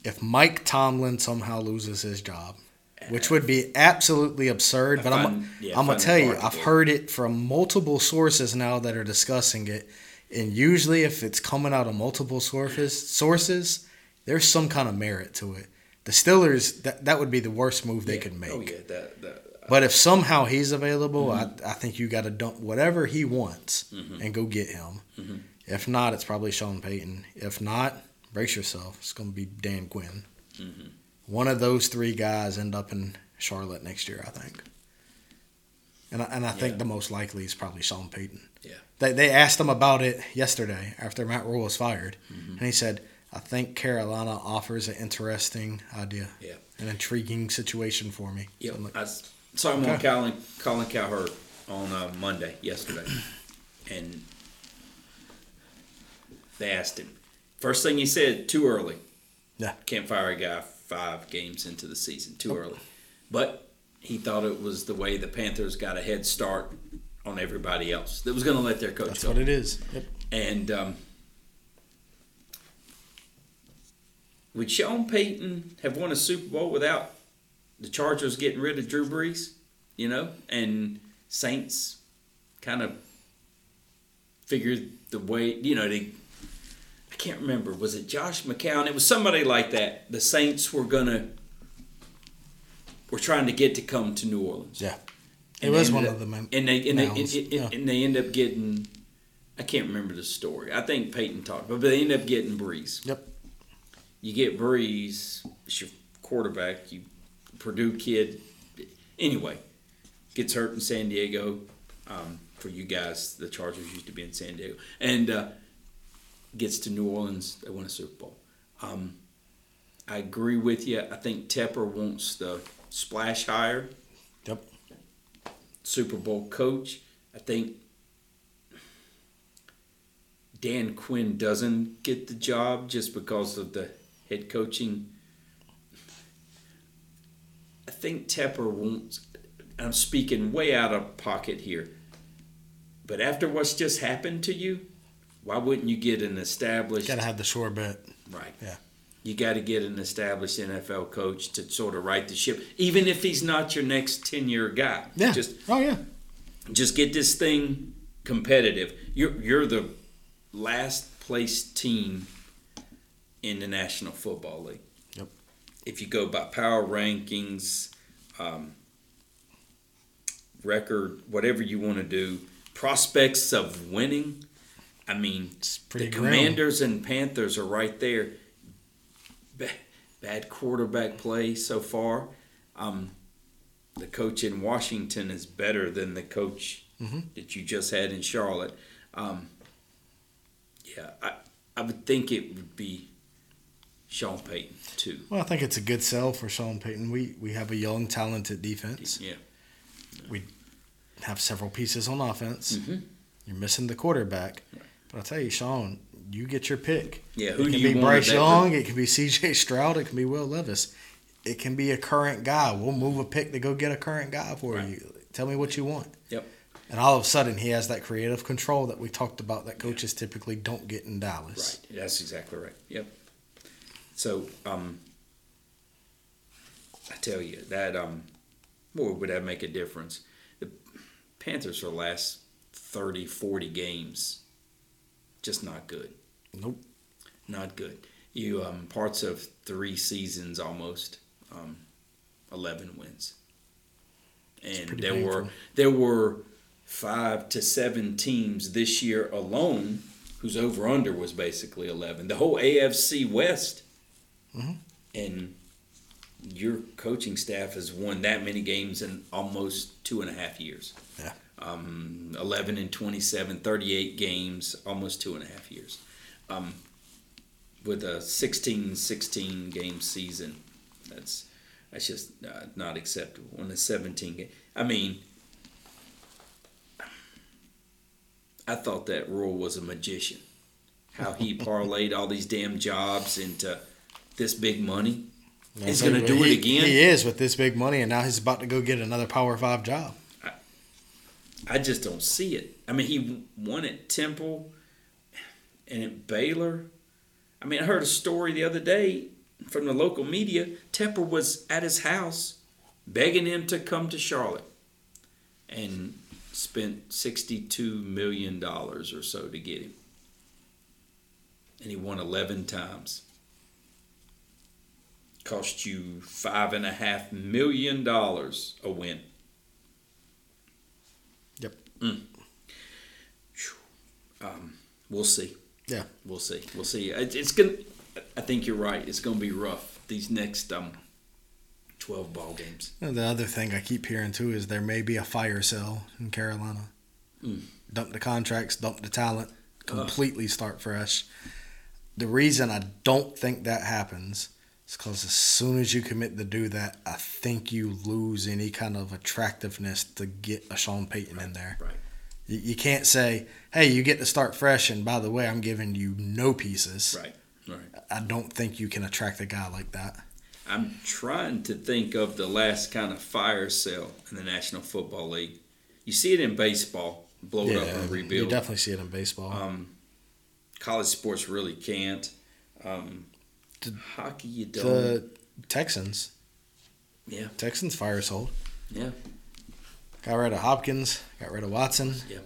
If Mike Tomlin somehow loses his job, which would be absolutely absurd, but I'm yeah, I'm gonna tell you, I've heard it from multiple sources now that are discussing it, and usually if it's coming out of multiple sources, sources, there's some kind of merit to it. The Steelers, that that would be the worst move they yeah. could make. Oh yeah. That. that But if somehow he's available, Mm-hmm. I, I think you got to dump whatever he wants Mhm. and go get him. Mhm. If not, it's probably Sean Payton. If not, brace yourself. It's going to be Dan Quinn. One of those three guys end up in Charlotte next year, I think. And I, and I think Yeah. the most likely is probably Sean Payton. Yeah. They, they asked him about it yesterday after Matt Rhule was fired. Mhm. And he said, I think Carolina offers an interesting idea, Yeah. an intriguing situation for me. Yep. So I'm like, I s- saw him on Okay. Colin Colin Cowherd on uh, Monday yesterday, and they asked him. First thing he said, too early. Yeah. Can't fire a guy five games into the season, too early. But he thought it was the way the Panthers got a head start on everybody else that was going to let their coach That's go. what it is. Yep. And um, would Sean Payton have won a Super Bowl without the Chargers getting rid of Drew Brees? You know, and Saints kind of figured the way. You know, they. Can't remember. Was it Josh McCown? It was somebody like that. The Saints were gonna. Were trying to get to come to New Orleans. Yeah. It was one ended of the up- and they and they, and, and- yeah. and they end up getting. I can't remember the story. I think Payton talked, but they end up getting Brees. Yep. You get Brees, it's your quarterback. You Purdue kid. Anyway, gets hurt in San Diego. Um, for you guys, the Chargers used to be in San Diego, and uh, gets to New Orleans. They win a Super Bowl. Um, I agree with you. I think Tepper wants the splash hire. Yep. Super Bowl coach. I think Dan Quinn doesn't get the job just because of the head coaching. I think Tepper wants. I'm speaking way out of pocket here, but after what's just happened to you, why wouldn't you get an established? Got to have the sure bet. Right. Yeah. You got to get an established NFL coach to sort of right the ship, even if he's not your next ten year guy. Yeah. Just oh yeah. just get this thing competitive. You're you're the last place team in the National Football League. Yep. If you go by power rankings, um, record, whatever you want to do, prospects of winning. I mean, the grim. Commanders and Panthers are right there. Ba- Bad quarterback play so far. Um, the coach in Washington is better than the coach Mhm. that you just had in Charlotte. Um, yeah, I, I would think it would be Sean Payton too. Well, I think it's a good sell for Sean Payton. We we have a young, talented defense. Yeah, we Have several pieces on offense. Mhm. You're missing the quarterback. But I'll tell you, Sean, you get your pick. yeah. Who it do can you be? Bryce Young. It can be C.J. Stroud. It can be Will Levis. It can be a current guy. We'll move a pick to go get a current guy for Right. you. Tell me what you want. Yep. And all of a sudden, he has that creative control that we talked about that coaches typically don't get in Dallas. Right. That's exactly right. Yep. So, um, I tell you that um, boy, would that make a difference? The Panthers for the last 30, 40 games, just not good. Nope. Not good. You um, parts of three seasons almost, um, eleven wins, and there were there were five to seven teams this year alone whose over under was basically eleven. The whole AFC West, Mhm. and your coaching staff has won that many games in almost two and a half years. Yeah. Um, 11 and 27, 38 games, almost two and a half years. Um, with a 16 16 game season, that's that's just uh, not acceptable. On a 17 game, I mean, I thought that Rhule was a magician. How he parlayed all these damn jobs into this big money. He's gonna do he- it again. He is with this big money, and now he's about to go get another Power Five job. I just don't see it. I mean, he won at Temple and at Baylor. I mean, I heard a story the other day from the local media. Tepper was at his house begging him to come to Charlotte and spent $62 million or so to get him. And he won 11 times. Cost you $5.5 million a win. Yep. um, we'll see. Yeah. we'll see. We'll see. It, it's gonna. I think you're right. It's gonna be rough these next um, twelve ball games. And the other thing I keep hearing too is there may be a fire sale in Carolina. Mm. Dump the contracts, dump the talent, completely start fresh. The reason I don't think that happens is because as soon as you commit to do that, I think you lose any kind of attractiveness to get a Sean Payton in there. Right. You, you can't say, "Hey, you get to start fresh," and by the way, I'm giving you no pieces. Right. Right. I don't think you can attract a guy like that. I'm trying to think of the last kind of fire sale in the National Football League. You see it in baseball, blow it up Yeah, rebuild. you definitely see it in baseball. Um, college sports really can't. Um, The- hockey, you don't. the Texans, yeah, Texans fire sold. yeah. Got rid of Hopkins, got rid of Watson. Yeah.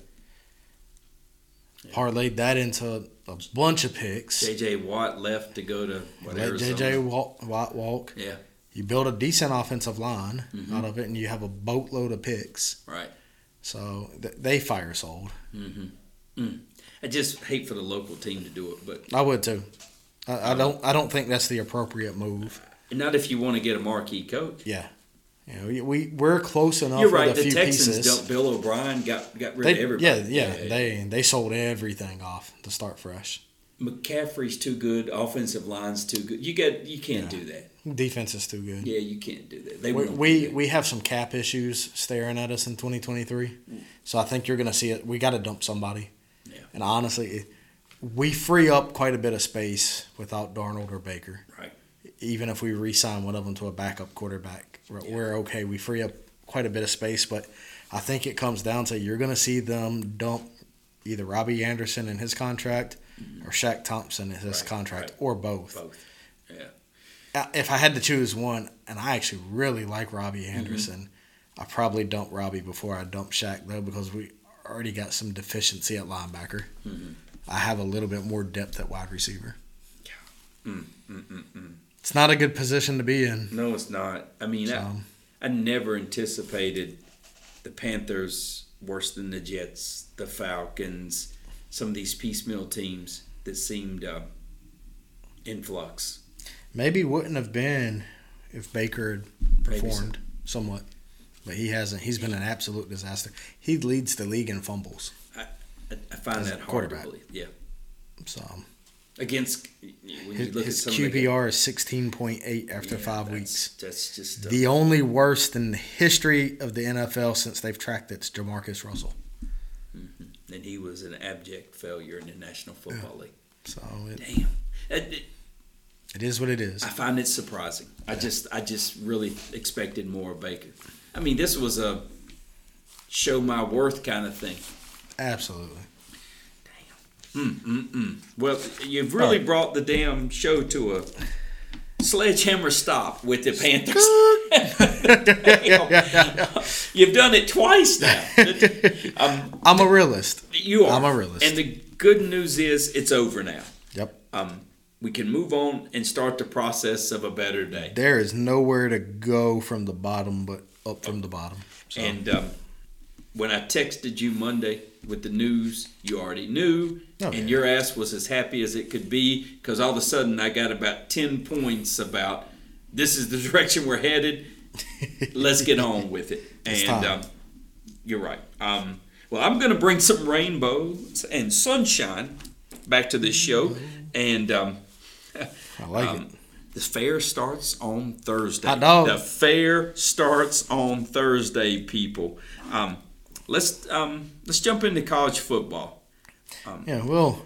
Parlayed that into a bunch of picks. J.J. Watt left to go to what, Let JJ Watt, Watt walk. Yeah, You build a decent offensive line Mhm. out of it, and you have a boatload of picks. right. So th- they fire sold. Mm-hmm. Mm. I just hate for the local team to do it, but I would too. I, I don't. I don't think that's the appropriate move. not if you want to get a marquee coach. Yeah. You know, we- we we're close enough. You're with right. A The few Texans pieces. don't. Bill O'Brien got got rid They, of everybody. yeah, yeah, They they sold everything off to start fresh. McCaffrey's too good. Offensive line's too good. You get. You can't Yeah. do that. Defense is too good. Yeah, you can't do that. They we we, we have some cap issues staring at us in 2023, mm. so I think you're going to see it. We got to dump somebody. Yeah. And honestly, it- we free up quite a bit of space without Darnold or Baker. Right. Even if we re-sign one of them to a backup quarterback, we're, we're okay. We free up quite a bit of space, but I think it comes down to you're going to see them dump either Robbie Anderson in his contract or Shaq Thompson in his Right, contract, right. or both. both. Yeah. Uh, if I had to choose one, and I actually really like Robbie Mm-hmm. Anderson, I probably dump Robbie before I dump Shaq though because we already got some deficiency at linebacker. Mhm. I have a little bit more depth at wide receiver. Mm, mm, mm, mm. It's not a good position to be in. No, it's not. I mean, So, I, I never anticipated the Panthers worse than the Jets, the Falcons, some of these piecemeal teams that seemed uh, in flux. maybe wouldn't have been if Baker had Maybe so. performed somewhat, but he hasn't. He's been an absolute disaster. He leads the league in fumbles. I, find that hard to believe. Yeah, So against when you his, look his at some of the is sixteen point eight after Yeah, five that's- weeks. That's just uh, The only worst in the history of the NFL since they've tracked it's Jamarcus Russell. and he was an abject failure in the National Football League. So it, Damn. It- it- it is what it is. I find it surprising. I just I just really expected more of Baker. I mean, this was a show my worth kind of thing. Absolutely. Mm, mm, mm. Well, you've really Oh. brought the damn show to a sledgehammer stop with the Panthers. You've done it twice now. Um, I'm a realist. you are. I'm a realist. And the good news is it's over now. Yep. Um, we can move on and start the process of a better day. There is nowhere to go from the bottom but up from the bottom. So, And um, when I texted you Monday with the news, you already knew, Oh, and yeah. your ass was as happy as it could be because all of a sudden I got about 10 points about this is the direction we're headed. Let's get on with it. And um, you're right. Um, well, I'm going to bring some rainbows and sunshine back to this show. And um, I like um, it. the fair starts on Thursday. Hot dog. The fair starts on Thursday, people. Um, let's um, let's jump into college football. Yeah, we'll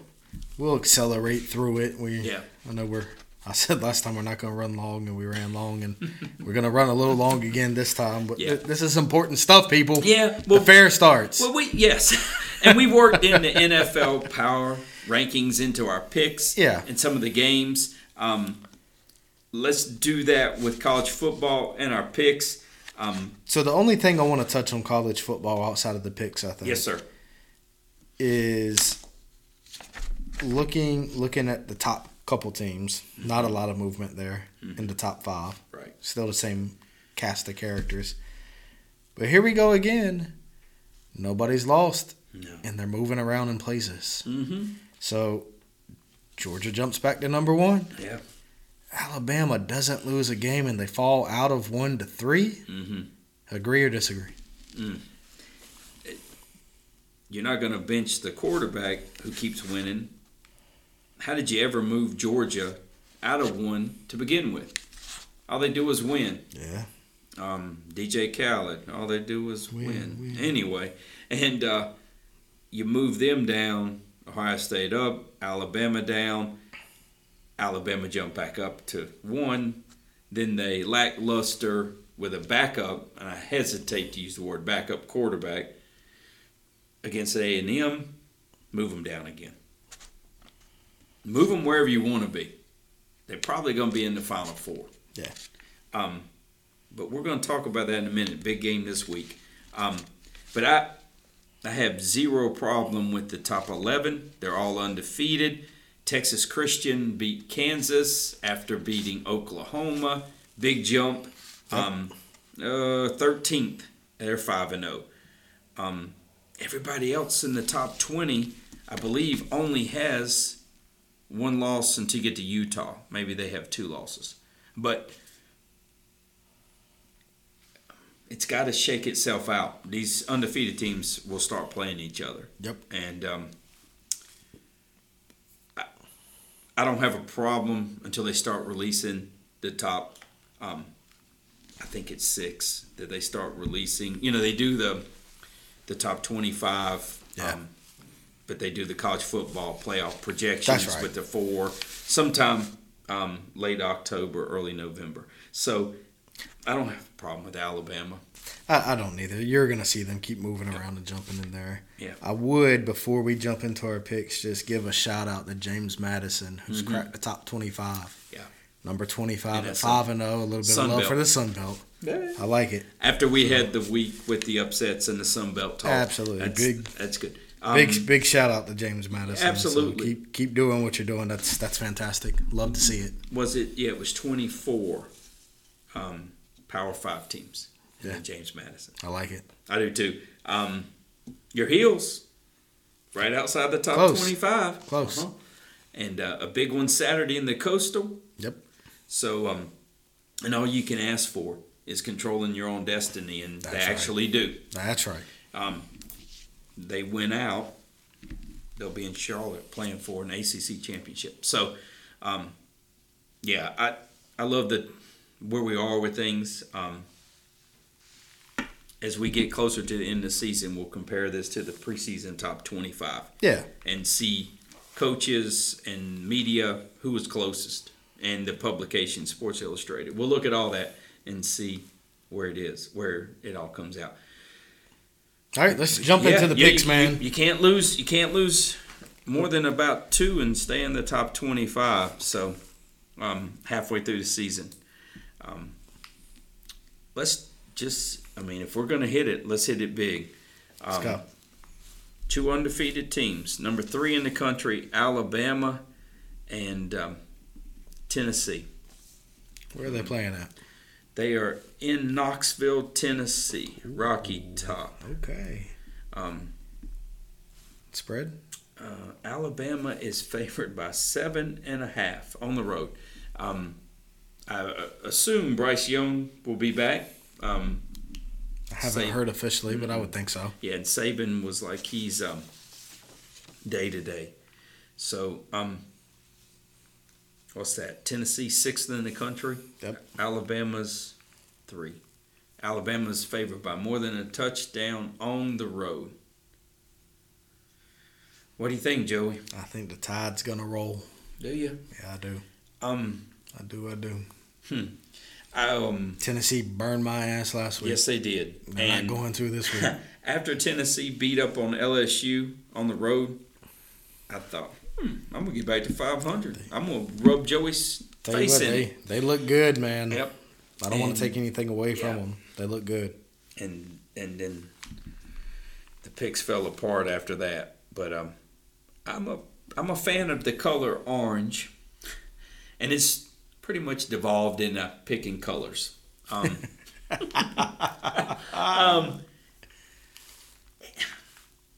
we'll accelerate through it. We Yeah. I know we're I said last time we're not going to run long, and we ran long, and we're going to run a little long again this time. But Yeah. th- this is important stuff, people. Yeah, well- the fair starts. Well, we yes, and we worked in the NFL power rankings into our picks. Yeah. in some of the games. Um, let's do that with college football and our picks. Um, so the only thing I want to touch on college football outside of the picks, I think, yes, sir. is looking looking at the top couple teams. Not a lot of movement there in the top five. Right. Still the same cast of characters. But here we go again. Nobody's lost, No. and they're moving around in places. Mm-hmm. So Georgia jumps back to number one. Yeah. Alabama doesn't lose a game, and they fall out of one to three. Mm-hmm. Agree or disagree? You're not going to bench the quarterback who keeps winning. How did you ever move Georgia out of one to begin with? All they do is win. Yeah. Um, DJ Khaled, all they do is Win, win. win. Anyway, and uh, you move them down. Ohio State up, Alabama down. Alabama jump back up to one. Then they lackluster with a backup, and I hesitate to use the word backup quarterback. against A and M, move them down again. Move them wherever you want to be. They're probably going to be in the Final Four. Yeah. Um, but we're going to talk about that in a minute. Big game this week. Um, but I, I have zero problem with the top 11. They're all undefeated. Texas Christian beat Kansas after beating Oklahoma. Big jump. Um, uh, 13th. They're 5 and 0. Um, everybody else in the top 20, I believe, only has one loss until you get to Utah. Maybe they have two losses. But it's got to shake itself out. These undefeated teams will start playing each other. Yep. And um, I, I don't have a problem until they start releasing the top. Um, I think it's six that they start releasing. You know, they do the the top twenty-five. Yeah. Um, but they do the college football playoff projections right. with the four sometime um, late October, early November. So I don't have a problem with Alabama. I, I don't either. You're going to see them keep moving around and jumping in there. Yeah. I would, before we jump into our picks, just give a shout out to James Madison, who's cracked the top 25. Mm-hmm. Yeah. Number 25 at 5 and 0. A little bit Sun of love Belt. for the Sun Belt. Yeah. I like it. After we had the week with the upsets and the Sun Belt talk, Absolutely. that's, Big- that's good. Um, Big big shout out to James Madison. So Absolutely. keep keep doing what you're doing. That's that's fantastic. Love to see it. was it? Yeah, it was twenty four um, Power Five teams. Yeah. in James Madison. I like it. I do too. Um, your heels, right outside the top Close. twenty five. Close. And uh, a big one Saturday in the Coastal. Yep. So, um, and all you can ask for is controlling your own destiny, and That's they right. actually do. That's right. Um, they win out, they'll be in Charlotte playing for an ACC championship. So, um, yeah, I I love that where we are with things. Um, as we get closer to the end of the season, we'll compare this to the preseason top twenty-five Yeah. and see coaches and media who was closest and the publication Sports Illustrated. We'll look at all that and see where it is, where it all comes out. All right, let's jump Yeah, into the yeah, picks, you, man. You, you can't lose. You can't lose more than about two and stay in the top twenty-five. So, um, halfway through the season, um, let's just. I mean, if we're gonna hit it, let's hit it big. Um, Let's go. Two undefeated teams. Number three in the country, Alabama, and um, Tennessee. Where are they playing at? They are in Knoxville, Tennessee. Rocky Top. Okay. Um, Spread? Uh, Alabama is favored by seven and a half on the road. Um, I uh, assume Bryce Young will be back. Um, I haven't heard officially, but I would think so. yeah, and Saban was like he's um, day to day. So, um, what's that? Tennessee sixth in the country. Yep. Alabama's three. Alabama's favored by more than a touchdown on the road. What do you think, Joey? I think the tide's gonna roll. Do you? Yeah, I do. Um, I do. I do. I, um, Tennessee burned my ass last week. yes, they did. They're and not going through this week. after Tennessee beat up on LSU on the road, I thought, hmm, I'm gonna get back to 500. I'm gonna rub Joey's Tell face what, in they, it. they look good, man. Yep. I don't want to take anything away from them. They look good. And and then the picks fell apart after that. But um, I'm a I'm a fan of the color orange, and it's pretty much devolved into picking colors. Um, um,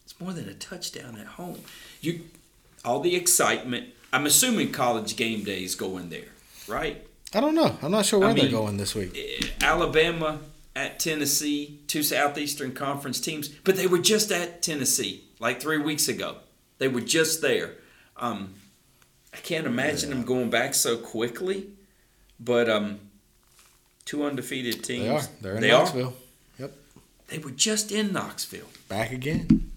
it's more than a touchdown at home. You, all the excitement. I'm assuming college game day is going there, right? I don't know. I'm not sure where I they're going this week. Alabama at Tennessee, two Southeastern Conference teams, but they were just at Tennessee like three weeks ago. They were just there. Um, I can't imagine them going back so quickly, but um, two undefeated teams. They are. They're in They are. Knoxville. They were just in Knoxville. Back again.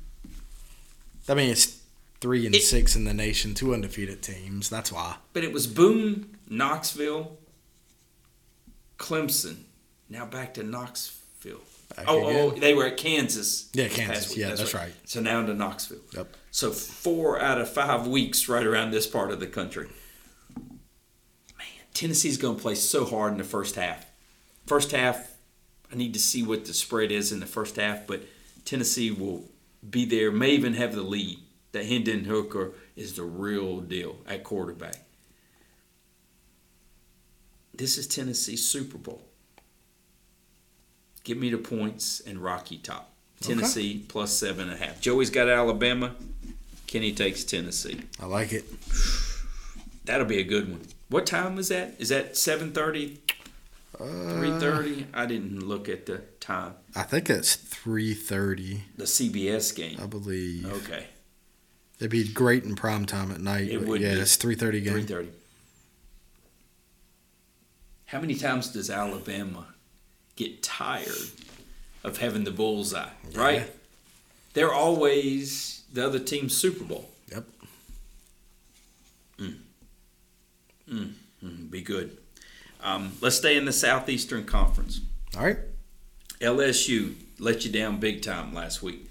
I mean, it's three and It- six in the nation, two undefeated teams. That's why. But it was Boone, Knoxville, Clemson. Now back to Knoxville. Back Oh, oh, they were at Kansas. Yeah, Kansas. Yeah, that's right. So now into Knoxville. Yep. So four out of five weeks right around this part of the country. Tennessee's going to play so hard in the first half. First half, I need to see what the spread is in the first half, but Tennessee will be there, may even have the lead. That Hendon Hooker is the real deal at quarterback. This is Tennessee's Super Bowl. Give me the points and Rocky Top. Tennessee plus seven and a half. Joey's got Alabama. Kenny takes Tennessee. I like it. That'll be a good one. What time was that? Is that 7.30, Uh, 3.30? I didn't look at the time. I think it's three thirty. The CBS game. I believe Okay, it'd be great in prime time at night. It would yeah, be. it's three thirty game. 3.30. How many times does Alabama get tired of having the bullseye, right? Yeah. They're always the other team's Super Bowl. Yep. Mm, be good. Um, let's stay in the Southeastern Conference. All right. LSU let you down big time last week.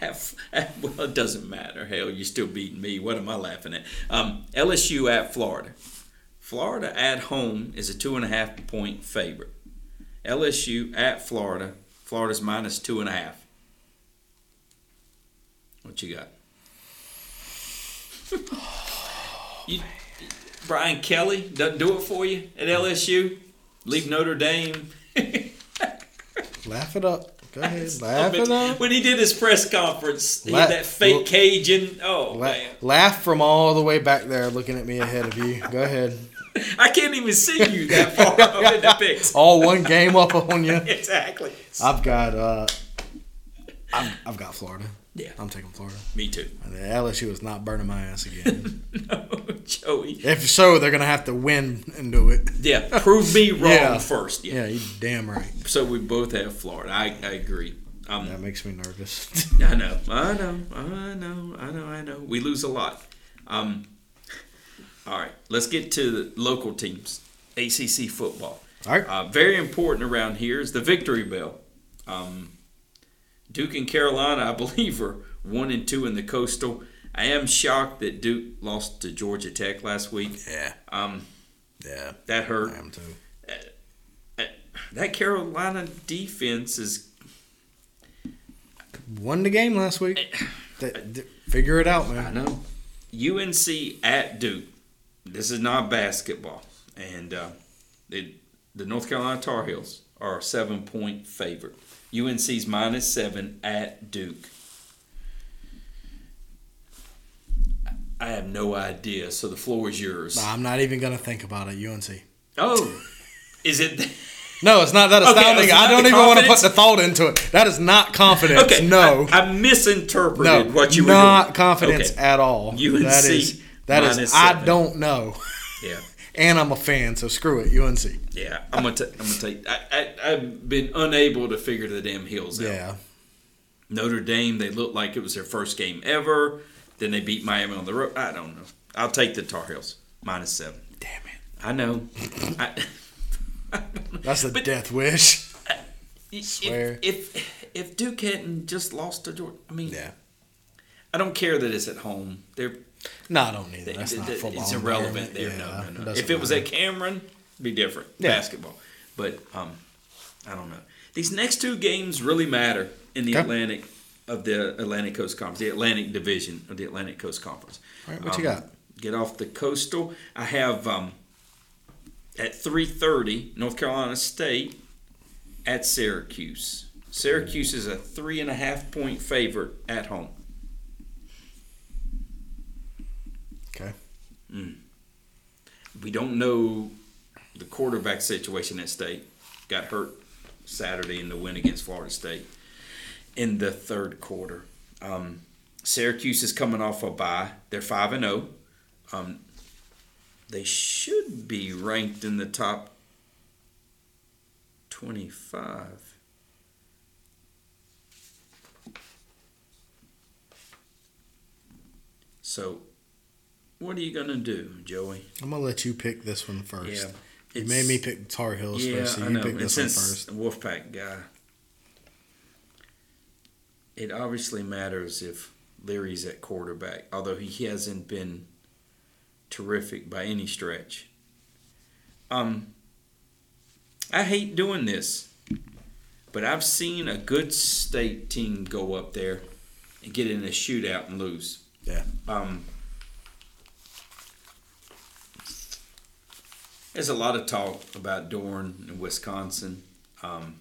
At- well, it doesn't matter. Hell, you're still beating me. What am I laughing at? Um, LSU at Florida. Florida at home is a two and a half point favorite. LSU at Florida. Florida's minus two and a half. What you got? you, Brian Kelly doesn't do it for you at LSU. Leave Notre Dame. Laugh it up. Go ahead. Laugh it up. when he did his press conference, he La- had that fake Cajun. Oh La- man, laugh from all the way back there, looking at me ahead of you. Go ahead. I can't even see you that far up in the pics. All one game up on you. Exactly. I've got. uh I've, I've got Florida. Yeah. I'm taking Florida. Me too. And the LSU is not burning my ass again. No, Joey. if so, they're gonna have to win and do it. Yeah, prove me wrong Yeah. first. Yeah. Yeah, you damn right. So we both have Florida. I, I agree. Um, That makes me nervous. I know, I know, I know, I know, I know. We lose a lot. Um, all right, let's get to the local teams. ACC football. All right. Uh, very important around here is the victory bell. Um, Duke and Carolina, I believe, are one and two in the coastal. I am shocked that Duke lost to Georgia Tech last week. Yeah. Um, Yeah. that hurt. I am too. That Carolina defense is Won the game last week. Th- figure it out, man. I know. UNC at Duke. This is not basketball, and uh, the the North Carolina Tar Heels are a seven point favorite. UNC's minus seven at Duke. I have no idea, so the floor is yours. I'm not even gonna think about it. UNC. Oh, is it? No, it's not that astounding. not I don't even want to put the thought into it. That is not confidence. Okay, no, I, I misinterpreted no, what you were not confidence Okay. at all. UNC that is that is. minus I seven. don't know, Yeah. And I'm a fan, so screw it. UNC. Yeah, I'm gonna. T- I'm gonna take. I, I I've been unable to figure the damn heels out. Yeah, Notre Dame, they looked like it was their first game ever. Then they beat Miami on the road. I don't know. I'll take the Tar Heels minus seven. damn it. I know. I, That's a But- death wish. if, Swear. if if Duke hadn't just lost to Georgia, I mean, Yeah. I don't care that it's at home. They're No, I don't either. That's It- not football. It's irrelevant there. Yeah, no, no, no. If it was matter. at Cameron, it'd be different. Yeah. Basketball. But um, I don't know. These next two games really matter in the Okay. Atlantic of the Atlantic Coast Conference, the Atlantic Division of the Atlantic Coast Conference. All right, what you Um, got? Get off the coastal. I have um, at three thirty North Carolina State at Syracuse. Syracuse is a three and a half point favorite at home. Okay. We don't know the quarterback situation at State. Got hurt Saturday in the win against Florida State in the third quarter. Um, Syracuse is coming off a bye. They're five and zero. Um, they should be ranked in the top twenty-five. So, what are you gonna do, Joey? I'm gonna let you pick this one first. Yeah. You made me pick Tar Heels yeah, first, so I you know. pick this one since first. Wolfpack guy, it obviously matters if Leary's at quarterback, although he hasn't been terrific by any stretch. Um, I hate doing this, but I've seen a good state team go up there and get in a shootout and lose. Yeah. Um, there's a lot of talk about Dorn in Wisconsin. Um,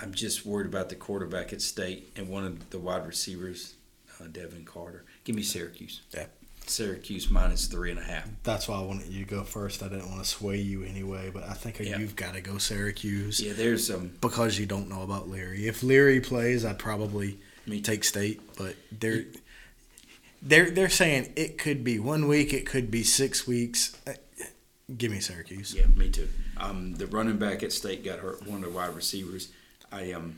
I'm just worried about the quarterback at state and one of the wide receivers, uh, Devin Carter. Give me Syracuse. Yeah. Syracuse minus three and a half. That's why I wanted you to go first. I didn't want to sway you anyway, but I think Yeah. you've got to go Syracuse Yeah, there's um. because you don't know about Leary. If Leary plays, I'd probably Me take State, but they're they're they're saying it could be one week, it could be six weeks. Uh, Give me Syracuse. Yeah, me too. Um, the running back at state got hurt. One of the wide receivers. I um.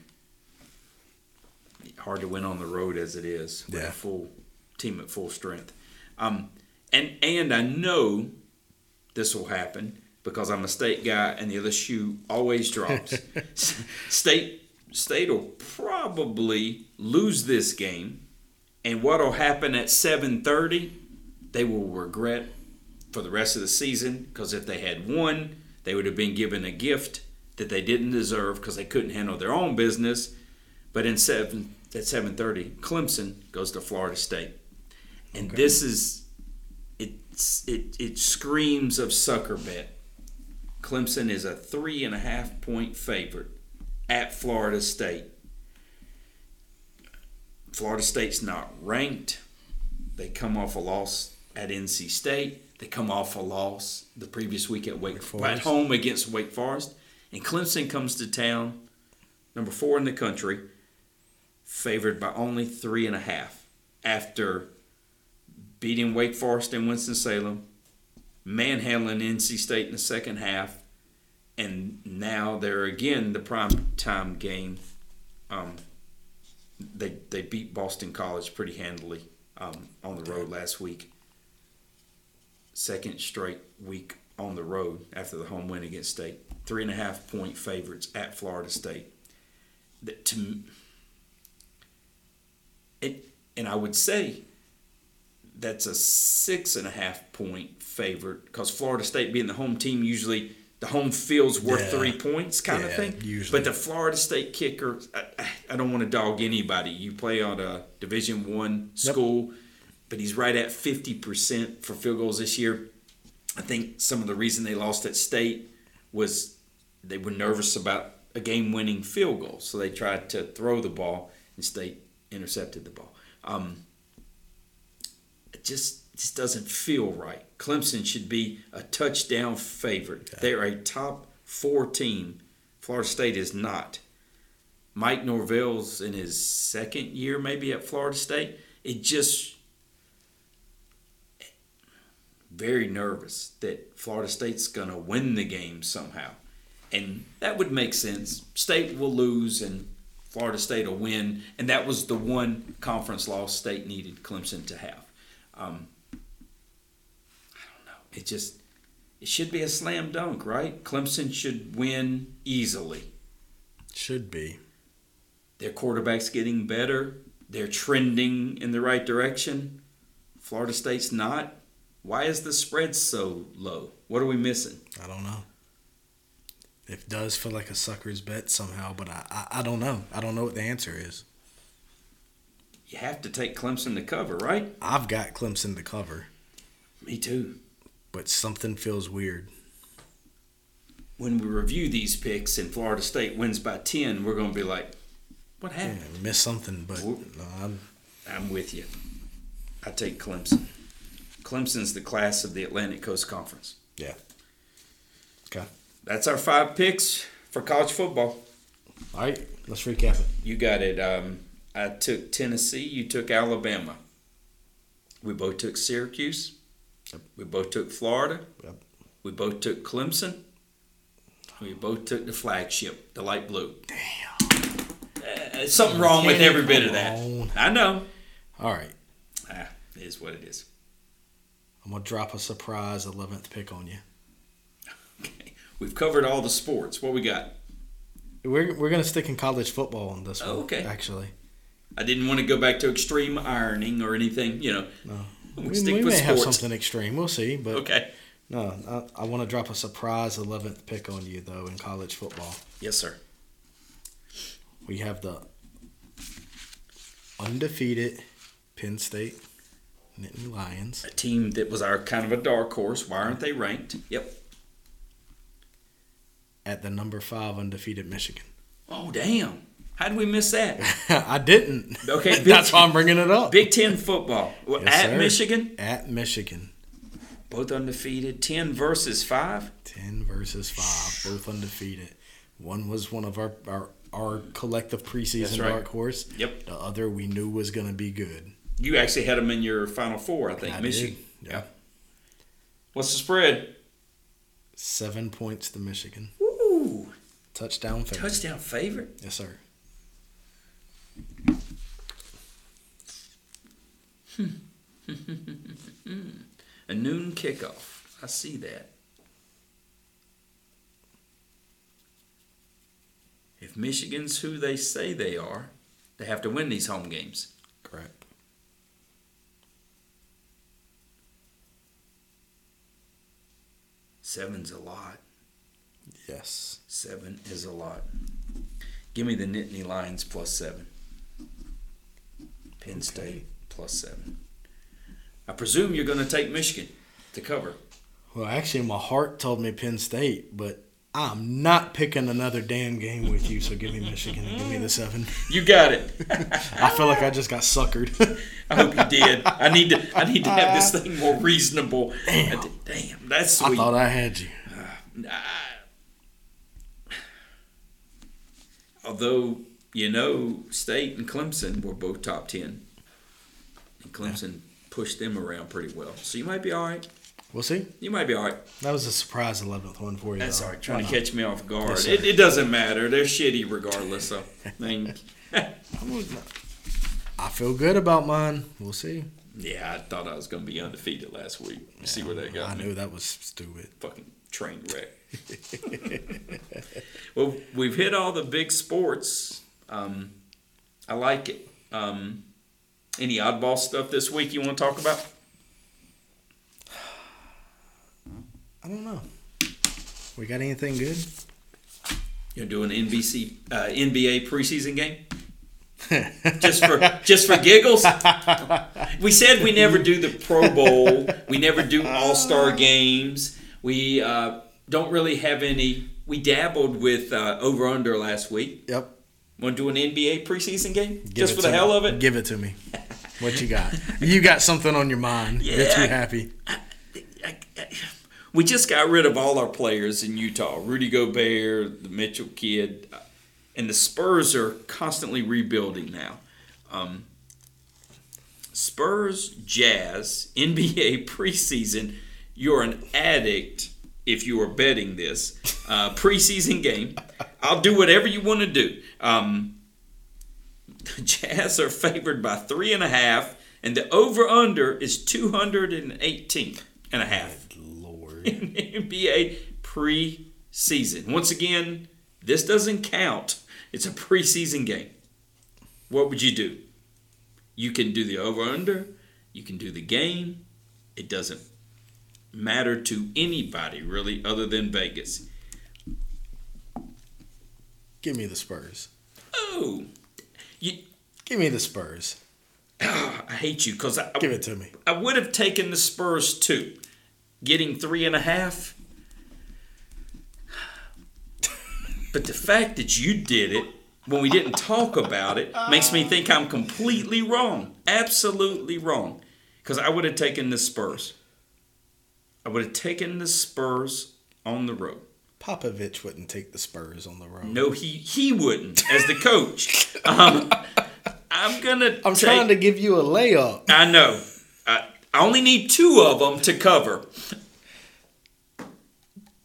Hard to win on the road as it is with Yeah. a full team at full strength. Um, and and I know this will happen because I'm a state guy and the other shoe always drops. state state will probably lose this game, and what'll happen at 7:30, they will regret for the rest of the season because if they had won, they would have been given a gift that they didn't deserve because they couldn't handle their own business. But in seven at 7:30, Clemson goes to Florida State, and this is it's it it screams of sucker bet. Clemson is a three and a half point favorite at Florida State. Florida State's not ranked. They come off a loss at NC State. They come off a loss the previous week at Wake, Wake at home against Wake Forest. And Clemson comes to town, number four in the country, favored by only three and a half after beating Wake Forest and Winston-Salem, manhandling NC State in the second half, and now they're again the prime time game. Um, they they beat Boston College pretty handily um, on the road last week. Second straight week on the road after the home win against State. Three and a half point favorites at Florida State. That to it, and I would say that's a six and a half point favorite because Florida State being the home team usually the home field's worth Yeah. three points kind of thing. usually. But the Florida State kicker, I, I don't want to dog anybody. You play on a Division One Yep. school, but he's right at fifty percent for field goals this year. I think some of the reason they lost at State was they were nervous about a game-winning field goal, so they tried to throw the ball, and State intercepted the ball. Um, just just doesn't feel right. Clemson should be a touchdown favorite. They're a top four team. Florida State is not. Mike Norvell's in his second year, maybe at Florida State. It just very nervous that Florida State's gonna win the game somehow, and that would make sense. State will lose and Florida State will win, and that was the one conference loss State needed Clemson to have. Um, I don't know. It just it should be a slam dunk, right? Clemson should win easily. Should be. Their quarterback's getting better. They're trending in the right direction. Florida State's not. Why is the spread so low? What are we missing? I don't know. It does feel like a sucker's bet somehow, but I, I, I don't know. I don't know what the answer is. You have to take Clemson to cover, right? I've got Clemson to cover, Me too. But something feels weird. When we review these picks and Florida State wins by 10, we're going to be like, what Yeah, happened? miss something, but no, I'm, I'm with you. I take Clemson. Clemson's the class of the Atlantic Coast Conference. yeah. Okay. That's our five picks for college football. All right, let's recap it. You got it. Um, I took Tennessee. You took Alabama. We both took Syracuse. Yep. We both took Florida. Yep. We both took Clemson. We both took the flagship, the light blue. Damn. Uh, something wrong with every bit of that. I know. All right. Ah, is what it is. I'm gonna drop a surprise 11th pick on you. Okay. We've covered all the sports. What we got? We're we're gonna stick in college football on this one. Oh, okay. Actually, I didn't want to go back to extreme ironing or anything. You know, no. We, We, stick we with may have something extreme. We'll see. But Okay. no, I, I want to drop a surprise 11th pick on you though in college football. Yes, sir. We have the undefeated Penn State Nittany Lions A team that was our kind of a dark horse. Why aren't they ranked? Yep. at the number five undefeated Michigan. Oh, damn. How did we miss that? I didn't. Okay, big- that's why I'm bringing it up. Big Ten football. Well, Yes, at sir. Michigan, At Michigan, both undefeated. 10 versus 5. ten versus five, both undefeated. One was one of our our, our collective preseason right. dark horse. Yep. The other we knew was going to be good. You actually had them in your Final Four, I think. I Michigan. did. Yeah. What's the spread? Seven points to Michigan. Ooh, Touchdown favorite. touchdown favorite. Yes, sir. A noon kickoff. I see that. If Michigan's who they say they are, they have to win these home games. Correct. Seven's a lot. Yes. Seven is a lot. Give me the Nittany Lions plus seven. Penn State plus seven. I presume you're going to take Michigan to cover. Well, actually, my heart told me Penn State, but I'm not picking another damn game with you. So give me Michigan. give me the seven. You got it. I feel like I just got suckered. I hope you did. I need to. I need to have this thing more reasonable. Damn, Damn that's sweet. I thought I had you. Although you know, State and Clemson were both top ten, and Clemson pushed them around pretty well. So you might be all right. We'll see. You might be all right. That was a surprise 11th one for you. That's though. all right. Trying to catch me off guard. Yes, sir. it, it doesn't matter. They're shitty regardless. So I mean? I feel good about mine. We'll see. yeah, I thought I was going to be undefeated last week. See where that got I me. knew that was stupid. fucking train wreck. well, we've hit all the big sports. Um, I like it. Um, any oddball stuff this week you want to talk about? I don't know. We got anything good? You're doing an NBC uh, NBA preseason game just for just for giggles. We said we never do the Pro Bowl. We never do All Star games. We uh, don't really have any. We dabbled with uh, over under last week. Yep. Want to do an NBA preseason game Give just for the hell me. of it? Give it to me. What you got? you got something on your mind. You're Yeah, too I- happy. I- I- we just got rid of all our players in Utah. Rudy Gobert, the Mitchell kid, uh, and the Spurs are constantly rebuilding now. Um, Spurs, Jazz, NBA preseason. You're an addict if you are betting this uh, preseason game. I'll do whatever you want to do. Um, the Jazz are favored by three and a half, and the over under is 218 and a half Lord. in NBA preseason. Once again, this doesn't count. It's a preseason game. What would you do? You can do the over under, you can do the game. It doesn't matter to anybody really other than Vegas. Give me the Spurs. Oh, you, Give me the Spurs. I hate you because I, Give it to me. I would have taken the Spurs too. Getting three and a half. But the fact that you did it when we didn't talk about it makes me think I'm completely wrong. Absolutely wrong. Because I would have taken the Spurs. I would have taken the Spurs on the road. Popovich wouldn't take the Spurs on the road. No, he he wouldn't as the coach. Um, I'm gonna. I'm take, trying to give you a layup. I know. I, I only need two of them to cover.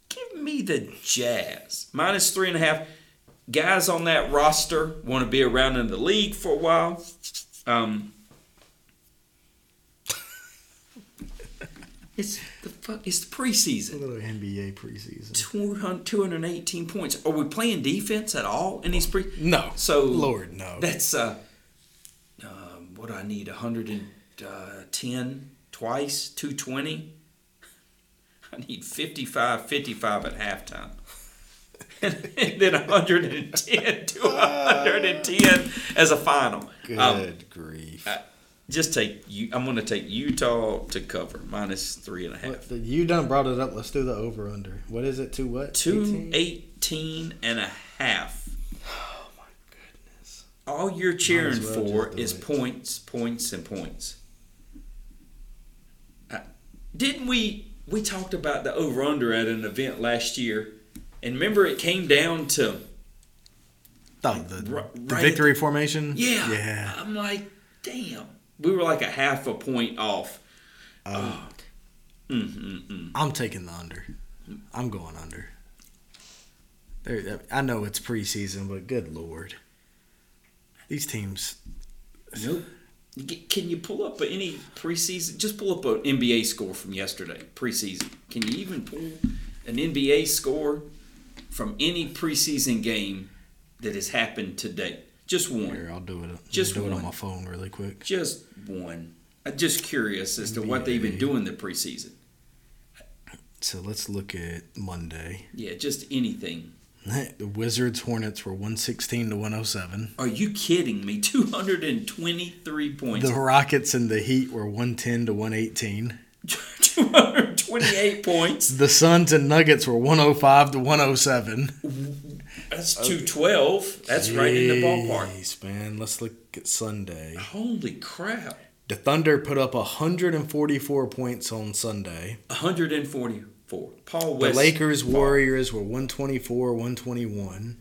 Give me the Jazz. Minus three and a half. Guys on that roster want to be around in the league for a while. Um, It's fuck. It's the A preseason. little NBA preseason. 200, 218 points. Are we playing defense at all in these pre? No. So Lord, no. That's uh, um, what do I need 110 twice, 220. I need 55, 55 at halftime. and then 110 to 110 as a final. Good Um, grief. Just take you. I'm going to take Utah to cover minus three and a half. What, you done brought it up. Let's do the over under. What is it? To what? Two 18? eighteen and a half. Oh my goodness. All you're cheering well for is it. points, points, and points. Uh, didn't we? We talked about the over under at an event last year, and remember it came down to the, Ri- the right victory formation. yeah. Yeah. I'm like, damn. We were like a half a point off. Um, Mm, mm, mm. I'm taking the under. I'm going under. There, I know it's preseason, but good lord, these teams. Nope. Can you pull up any preseason? Just pull up an NBA score from yesterday, preseason. Can you even pull an NBA score from any preseason game that has happened today? Just one. Here, I'll do it. I'll Just do it one. on my phone really quick. Just one. I'm just curious as to what they've been doing the preseason. So let's look at Monday. Yeah, just anything. The Wizards Hornets were 116 to 107. Are you kidding me? 223 points. The Rockets and the Heat were 110 to 118. 228 points. The Suns and Nuggets were 105 to 107. That's 212. That's right in the ballpark. Jeez, man. Let's look at Sunday. Holy crap. The Thunder put up 144 points on Sunday. 144. Paul West. The. Lakers Warriors were 124 121.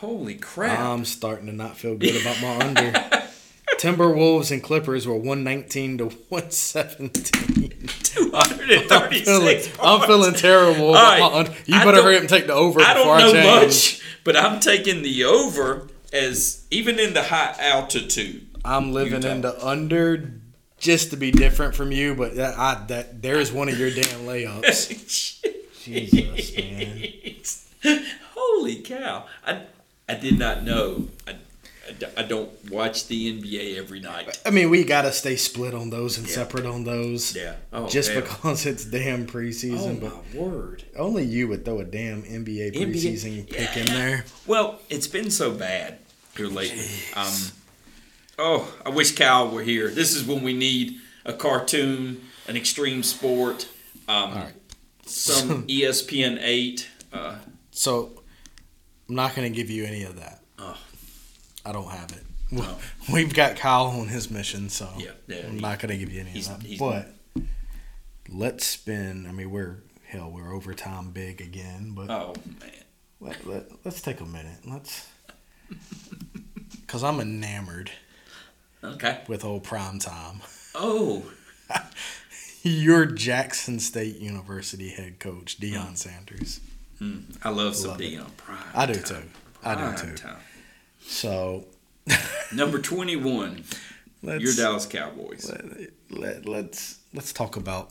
Holy crap. I'm starting to not feel good about my under. Timberwolves and Clippers were 119 to 117. 236 Feeling- points. I'm feeling terrible. Right. You better hurry up and take the over I before don't know I change. much, but I'm taking the over as even in the high altitude. I'm living Utah. in the under just to be different from you, but that, I, that there's one of your damn layups. Jesus, man. Holy cow. I, I did not know. I, I don't watch the NBA every night. I mean, we gotta stay split on those and Yeah. separate on those. Yeah. Oh, just damn. because it's damn Oh, preseason, but my word. only you would throw a damn NBA NBA preseason pick in there. Well, it's been so bad here lately. Um, oh, I wish Cal were here. This is when we need a cartoon, an extreme sport, um, right. some ESPN eight. Uh, So I'm not gonna give you any of that. Oh. I don't have it. No. We've got Kyle on his mission, so Yeah, yeah, I'm he- not gonna give you any of that. but let's spin. I mean, we're hell, we're overtime big again, but oh man, let, let, let's take a minute. Let's, because I'm enamored okay. with old prime time. Oh, Your Jackson State University head coach, Deion Mm. Sanders. I love some Love. Deion. Prime I do time. too. I do Prime too. time. So Number twenty-one, your Dallas Cowboys. let, let, us let's talk about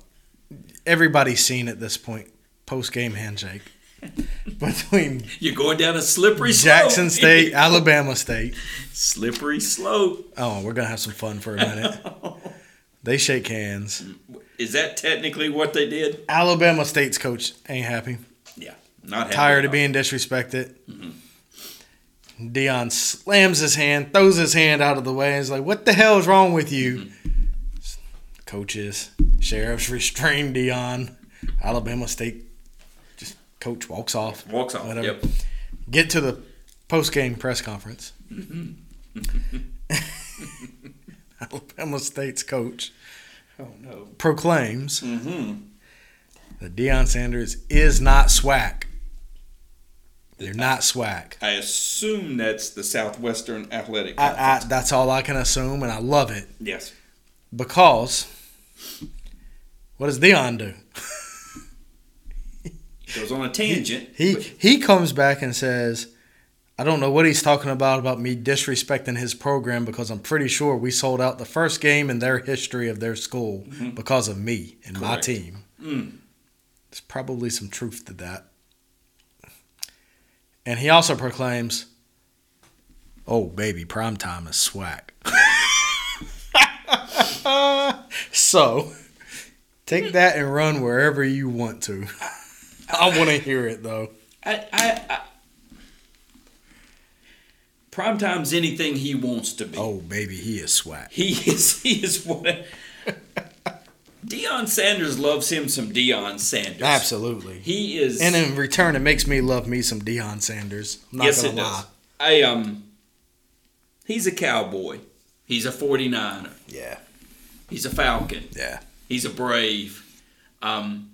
everybody's seen at this point post game handshake between You're going down a slippery slope. Jackson State, Alabama State. slippery slope. Oh, we're gonna have some fun for a minute. They shake hands. Is that technically what they did? Alabama State's coach ain't happy. Yeah, not happy Tired of being disrespected. Mm-hmm. Deion slams his hand, throws his hand out of the way. He's like, "What the hell is wrong with you?" Coaches, sheriffs restrain Deion. Alabama State, just coach walks off. walks off. Whatever. Yep. Get to the post game press conference. Alabama State's coach Oh no. proclaims Mm-hmm. that Deion Sanders is not SWAC. They're not SWAC. I assume that's the Southwestern Athletic. I, I, that's all I can assume, and I love it yes. because what does Deion do? Goes on a tangent. He but- he comes back and says, "I don't know what he's talking about about me disrespecting his program because I'm pretty sure we sold out the first game in their history of their school because of me and my team." Mm. There's probably some truth to that. And he also proclaims, "Oh baby, prime time is swag." so, take that and run wherever you want to. I want to hear it though. I, I, I Primetime's anything he wants to be. Oh baby, he is swag. He is he is what Deion Sanders loves him some Deion Sanders. Absolutely. He is And in return, it makes me love me some Deion Sanders. I'm not yes gonna it lie. does. I um he's a cowboy. He's a 49er. Yeah, He's a Falcon. yeah, He's a Brave. Um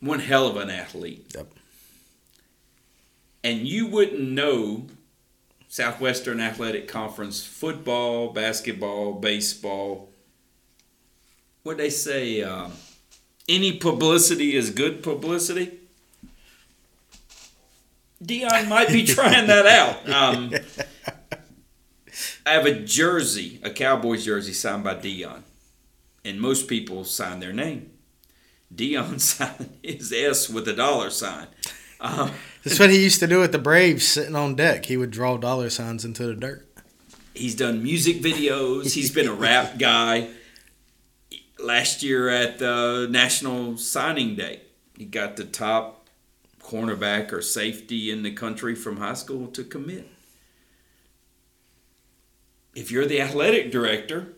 one hell of an athlete. Yep. And you wouldn't know Southwestern Athletic Conference football, basketball, baseball. What they say? Um, any publicity is good publicity. Deion might be trying that out. Um, I have a jersey, a Cowboys jersey signed by Deion, and most people sign their name. Deion signed his S with a dollar sign. Um, That's what he used to do at the Braves, sitting on deck. He would draw dollar signs into the dirt. He's done music videos. He's been a rap guy. Last year at the National Signing Day, he got the top cornerback or safety in the country from high school to commit. If you're the athletic director,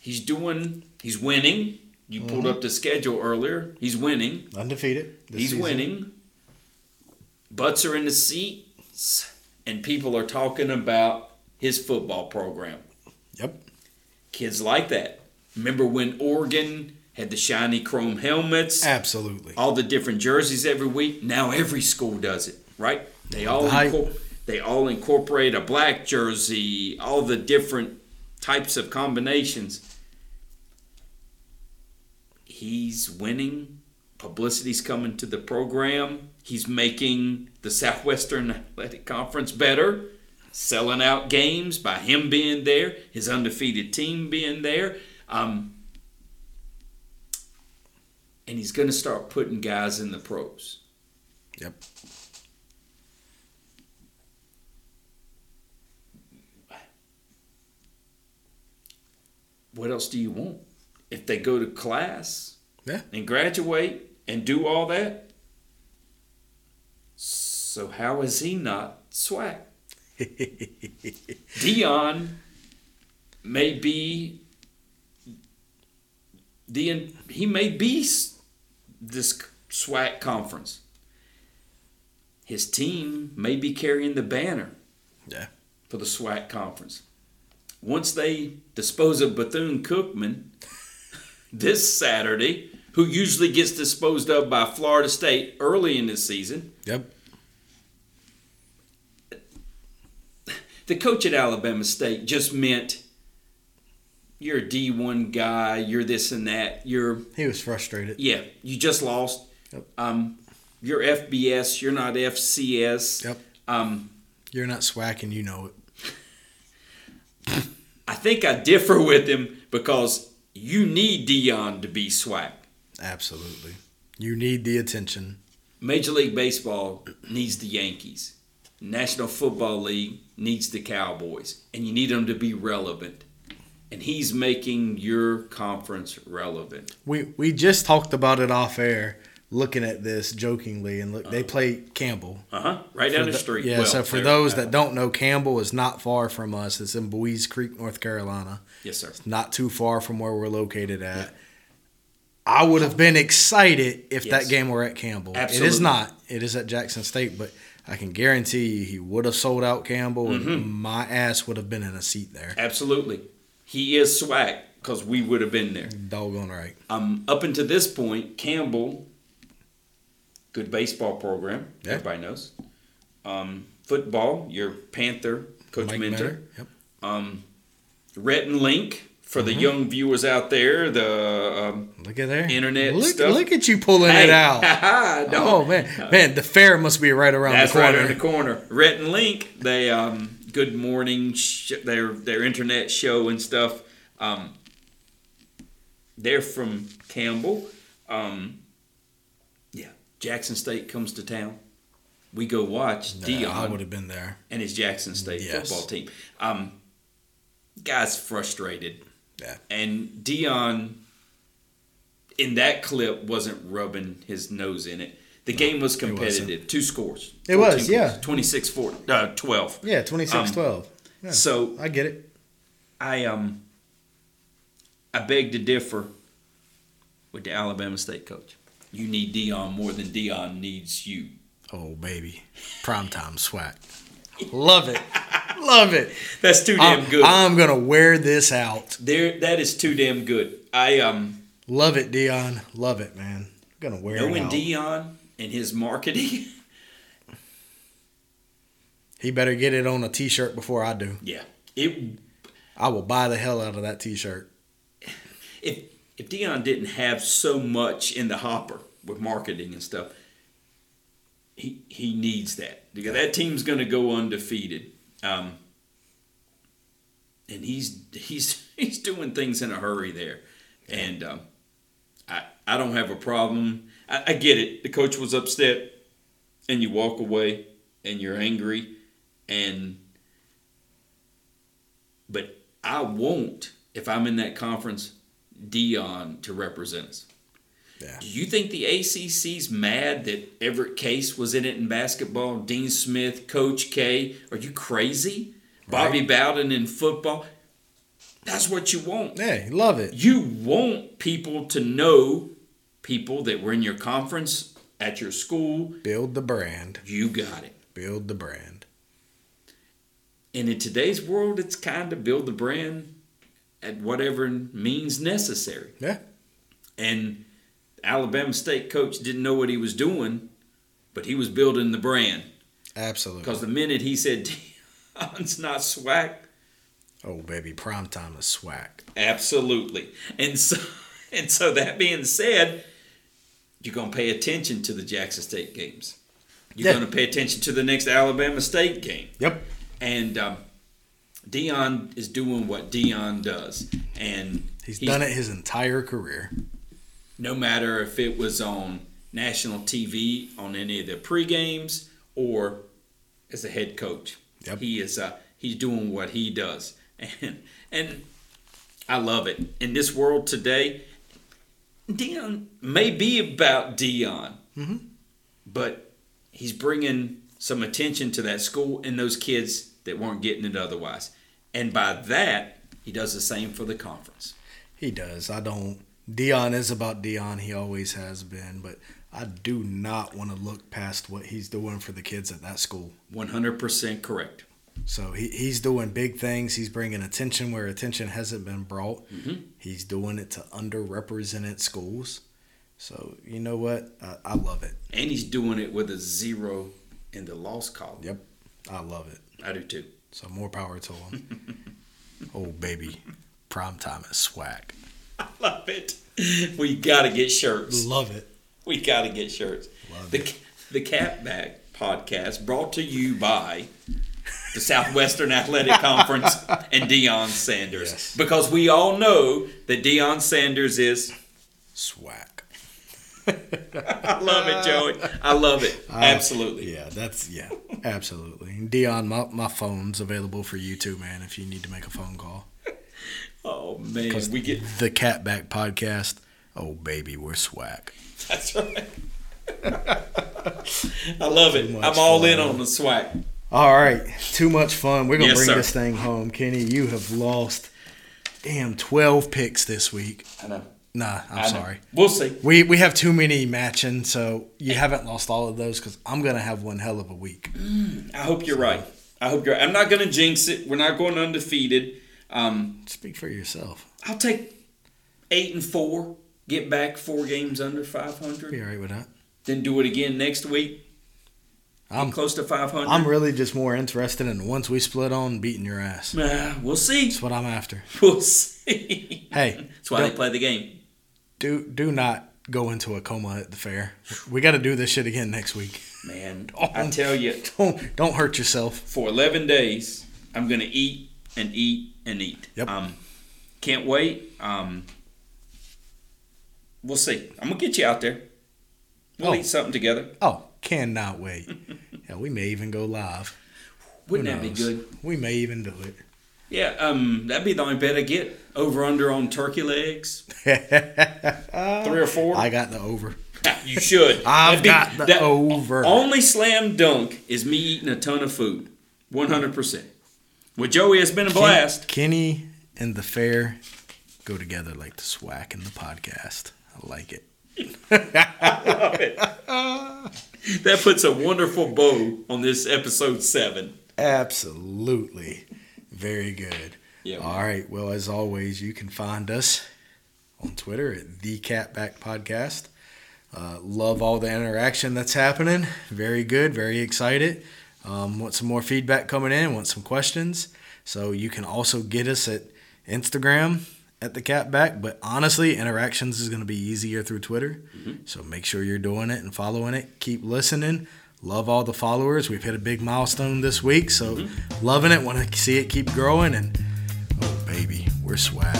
he's doing, he's winning. You pulled mm-hmm. up the schedule earlier. He's winning. Undefeated. He's season. winning. Butts are in the seats, and people are talking about his football program. Yep. Kids like that. Remember when Oregon had the shiny chrome helmets, Absolutely. all the different jerseys every week? Now every school does it, right? They all The hype. incor- they all incorporate a black jersey, all the different types of combinations. He's winning. Publicity's coming to the program. He's making the Southwestern Athletic Conference better, selling out games by him being there, his undefeated team being there. Um, and he's going to start putting guys in the pros. Yep. What else do you want? If they go to class Yeah. and graduate and do all that, so how is he not swag? Deion may be the he may be this SWAC conference. His team may be carrying the banner. Yeah. For the SWAC conference. Once they dispose of Bethune Cookman this Saturday, who usually gets disposed of by Florida State early in the season, Yep. the coach at Alabama State just meant you're a D1 guy, you're this and that, you're He was frustrated. yeah, you just lost. Yep. Um, you're FBS, you're not FCS. Yep. Um, You're not swag and you know it. I think I differ with him because you need Deion to be swag. Absolutely. You need the attention. Major League Baseball needs the Yankees. National Football League needs the Cowboys, and you need them to be relevant. And he's making your conference relevant. We we just talked about it off air, looking at this jokingly, and look, they play Campbell. Uh huh. Right down the the- street. Yeah, Well, so for those that don't know, Campbell is not far from us. It's in Buies Creek, North Carolina. yes, sir. Not too far from where we're located at. I would have been excited if Yes. that game were at Campbell. It Absolutely. is not. It is at Jackson State, but I can guarantee you he would have sold out Campbell, Mm-hmm. and my ass would have been in a seat there. Absolutely. He is swag because we would have been there. Doggone right. Um, up until this point, Campbell, good baseball program. Yeah. Everybody knows. Um, football, your Panther, Coach Mike Minter. Yep. Um, Rhett and Link for the Mm-hmm. young viewers out there. The um, Look at there. Internet Look, stuff. look at you pulling it out. don't- Oh man, man, the fair must be right around That's the corner. right around the corner. Rhett and Link, they um, Good Morning, sh- their their internet show and stuff. Um, they're from Campbell. Um, yeah, Jackson State comes to town, we go watch Yeah, Deion I would have been there. and his Jackson State Yes. football team. Um, guy's frustrated. Yeah. And Deion, in that clip, wasn't rubbing his nose in it. The game was competitive. Two scores. It was, 14 yeah. 26 4, uh, 12. Yeah, 26-12. Yeah. So I get it. I um I beg to differ with the Alabama State coach. You need Deion more than Deion needs you. Oh baby, primetime swag. Love it, love it. That's too damn I'm, good. I'm gonna wear this out. there, that is too damn good. I um Love it, Deion. Love it, man. I'm gonna wear it knowing. Deion and his marketing. he better get it on a T-shirt before I do. yeah, it I will buy the hell out of that T-shirt. if if Deion didn't have so much in the hopper with marketing and stuff, he he needs that because that team's going to go undefeated. Um, and he's he's he's doing things in a hurry there, and um, I I don't have a problem. I, I get it. The coach was upset, and you walk away, and you're angry, and but I won't if I'm in that conference Deion to represent us. Yeah. Do you think the ACC's mad that Everett Case was in it in basketball? Dean Smith, Coach K? Are you crazy? Bobby Bowden in football? That's what you want. Yeah, love it. You want people to know people that were in your conference at your school. Build the brand. You got it. Build the brand. And in today's world, it's kind of build the brand at whatever means necessary. Yeah. And Alabama State coach didn't know what he was doing, but he was building the brand. Absolutely. Because the minute he said Deion's not swag, Oh baby, prime time is swag. absolutely. And so and so that being said, you're gonna pay attention to the Jackson State games. You're Yeah. gonna pay attention to the next Alabama State game. Yep. And um, Deion is doing what Deion does, and He's done it his entire career. no matter if it was on national TV on any of the pre games or as a head coach. Yep. He is uh, he's doing what he does, and and I love it in this world today. Deion may be about Deion, Mhm. but he's bringing some attention to that school and those kids that weren't getting it otherwise, and by that he does the same for the conference. He does. I don't. Deion is about Deion. He always has been. But I do not want to look past what he's doing for the kids at that school. One hundred percent correct. So he, he's doing big things. He's bringing attention where attention hasn't been brought. Mhm. He's doing it to underrepresented schools. So you know what? I, I love it. And he's doing it with a zero in the loss column. Yep. I love it. I do too. So more power to him. oh baby, prime time is swag. I love it. We got to get shirts. Love it. We got to get shirts. Love The the Catback podcast brought to you by the Southwestern Athletic Conference and Deion Sanders. Yes. Because we all know that Deion Sanders is. Swag. I love it, Joey. I love it. Absolutely. Yeah, that's yeah, absolutely. And Deion, my, my phone's available for you too, man. If you need to make a phone call, Oh man, Because we get the Catback Podcast. Oh baby, we're swag. that's right. I love it. I'm all in on the swag. All right, too much fun. We're gonna Yes, bring sir. this thing home, Kenny. You have lost, damn, twelve picks this week. I know. Nah, I'm I know. sorry. We'll see. We we have too many matching, so you haven't lost all of those because I'm gonna have one hell of a week. I hope you're right. I hope you're. I'm not going to jinx it. We're not going undefeated. Um, Speak for yourself. I'll take eight and four. Get back four games under 500. Be 500. all right with that. Then do it again next week. I'm close to 500. I'm really just more interested in once we split on beating your ass. Ah, we'll see. That's what I'm after. We'll see. Hey, That's why they don't- play the game. do do not go into a coma at the fair. We got to do this shit again next week. Man. I tell you, Don't don't hurt yourself. for 11 days, I'm going to eat and eat and eat. Yep. Um, can't wait. Um, we'll see. I'm to get you out there. We'll Oh. eat something together. Oh, cannot wait. yeah, we may even go live. Wouldn't that be good? We may even do it. Yeah, um, that'd be the only bet I get. Over under on turkey legs, three or four. I got the over. you should. I've be- got the that- over. Only slam dunk is me eating a ton of food, one hundred percent. With Joey, it's been a blast. Kenny and the fair go together like the swack and the podcast. I like it. I love it. That puts a wonderful bow on this episode seven. Absolutely. Very good. Yeah. All right. Well, as always, you can find us on Twitter at the Catback Podcast. Uh, love all the interaction that's happening. Very good. Very excited. Um, want some more feedback coming in. Want some questions. So you can also get us at Instagram at the cat back, But honestly, interactions is going to be easier through Twitter. Mm-hmm. So make sure you're doing it and following it. Keep listening. Love all the followers. We've hit a big milestone this week. So mm-hmm. loving it. Want to see it keep growing. And oh, baby, we're swag.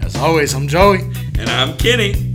As always, I'm Joey. And I'm Kenny.